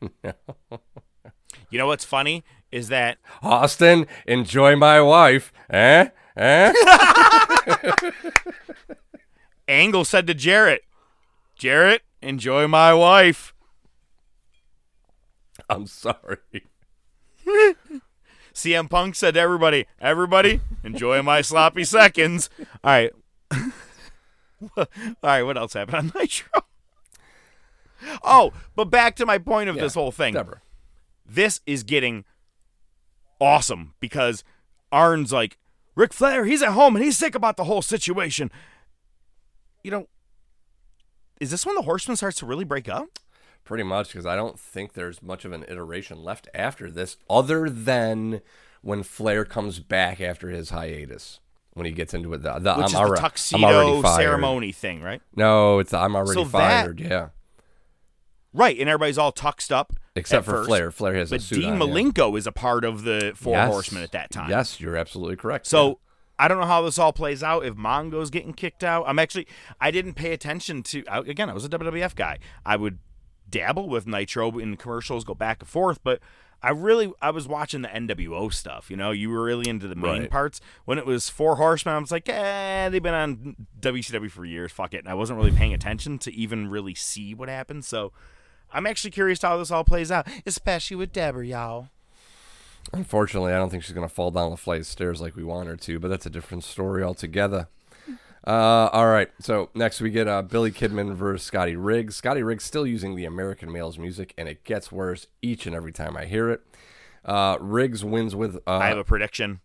Speaker 5: (laughs)
Speaker 7: you know what's funny is that
Speaker 5: Austin, enjoy my wife, eh? Eh? (laughs)
Speaker 7: Angle said to Jarrett, Jarrett, enjoy my wife. (laughs)
Speaker 5: I'm sorry. (laughs)
Speaker 7: CM Punk said to everybody, everybody, enjoy my sloppy seconds. All right. (laughs) All right, what else happened on Nitro? Oh, but back to my point of
Speaker 5: Yeah,
Speaker 7: this whole thing.
Speaker 5: Deborah.
Speaker 7: This is getting awesome because Arn's like, Ric Flair, he's at home and he's sick about the whole situation. You know, is this when the Horseman starts to really break up?
Speaker 5: Pretty much, because I don't think there's much of an iteration left after this, other than when Flair comes back after his hiatus. When he gets into it, the, the
Speaker 7: Which
Speaker 5: I'm,
Speaker 7: is the
Speaker 5: alre-
Speaker 7: tuxedo ceremony thing, right?
Speaker 5: No, it's the I'm already
Speaker 7: So that-
Speaker 5: fired. yeah,
Speaker 7: Right, and everybody's all tuxed up.
Speaker 5: Except for
Speaker 7: first.
Speaker 5: Flair. Flair has a
Speaker 7: but
Speaker 5: suit
Speaker 7: Dean
Speaker 5: on, yeah.
Speaker 7: Malenko is a part of the Four
Speaker 5: Yes.
Speaker 7: Horsemen at that time.
Speaker 5: Yes, you're absolutely correct.
Speaker 7: So I don't know how this all plays out. If Mongo's getting kicked out, I'm actually I didn't pay attention to. Again, I was a WWF guy. I would dabble with Nitro in commercials, go back and forth, but I really I was watching the NWO stuff. You know, you were really into the main
Speaker 5: Right.
Speaker 7: parts. When it was Four Horsemen, I was like, eh, they've been on WCW for years. Fuck it. And I wasn't really paying attention to even really see what happened. So. I'm actually curious how this all plays out, especially with Deborah, y'all.
Speaker 5: Unfortunately, I don't think she's going to fall down the flight of stairs like we want her to, but that's a different story altogether. Uh, all right, so next we get uh, Billy Kidman versus Scotty Riggs. Scotty Riggs still using the American Males music, and it gets worse each and every time I hear it. Uh, Riggs wins with. Uh,
Speaker 7: I have a prediction.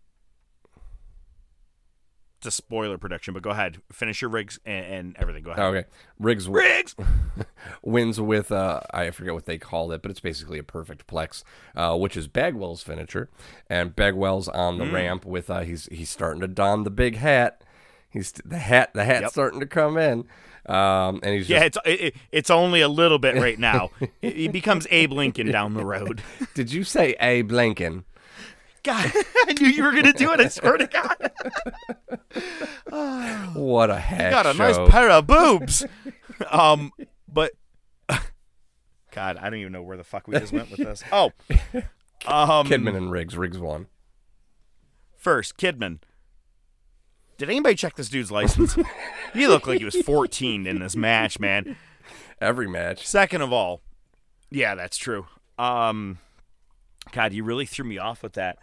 Speaker 7: It's a spoiler prediction, but go ahead. Finish your rigs and, and everything. Go ahead.
Speaker 5: Oh, okay. Riggs
Speaker 7: Riggs! (laughs)
Speaker 5: wins with uh, I forget what they call it, but it's basically a perfect plex, uh, which is Bagwell's finisher. And Bagwell's on the
Speaker 7: Mm.
Speaker 5: ramp with uh, he's he's starting to don the big hat. He's the hat the hat's
Speaker 7: Yep.
Speaker 5: starting to come in. Um, and he's
Speaker 7: Yeah,
Speaker 5: just,
Speaker 7: it's it, it- it's only a little bit (laughs) right now. He becomes Abe Lincoln down the road. (laughs)
Speaker 5: Did you say Abe Lincoln?
Speaker 7: God, (laughs) I knew you were gonna do it. I swear to God. (laughs)
Speaker 5: What a
Speaker 7: You got a
Speaker 5: show.
Speaker 7: nice pair of boobs. (laughs) um, but God, I don't even know where the fuck we just went with this. Oh, um,
Speaker 5: Kidman and Riggs. Riggs won.
Speaker 7: First, Kidman. Did anybody check this dude's license? he looked like he was 14 in this match, man.
Speaker 5: Every match.
Speaker 7: Second of all, yeah, that's true. Um, God, you really threw me off with that.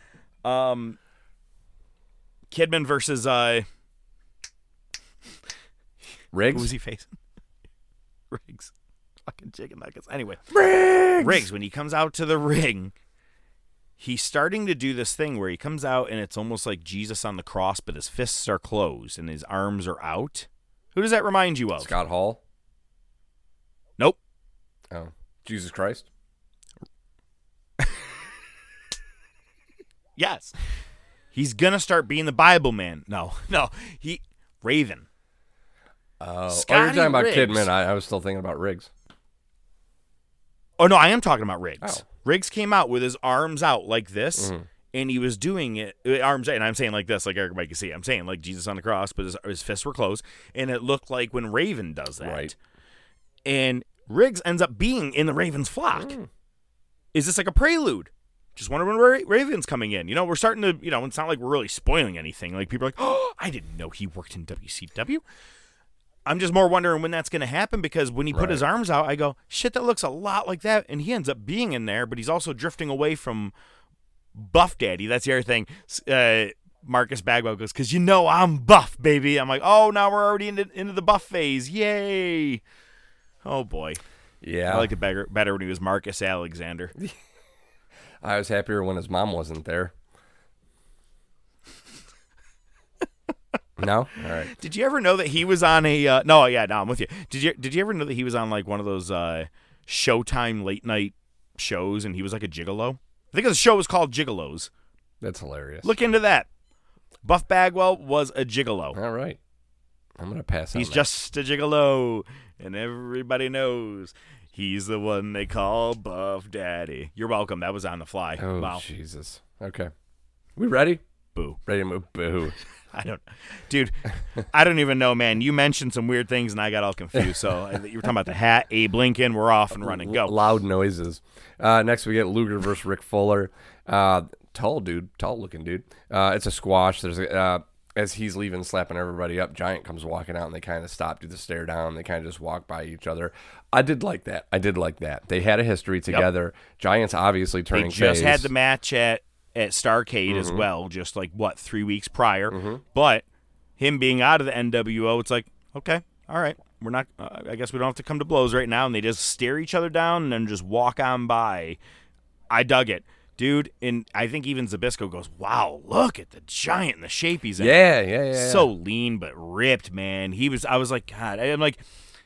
Speaker 7: Um, Kidman versus uh,
Speaker 5: Riggs.
Speaker 7: who was he facing? (laughs) Riggs, fucking chicken nuggets. Anyway,
Speaker 5: Riggs.
Speaker 7: Riggs when he comes out to the ring, he's starting to do this thing where he comes out and it's almost like Jesus on the cross, but his fists are closed and his arms are out. Who does that remind you of?
Speaker 5: Scott Hall.
Speaker 7: Nope.
Speaker 5: Oh, Jesus Christ.
Speaker 7: Yes. He's gonna start being the Bible man. No, (laughs) no. He Raven.
Speaker 5: Oh, oh, you're talking about
Speaker 7: Riggs.
Speaker 5: Kidman. I, I was still thinking about Riggs.
Speaker 7: Oh no, I am talking about Riggs.
Speaker 5: Oh.
Speaker 7: Riggs came out with his arms out like this,
Speaker 5: Mhm.
Speaker 7: and he was doing it uh, arms. And I'm saying like this, like everybody can see. I'm saying like Jesus on the cross, but his, his fists were closed, and it looked like when Raven does that.
Speaker 5: Right.
Speaker 7: And Riggs ends up being in the Ravens flock. Is this like a prelude? Just wonder when Ra- Raven's coming in. You know, we're starting to. You know, it's not like we're really spoiling anything. Like people are like, oh, (gasps) I didn't know he worked in WCW. I'm just more wondering when that's going to happen because when he put his arms out, I go, shit, that looks a lot like that. And he ends up being in there, but he's also drifting away from Buff Daddy. That's the other thing. Uh, Marcus Bagwell goes, because you know I'm buff, baby. I'm like, oh, now we're already into, into the buff phase. Yay. Oh, boy.
Speaker 5: Yeah.
Speaker 7: I liked it better, better when he was Marcus Alexander. (laughs)
Speaker 5: I was happier when his mom wasn't there. no. All right.
Speaker 7: Did you ever know that he was on a? Uh, no, yeah, no, I'm with you. Did you Did you ever know that he was on like one of those uh, Showtime late night shows, and he was like a gigolo? I think the show was called Gigolos.
Speaker 5: That's hilarious.
Speaker 7: Look into that. Buff Bagwell was a gigolo.
Speaker 5: All right. I'm gonna pass on
Speaker 7: He's
Speaker 5: that.
Speaker 7: just a gigolo, and everybody knows he's the one they call Buff Daddy. You're welcome. That was on the fly.
Speaker 5: Oh
Speaker 7: wow.
Speaker 5: Jesus. Okay. We ready?
Speaker 7: Boo.
Speaker 5: Ready to move? Boo. (laughs)
Speaker 7: I don't, dude. I don't even know, man. You mentioned some weird things, and I got all confused. So (laughs) you were talking about the hat, Abe Lincoln. We're off and running. Go.
Speaker 5: L- loud noises. Uh, next we get Luger versus Rick Fuller. Uh, tall dude, tall looking dude. Uh, it's a squash. There's a uh, as he's leaving, slapping everybody up, Giant comes walking out, and they kind of stop, do the stare down. They kind of just walk by each other. I did like that. I did like that. They had a history together. Giants obviously turning.
Speaker 7: They just had the match at at Starcade as
Speaker 5: Mhm.
Speaker 7: well, just like what three weeks prior.
Speaker 5: Mm-hmm.
Speaker 7: But him being out of the NWO, it's like okay, all right, we're not. Uh, I guess we don't have to come to blows right now. And they just stare each other down and then just walk on by. I dug it, dude. And I think even Zbyszko goes, "Wow, look at the giant and the shape he's in."
Speaker 5: Yeah, yeah, yeah, yeah.
Speaker 7: So lean but ripped, man. He was. I was like, God. I'm like.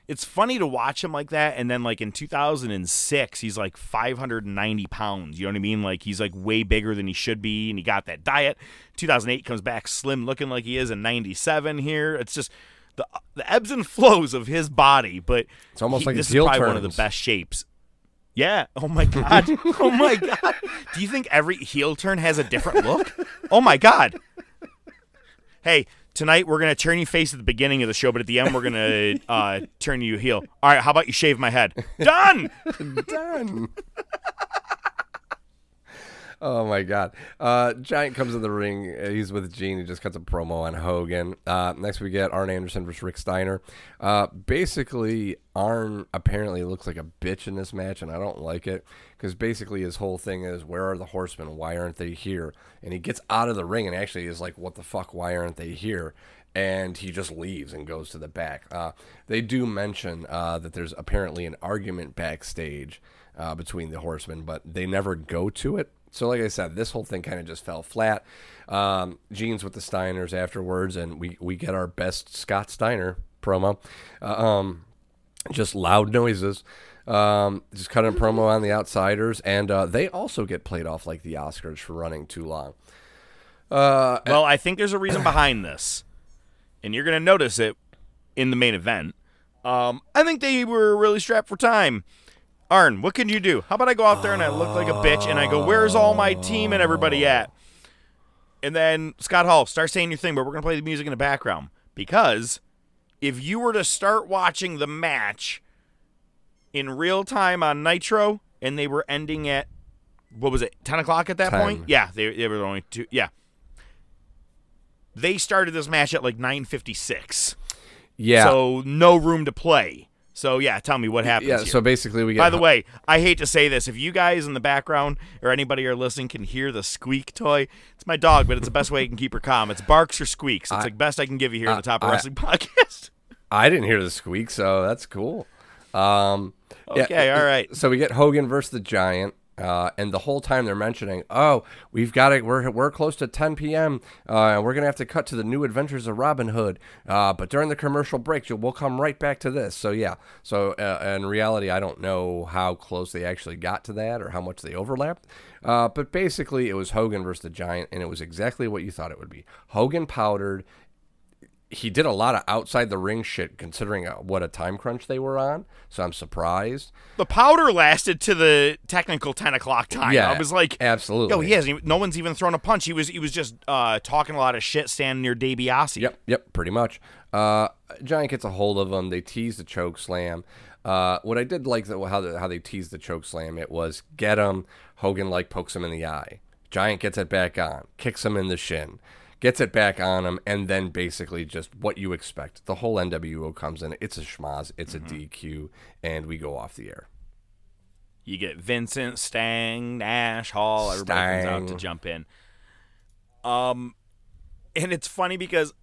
Speaker 7: It's funny to watch him like that, and then like in 2006, he's like 590 pounds. You know what I mean? Like he's like way bigger than he should be, and he got that diet. 2008 comes back slim, looking like he is in 97. Here, it's just the the ebbs and flows of his body. But
Speaker 5: It's almost
Speaker 7: he-
Speaker 5: like
Speaker 7: this is probably one of the best shapes. Yeah. Oh my god. (laughs) oh my god. Do you think every heel turn has a different look? Oh my god. Hey, tonight we're gonna turn you face at the beginning of the show, but at the end we're gonna (laughs) uh, turn you heel. All right. How about you shave my head? Done. (laughs)
Speaker 5: Done. Oh my god! Uh, Giant comes in the ring. uh, He's with Gene. He just cuts a promo on Hogan. Uh, next, we get Arn Anderson versus Rick Steiner. Uh, basically, Arn apparently looks like a bitch in this match, and I don't like it because basically his whole thing is, "Where are the Horsemen? Why aren't they here?" And he gets out of the ring and actually is like, "What the fuck? Why aren't they here?" and he just leaves and goes to the back. Uh, they do mention uh, that there's apparently an argument backstage uh, between the horsemen, but they never go to it. So, like I said, this whole thing kind of just fell flat. Um, Gene's with the Steiners afterwards, and we, we get our best Scott Steiner promo. Uh, um, just loud noises. Um, just cutting promo on the Outsiders, and uh, they also get played off like the Oscars for running too long. Uh,
Speaker 7: well, I think there's a reason behind this, and you're gonna notice it in the main event. Um, I think they were really strapped for time. Arn, what can you do? How about I go out there and I look like a bitch and I go, "Where's all my team and everybody at?" And then Scott Hall, start saying your thing, but we're gonna play the music in the background because if you were to start watching the match in real time on Nitro and they were ending at what was it, ten o'clock at that
Speaker 5: 10.
Speaker 7: point? Yeah, they, they were only two. Yeah, they started this match at like nine fifty six.
Speaker 5: Yeah.
Speaker 7: So no room to play. So yeah, tell me what happens.
Speaker 5: Yeah,
Speaker 7: here.
Speaker 5: so basically we get
Speaker 7: By the way, I hate to say this, if you guys in the background or anybody are listening can hear the squeak toy, it's my dog, but it's the best way you can keep her calm. It's barks or squeaks. It's
Speaker 5: I-
Speaker 7: the best I can give you here on the Top of
Speaker 5: I-
Speaker 7: Wrestling podcast. (laughs)
Speaker 5: I didn't hear the squeak, so that's cool. Um, yeah,
Speaker 7: Okay, all right.
Speaker 5: So we get Hogan versus the Giant, uh, and the whole time they're mentioning, "Oh, we've got it. We're we're close to 10 p.m. Uh, and we're gonna have to cut to the new adventures of Robin Hood. Uh, but during the commercial break, we'll come right back to this. So yeah. So uh, in reality, I don't know how close they actually got to that or how much they overlapped. Uh, but basically, it was Hogan versus the Giant, and it was exactly what you thought it would be. Hogan powdered he did a lot of outside the ring shit considering uh, what a time crunch they were on. So I'm surprised.
Speaker 7: the powder lasted to the technical ten o'clock time.
Speaker 5: Yeah,
Speaker 7: I was like,
Speaker 5: absolutely.
Speaker 7: Yo, he hasn't. No one's even thrown a punch. He was he was just uh, talking a lot of shit standing near DiBiase.
Speaker 5: Yep, yep, pretty much. Uh, Giant gets a hold of him. They tease the choke slam. Uh, what I did like the, how the, how they teased the choke slam. It was get him. Hogan like pokes him in the eye. Giant gets it back on, kicks him in the shin, gets it back on him, and then basically just what you expect. The whole NWO comes in. It's a schmaz. It's a DQ, and we go off the air.
Speaker 7: You get Vincent, Stang, Nash, Hall. Everybody comes out to jump in. Um, and it's funny because,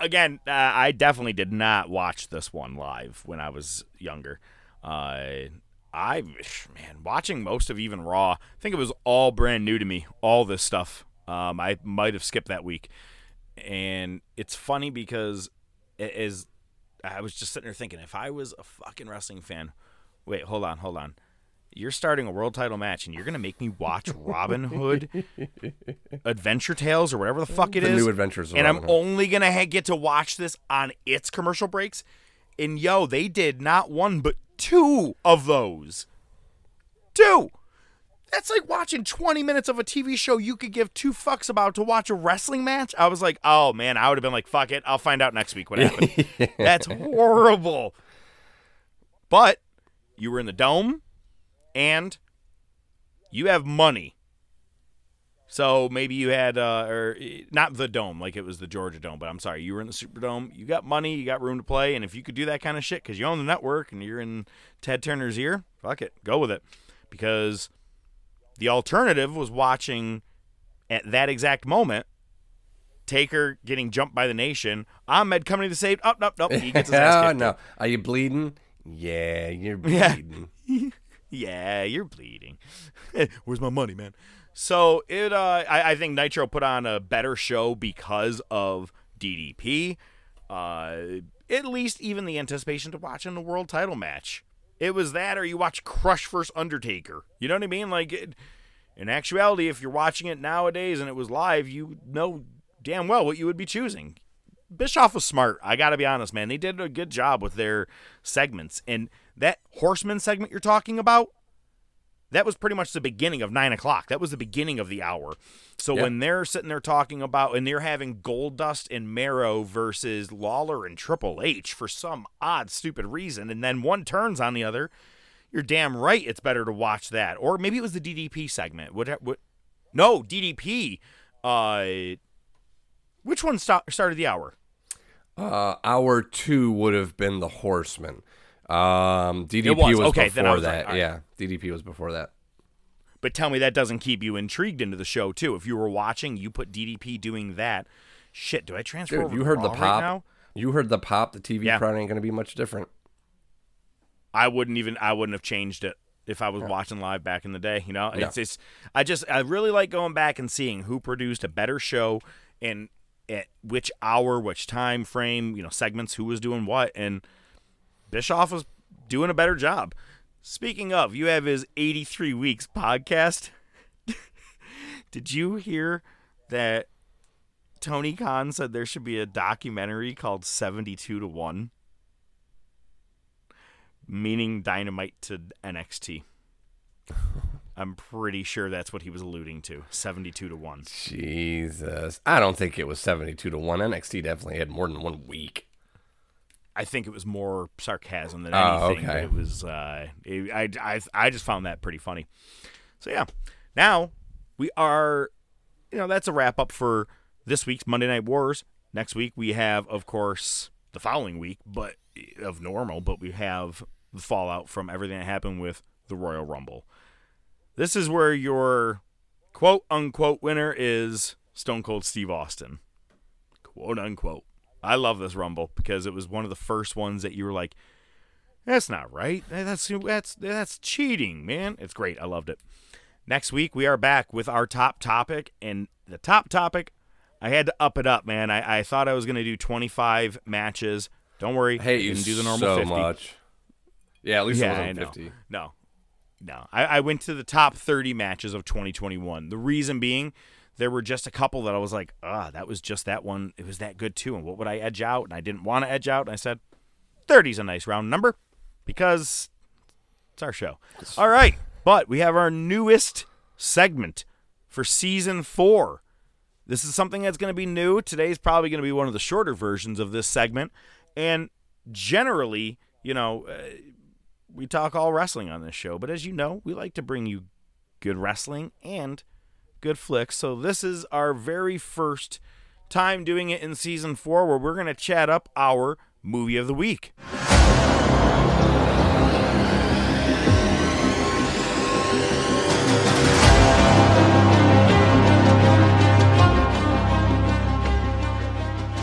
Speaker 7: again, uh, I definitely did not watch this one live when I was younger. Uh, I wish, man, watching most of even Raw, I think it was all brand new to me. All this stuff. Um, I might have skipped that week, and it's funny because it is. I was just sitting there thinking, if I was a fucking wrestling fan, wait, hold on, hold on. You're starting a world title match, and you're gonna make me watch Robin Hood (laughs) Adventure Tales or whatever the fuck it
Speaker 5: The
Speaker 7: is.
Speaker 5: New Adventures
Speaker 7: and I'm
Speaker 5: Hood.
Speaker 7: only gonna ha- get to watch this on its commercial breaks. And yo, they did not one but two of those. Two. That's like watching 20 minutes of a TV show you could give two fucks about to watch a wrestling match. I was like, oh man, I would have been like, fuck it, I'll find out next week what (laughs) happened. That's horrible. But you were in the dome and you have money. So maybe you had, uh, or eh, not the dome, like it was the Georgia Dome, but I'm sorry, you were in the Superdome. You got money, you got room to play, and if you could do that kind of shit because you own the network and you're in Ted Turner's ear, fuck it, go with it. Because the alternative was watching at that exact moment Taker getting jumped by the nation. Ahmed coming to the save. Oh, no, no. He gets his ass (laughs)
Speaker 5: oh, no. Are you bleeding? Yeah, you're (laughs)
Speaker 7: Yeah.
Speaker 5: bleeding. (laughs)
Speaker 7: yeah, you're bleeding. Where's my money, man? So it, uh, I, I think Nitro put on a better show because of DDP. Uh, at least even the anticipation to watching the world title match. It was that, or you watch Crush vs Undertaker. You know what I mean? Like, it, in actuality, if you're watching it nowadays and it was live, you know damn well what you would be choosing. Bischoff was smart. I got to be honest, man. They did a good job with their segments. And that horseman segment you're talking about, that was pretty much the beginning of nine o'clock. That was the beginning of the hour. So
Speaker 5: Yeah.
Speaker 7: when they're sitting there talking about, and they're having Goldust and Mero versus Lawler and Triple H for some odd, stupid reason, and then one turns on the other, you're damn right it's better to watch that. Or maybe it was the DDP segment. What? what no, DDP. Uh, which one sta- started the hour?
Speaker 5: Uh, hour two would have been the Horseman. Um, DDP
Speaker 7: was.
Speaker 5: was,
Speaker 7: Okay,
Speaker 5: before
Speaker 7: was
Speaker 5: that.
Speaker 7: All right.
Speaker 5: Yeah, DDP was before that.
Speaker 7: But tell me that doesn't keep you intrigued into the show too. If you were watching, you put DDP doing that. Shit, do I transfer
Speaker 5: Dude,
Speaker 7: over
Speaker 5: you
Speaker 7: to
Speaker 5: heard the
Speaker 7: Raw right
Speaker 5: pop.
Speaker 7: now?
Speaker 5: you heard the pop. The TV
Speaker 7: Yeah.
Speaker 5: crowd ain't going to be much different.
Speaker 7: I wouldn't even I wouldn't have changed it if I was watching live back in the day. You know,
Speaker 5: No.
Speaker 7: it's just I just I really like going back and seeing who produced a better show and at which hour, which time frame, you know, segments, who was doing what, and Bischoff was doing a better job. Speaking of, you have his 83 weeks podcast. (laughs) Did you hear that Tony Khan said there should be a documentary called 72 to 1? Meaning dynamite to NXT. (laughs) I'm pretty sure that's what he was alluding to. 72 to 1.
Speaker 5: Jesus, I don't think it was seventy-two to one. NXT definitely had more than one week.
Speaker 7: I think it was more sarcasm than
Speaker 5: Oh,
Speaker 7: anything. but
Speaker 5: okay.
Speaker 7: It was. Uh, it, I, I I just found that pretty funny. So yeah, now we are. You know that's a wrap up for this week's Monday Night Wars. Next week we have, of course, the following week, but of normal. But we have the fallout from everything that happened with the Royal Rumble. This is where your quote unquote winner is Stone Cold Steve Austin. Quote unquote. I love this Rumble because it was one of the first ones that you were like, that's not right. That's that's that's cheating, man. It's great. I loved it. Next week we are back with our top topic, and the top topic, I had to up it up, man. I, I thought I was gonna do 25 matches. Don't worry,
Speaker 5: I hate you
Speaker 7: didn't do the normal
Speaker 5: so
Speaker 7: 50.
Speaker 5: much. Yeah, at least
Speaker 7: yeah,
Speaker 5: it
Speaker 7: I
Speaker 5: wasn't fifty.
Speaker 7: No, no. I, I went to the top 30 matches of 2021. The reason being, there were just a couple that I was like, ah, that was just that one. It was that good too. And what would I edge out? And I didn't want to edge out. And I said, 30 is a nice round number because it's our show. All right. But we have our newest segment for season four. This is something that's going to be new. Today's probably going to be one of the shorter versions of this segment. And generally, you know, uh, we talk all wrestling on this show, but as you know, we like to bring you good wrestling and good flicks. So this is our very first time doing it in season four, where we're to chat up our movie of the week.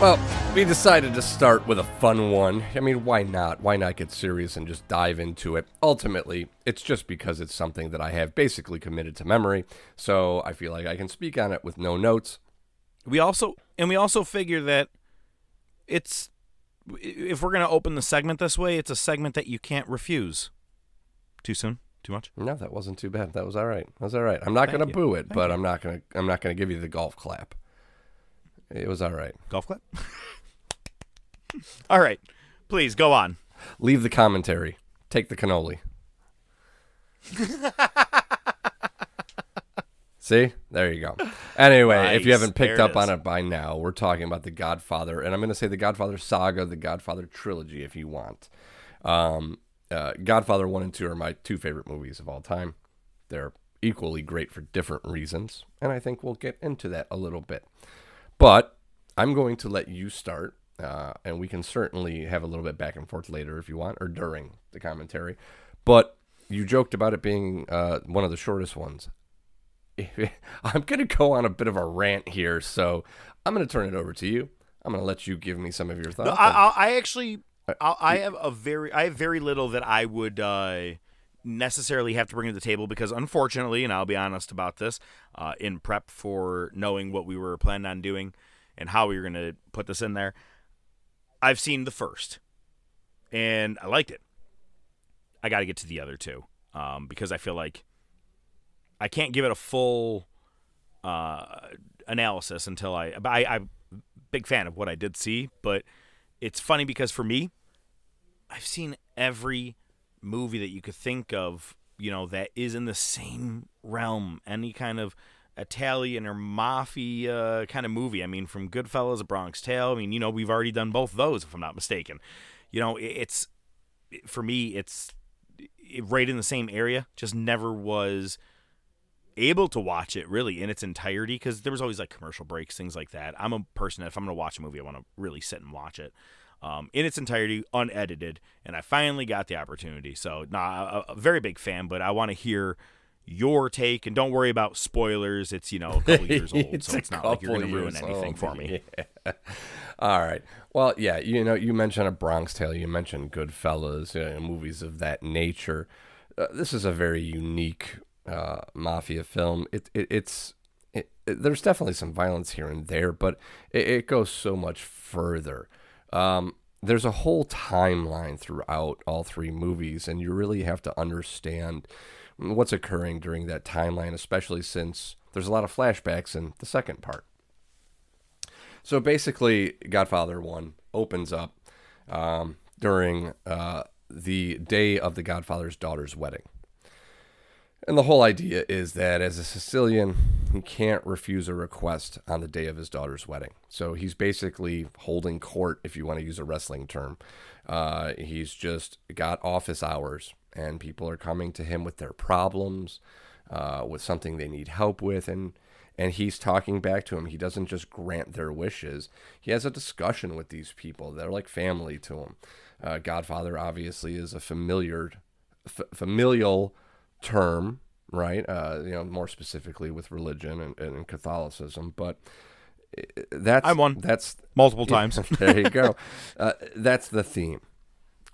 Speaker 5: Well, we decided to start with a fun one. I mean, why not? Why not get serious and just dive into it? Ultimately, it's just because it's something that I have basically committed to memory, so I feel like I can speak on it with no notes.
Speaker 7: We also and we also figure that it's if we're going to open the segment this way, it's a segment that you can't refuse. Too soon? Too much?
Speaker 5: No, that wasn't too bad. That was all right. That was all right. I'm not going to boo it,
Speaker 7: Thank
Speaker 5: but
Speaker 7: you.
Speaker 5: I'm not going to I'm not going to give you the golf clap. It was all right.
Speaker 7: Golf clap? (laughs) all right. Please go on.
Speaker 5: Leave the commentary. Take the cannoli. (laughs) See? There you go. Anyway, if you haven't picked up on it by now, we're talking about The Godfather, and I'm going to say The Godfather Saga, The Godfather Trilogy, if you want. Um, uh, Godfather 1 and 2 are my two favorite movies of all time. They're equally great for different reasons, and I think we'll get into that a little bit. But I'm going to let you start, uh, and we can certainly have a little bit back and forth later if you want, or during the commentary. But you joked about it being uh, one of the shortest ones. (laughs) I'm going to go on a bit of a rant here, so I'm going to turn it over to you. I'm going to let you give me some of your thoughts.
Speaker 7: No, I, I, I actually, I, I have a very, I have very little that I would uh, necessarily have to bring to the table because, unfortunately, and I'll be honest about this, uh, in prep for knowing what we were planning on doing and how we were going to put this in there, I've seen the first, and I liked it. I got to get to the other two um, because I feel like I can't give it a full uh, analysis until I, I. I'm big fan of what I did see, but it's funny because for me, I've seen every movie that you could think of, you know, that is in the same realm. Any kind of Italian or mafia kind of movie. I mean, from Goodfellas, A Bronx Tale. I mean, you know, we've already done both those, if I'm not mistaken. You know, it's for me, it's right in the same area. Just never was able to watch it really in its entirety because there was always like commercial breaks, things like that. I'm a person that if I'm going to watch a movie, I want to really sit and watch it um, in its entirety, unedited. And I finally got the opportunity. So, nah, a, a very big fan, but I want to hear your take and don't worry about spoilers. It's, you know, a couple (laughs) years old,
Speaker 5: It's
Speaker 7: so it's not like you're going to ruin anything
Speaker 5: old,
Speaker 7: for me.
Speaker 5: yeah. (laughs) All right. Well, yeah, you know, you mentioned a Bronx Tale, you mentioned Goodfellas, you know, movies of that nature. Uh, this is a very unique uh, mafia film. It, it it's it, it- there's definitely some violence here and there, but it, it goes so much further. Um, there's a whole timeline throughout all three movies, and you really have to understand what's occurring during that timeline, especially since there's a lot of flashbacks in the second part. So basically, Godfather 1 opens up um, during uh, the day of the Godfather's daughter's wedding. And the whole idea is that as a Sicilian, he can't refuse a request on the day of his daughter's wedding. So he's basically holding court, if you want to use a wrestling term. Uh, he's just got office hours, and people are coming to him with their problems, uh, with something they need help with, and and he's talking back to him. He doesn't just grant their wishes. He has a discussion with these people. They're like family to him. Uh, Godfather obviously is a familiar, f- familial term, right? Uh, you know, more specifically with religion and, and Catholicism, but that's
Speaker 7: I'm one.
Speaker 5: That's
Speaker 7: Multiple (laughs) times.
Speaker 5: there you go. (laughs) Uh, that's the theme,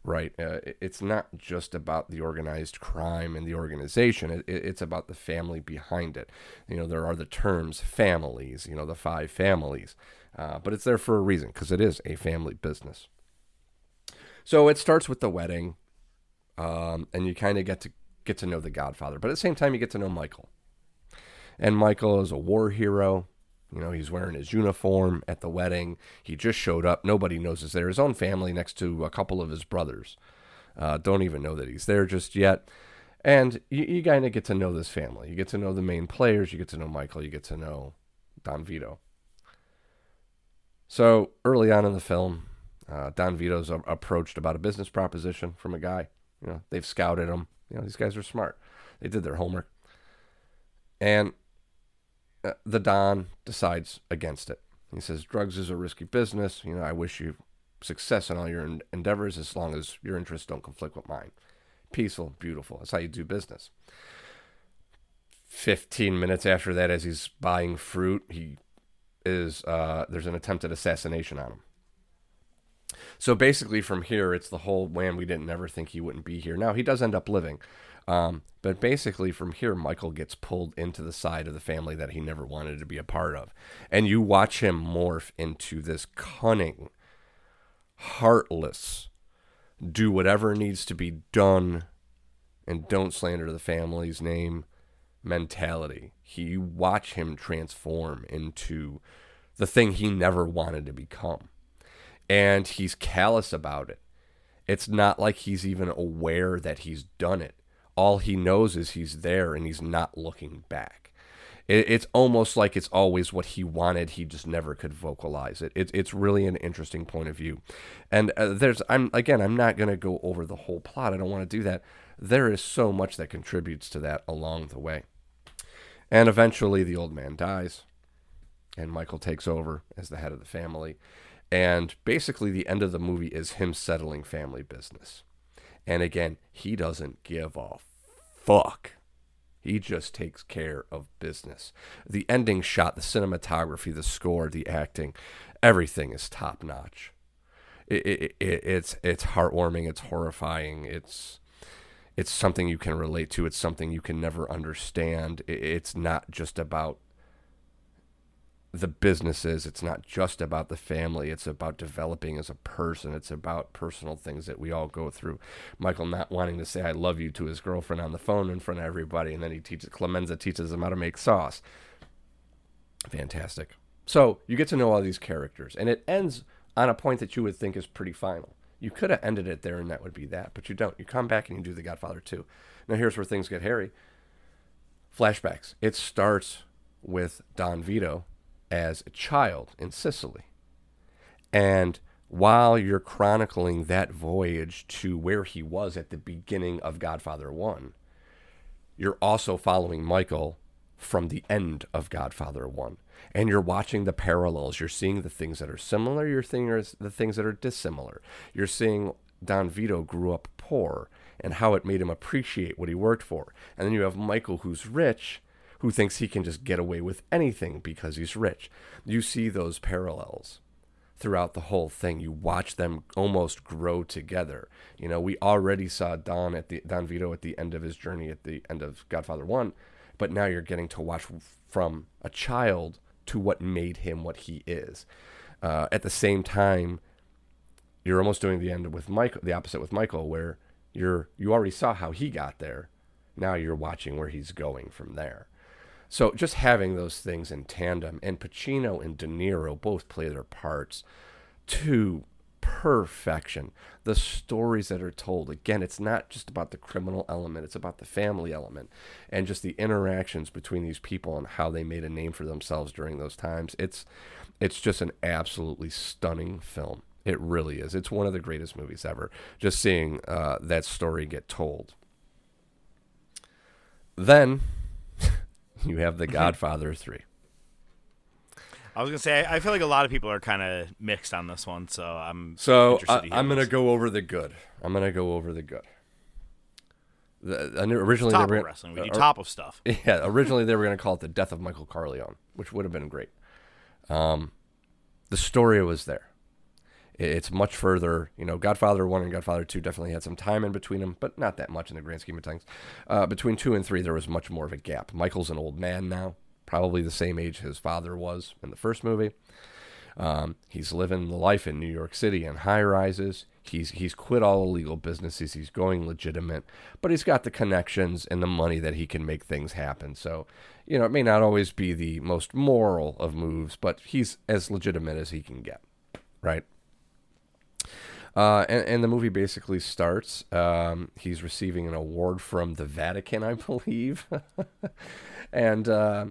Speaker 5: right? Uh, it's not just about the organized crime and the organization. It, it- it's about the family behind it. You know, there are the terms families. You know, the five families, uh, but it's there for a reason because it is a family business. So it starts with the wedding, um, and you kind of get to get to know the Godfather, but at the same time, you get to know Michael. And Michael is a war hero. You know, he's wearing his uniform at the wedding. He just showed up. Nobody knows he's there. His own family next to a couple of his brothers uh, don't even know that he's there just yet. And you, you kind of get to know this family. You get to know the main players. You get to know Michael. You get to know Don Vito. So early on in the film, uh, Don Vito's approached about a business proposition from a guy. You know, they've scouted him. You know, these guys are smart. They did their homework. And the Don decides against it. He says, drugs is a risky business. You know, I wish you success in all your en- endeavors as long as your interests don't conflict with mine. Peaceful, beautiful. That's how you do business. 15 minutes after that, as he's buying fruit, he is, uh, there's an attempted assassination on him. So basically, from here, it's the whole man. We didn't ever think he wouldn't be here. Now he does end up living, um, but basically, from here, Michael gets pulled into the side of the family that he never wanted to be a part of, and you watch him morph into this cunning, heartless, do whatever needs to be done, and don't slander the family's name mentality. He you watch him transform into the thing he never wanted to become and he's callous about it. It's not like he's even aware that he's done it. All he knows is he's there and he's not looking back. It, it's almost like it's always what he wanted. He just never could vocalize it. it it's really an interesting point of view. And uh, there's, I'm again, I'm not going to go over the whole plot. I don't want to do that. There is so much that contributes to that along the way. And eventually the old man dies, and Michael takes over as the head of the family. And basically, the end of the movie is him settling family business. And again, he doesn't give a fuck. He just takes care of business. The ending shot, the cinematography, the score, the acting, everything is top notch. It, it, it, it's it's heartwarming. It's horrifying. It's it's something you can relate to. It's something you can never understand. It, it's not just about the businesses. It's not just about the family. It's about developing as a person. It's about personal things that we all go through. Michael not wanting to say "I love you" to his girlfriend on the phone in front of everybody, and then he teaches Clemenza teaches him how to make sauce. Fantastic. So you get to know all these characters, and it ends on a point that you would think is pretty final. You could have ended it there, and that would be that, but you don't. You come back and you do The Godfather 2. Now here's where things get hairy. Flashbacks. It starts with Don Vito as a child in Sicily. And while you're chronicling that voyage to where he was at the beginning of Godfather 1, you're also following Michael from the end of Godfather 1. And you're watching the parallels. You're seeing the things that are similar. You're seeing the things that are dissimilar. You're seeing Don Vito grew up poor and how it made him appreciate what he worked for. And then you have Michael, who's rich, who thinks he can just get away with anything because he's rich. You see those parallels throughout the whole thing. You watch them almost grow together. You know, we already saw Don at the Don Vito at the end of his journey at the end of Godfather 1, but now you're getting to watch from a child to what made him what he is. Uh, at the same time, you're almost doing the end with Michael, the opposite with Michael, where you're you already saw how he got there. Now you're watching where he's going from there. So just having those things in tandem, and Pacino and De Niro both play their parts to perfection. The stories that are told, again, it's not just about the criminal element, it's about the family element and just the interactions between these people and how they made a name for themselves during those times. It's it's just an absolutely stunning film. It really is. It's one of the greatest movies ever. Just seeing uh, that story get told. Then you have The Godfather 3.
Speaker 7: I was gonna say I feel like a lot of people are kind of mixed on this one, so I'm
Speaker 5: so I, am gonna go over the good. I'm gonna go over the good. The, originally
Speaker 7: top
Speaker 5: they were
Speaker 7: of wrestling. We do uh, top of stuff. (laughs)
Speaker 5: Yeah, originally they were gonna call it the death of Michael Corleone, which would have been great. Um, the story was there. It's much further, you know. Godfather one and Godfather two definitely had some time in between them, but not that much in the grand scheme of things. Uh, between two and three, there was much more of a gap. Michael's an old man now probably the same age his father was in the first movie. Um, he's living the life in New York City in high rises. He's he's quit all illegal businesses. He's going legitimate, but he's got the connections and the money that he can make things happen. So, you know, it may not always be the most moral of moves, but he's as legitimate as he can get, right? Uh, and, and, the movie basically starts. Um, he's receiving an award from the Vatican, I (laughs) believe, and. Uh,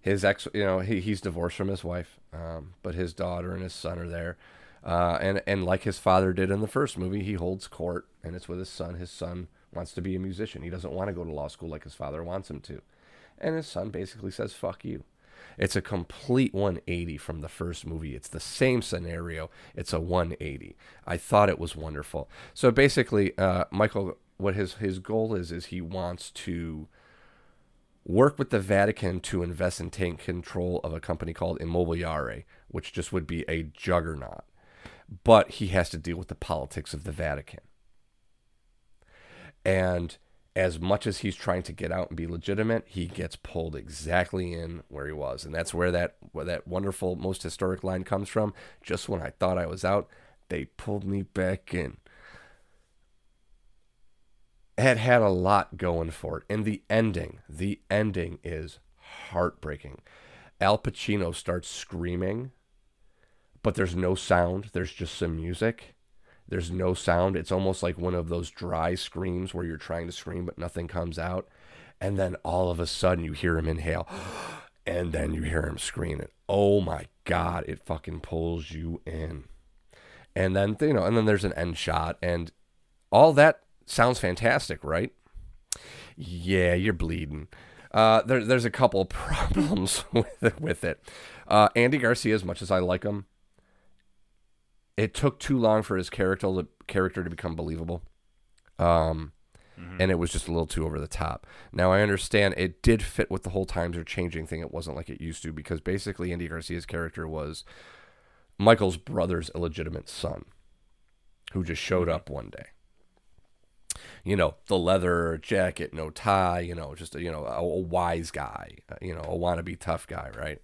Speaker 5: his ex, you know, he, he's divorced from his wife, um, but his daughter and his son are there. Uh, and and like his father did in the first movie, he holds court, and it's with his son. His son wants to be a musician. He doesn't want to go to law school like his father wants him to, and his son basically says "fuck you." It's a complete 180 from the first movie. It's the same scenario. It's a 180. I thought it was wonderful. So basically, uh, Michael, what his his goal is is he wants to work with the Vatican to invest and take control of a company called Immobiliare, which just would be a juggernaut. But he has to deal with the politics of the Vatican. And as much as he's trying to get out and be legitimate, he gets pulled exactly in where he was. And that's where that where that wonderful most historic line comes from. Just when I thought I was out, they pulled me back in had had a lot going for it. And the ending, the ending is heartbreaking. Al Pacino starts screaming, but there's no sound. There's just some music. There's no sound. It's almost like one of those dry screams where you're trying to scream, but nothing comes out. And then all of a sudden you hear him inhale, (gasps) and then you hear him scream. Oh my God, it fucking pulls you in. And then, you know, and then there's an end shot, and all that Sounds fantastic, right? Yeah, you're bleeding. Uh, there, there's a couple (laughs) problems (laughs) with it. With it. Uh, Andy Garcia, as much as I like him, it took too long for his character to, character to become believable. Um, and it was just a little too over the top. Now I understand it did fit with the whole times are changing thing. It wasn't like it used to because basically Andy Garcia's character was Michael's brother's illegitimate son, who just showed up one day. You know, the leather jacket, no tie. You know, just a, you know a, a wise guy. uh, You know, a wannabe tough guy, right?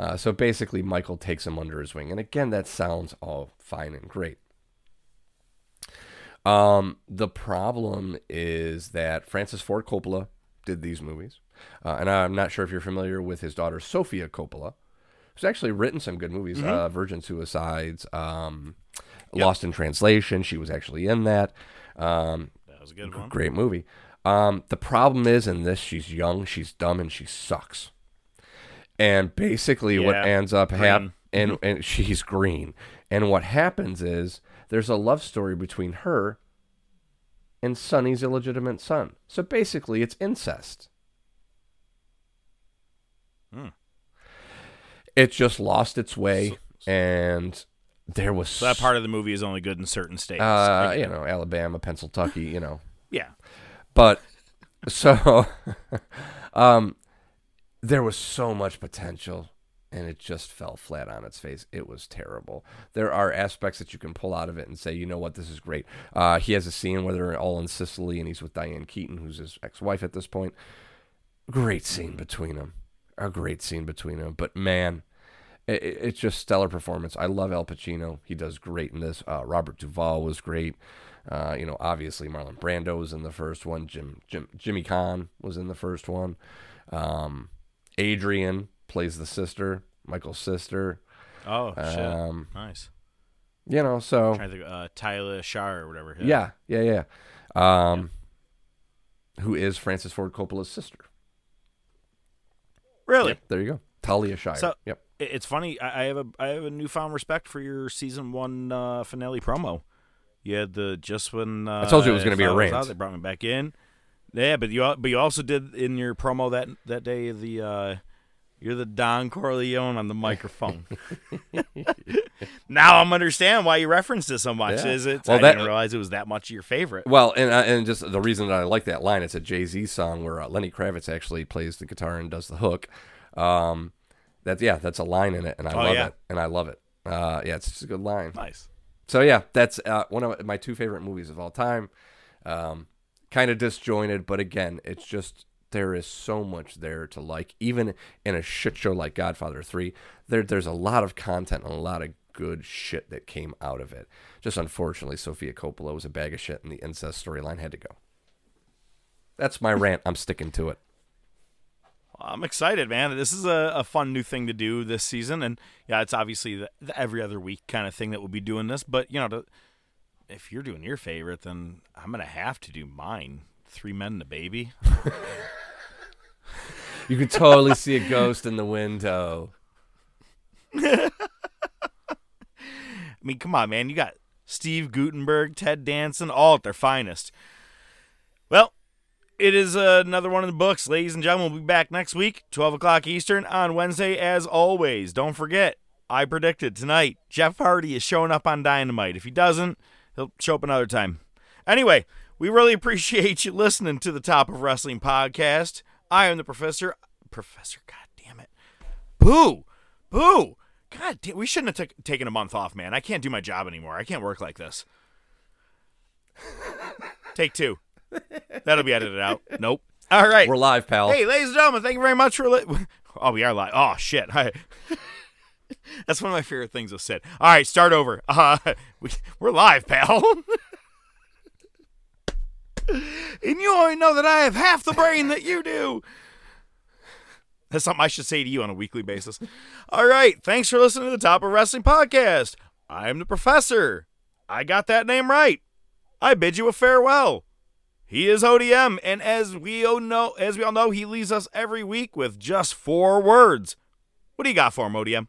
Speaker 5: Uh, so basically, Michael takes him under his wing, and again, that sounds all fine and great. Um, the problem is that Francis Ford Coppola did these movies, uh, and I'm not sure if you're familiar with his daughter Sofia Coppola, who's actually written some good movies,
Speaker 7: Mhm.
Speaker 5: uh, Virgin Suicides, um,
Speaker 7: Yep.
Speaker 5: Lost in Translation. She was actually in that. Um,
Speaker 7: That was a good one.
Speaker 5: Great movie. Um, the problem is in this, she's young, she's dumb, and she sucks. And basically, what ends up happening, and, and she's green. And what happens is there's a love story between her and Sonny's illegitimate son. So basically, it's incest.
Speaker 7: Hmm.
Speaker 5: It just lost its way, and there was
Speaker 7: So that part of the movie is only good in certain states.
Speaker 5: uh, you know, Alabama, Pennsylvania, you know. (laughs)
Speaker 7: Yeah.
Speaker 5: But so (laughs) um there was so much potential and it just fell flat on its face. It was terrible. There are aspects that you can pull out of it and say, you know what, this is great. Uh, he has a scene where they're all in Sicily and he's with Diane Keaton, who's his ex-wife at this point. Great scene between them. A great scene between them. But man, it- it's just stellar performance. I love Al Pacino. He does great in this. Uh, Robert Duvall was great. Uh, you know, obviously Marlon Brando was in the first one. Jim, Jim Jimmy Caan was in the first one. Um, Adrian plays the sister, Michael's sister.
Speaker 7: Oh shit!
Speaker 5: Um,
Speaker 7: nice.
Speaker 5: You know, so
Speaker 7: to think, uh, Tyler Shar or whatever.
Speaker 5: yeah, yeah, yeah. Um, who is Francis Ford Coppola's sister?
Speaker 7: Really?
Speaker 5: Yep, there you go. Talia Shire.
Speaker 7: So
Speaker 5: yep.
Speaker 7: it's funny. I I have a I have a newfound respect for your season one uh, finale promo. You had the just when uh,
Speaker 5: I told you it was gonna be a rant.
Speaker 7: out, they brought me back in. Yeah, but you but you also did in your promo that that day the uh, you're the Don Corleone on the microphone. (laughs) now I'm understand why you referenced it so much.
Speaker 5: Yeah.
Speaker 7: Is it?
Speaker 5: Well,
Speaker 7: I
Speaker 5: that-
Speaker 7: didn't realize it was that much your favorite.
Speaker 5: Well, and uh, and just the reason that I like that line, it's a Jay Z song where uh, Lenny Kravitz actually plays the guitar and does the hook. Um, that yeah, that's a line in it, and I
Speaker 7: Oh,
Speaker 5: love
Speaker 7: yeah.
Speaker 5: it, and I love it. Uh, yeah, it's just a good line.
Speaker 7: Nice.
Speaker 5: So yeah, that's uh, one of my two favorite movies of all time. Um, kind of disjointed, but again, it's just there is so much there to like. Even in a shit show like Godfather Three, there there's a lot of content and a lot of good shit that came out of it. Just unfortunately, Sofia Coppola was a bag of shit, and the incest storyline had to go. That's my (laughs) rant. I'm sticking to it.
Speaker 7: I'm excited, man. This is a, a fun new thing to do this season, and yeah, it's obviously the, the every other week kind of thing that we'll be doing this. But you know, to, if you're doing your favorite, then I'm gonna have to do mine. Three men and a baby.
Speaker 5: You could totally see a ghost in the window.
Speaker 7: I mean, come on, man. You got Steve Guttenberg, Ted Danson, all at their finest. Well, it is uh, another one in the books. Ladies and gentlemen, we'll be back next week, 12 o'clock Eastern, on Wednesday, as always. Don't forget, I predicted tonight Jeff Hardy is showing up on Dynamite. If he doesn't, he'll show up another time. Anyway, we really (laughs) appreciate you listening to the Top of Wrestling podcast. I am the professor. Professor, god damn it. Boo! Boo! God damn, we shouldn't have took taken a month off, man. I can't do my job anymore. I can't work like this. (laughs) Take two. That'll be edited out. Nope. All right.
Speaker 5: We're live, pal.
Speaker 7: Hey, ladies and gentlemen, thank you very much for li- (laughs) Oh, we are live. Oh shit. I- (laughs) That's one of my favorite things I've said. All right, start over. (laughs) Uh, we, we're live, pal. (laughs) and you only know that I have half the brain that you do. That's something I should say to you on a weekly basis. All right. Thanks for listening to the Top of Wrestling podcast. I'm the professor. I got that name right. I bid you a farewell. He is ODM, and as we all know, as we all know, he leaves us every week with just four words. What do you got for him, ODM?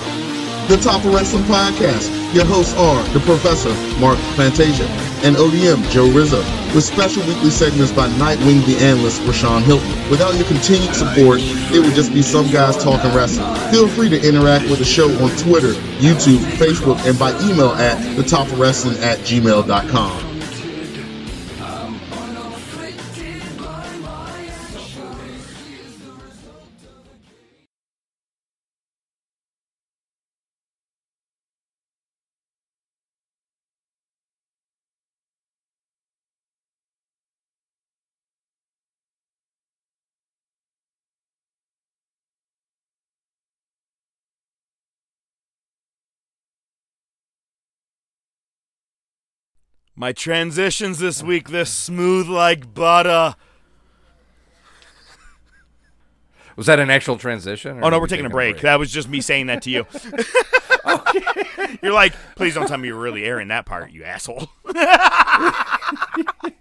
Speaker 4: The Top of Wrestling
Speaker 12: Podcast. Your hosts are the Professor Mark Fantasia and ODM Joe Rizzo, with special weekly segments by Nightwing the Analyst Rashawn Hilton. Without your continued support, it would just be some guys talking wrestling. Feel free to interact with the show on Twitter, YouTube, Facebook, and by email at thetopofwrestling at gmail.com.
Speaker 7: My transitions this week, they're smooth like butter.
Speaker 5: Was that an actual transition?
Speaker 7: Oh no,
Speaker 5: were
Speaker 7: we're
Speaker 5: we
Speaker 7: taking a break. That was just me saying that to you. (laughs) You're like, please don't tell me you're really airing that part, you asshole. (laughs)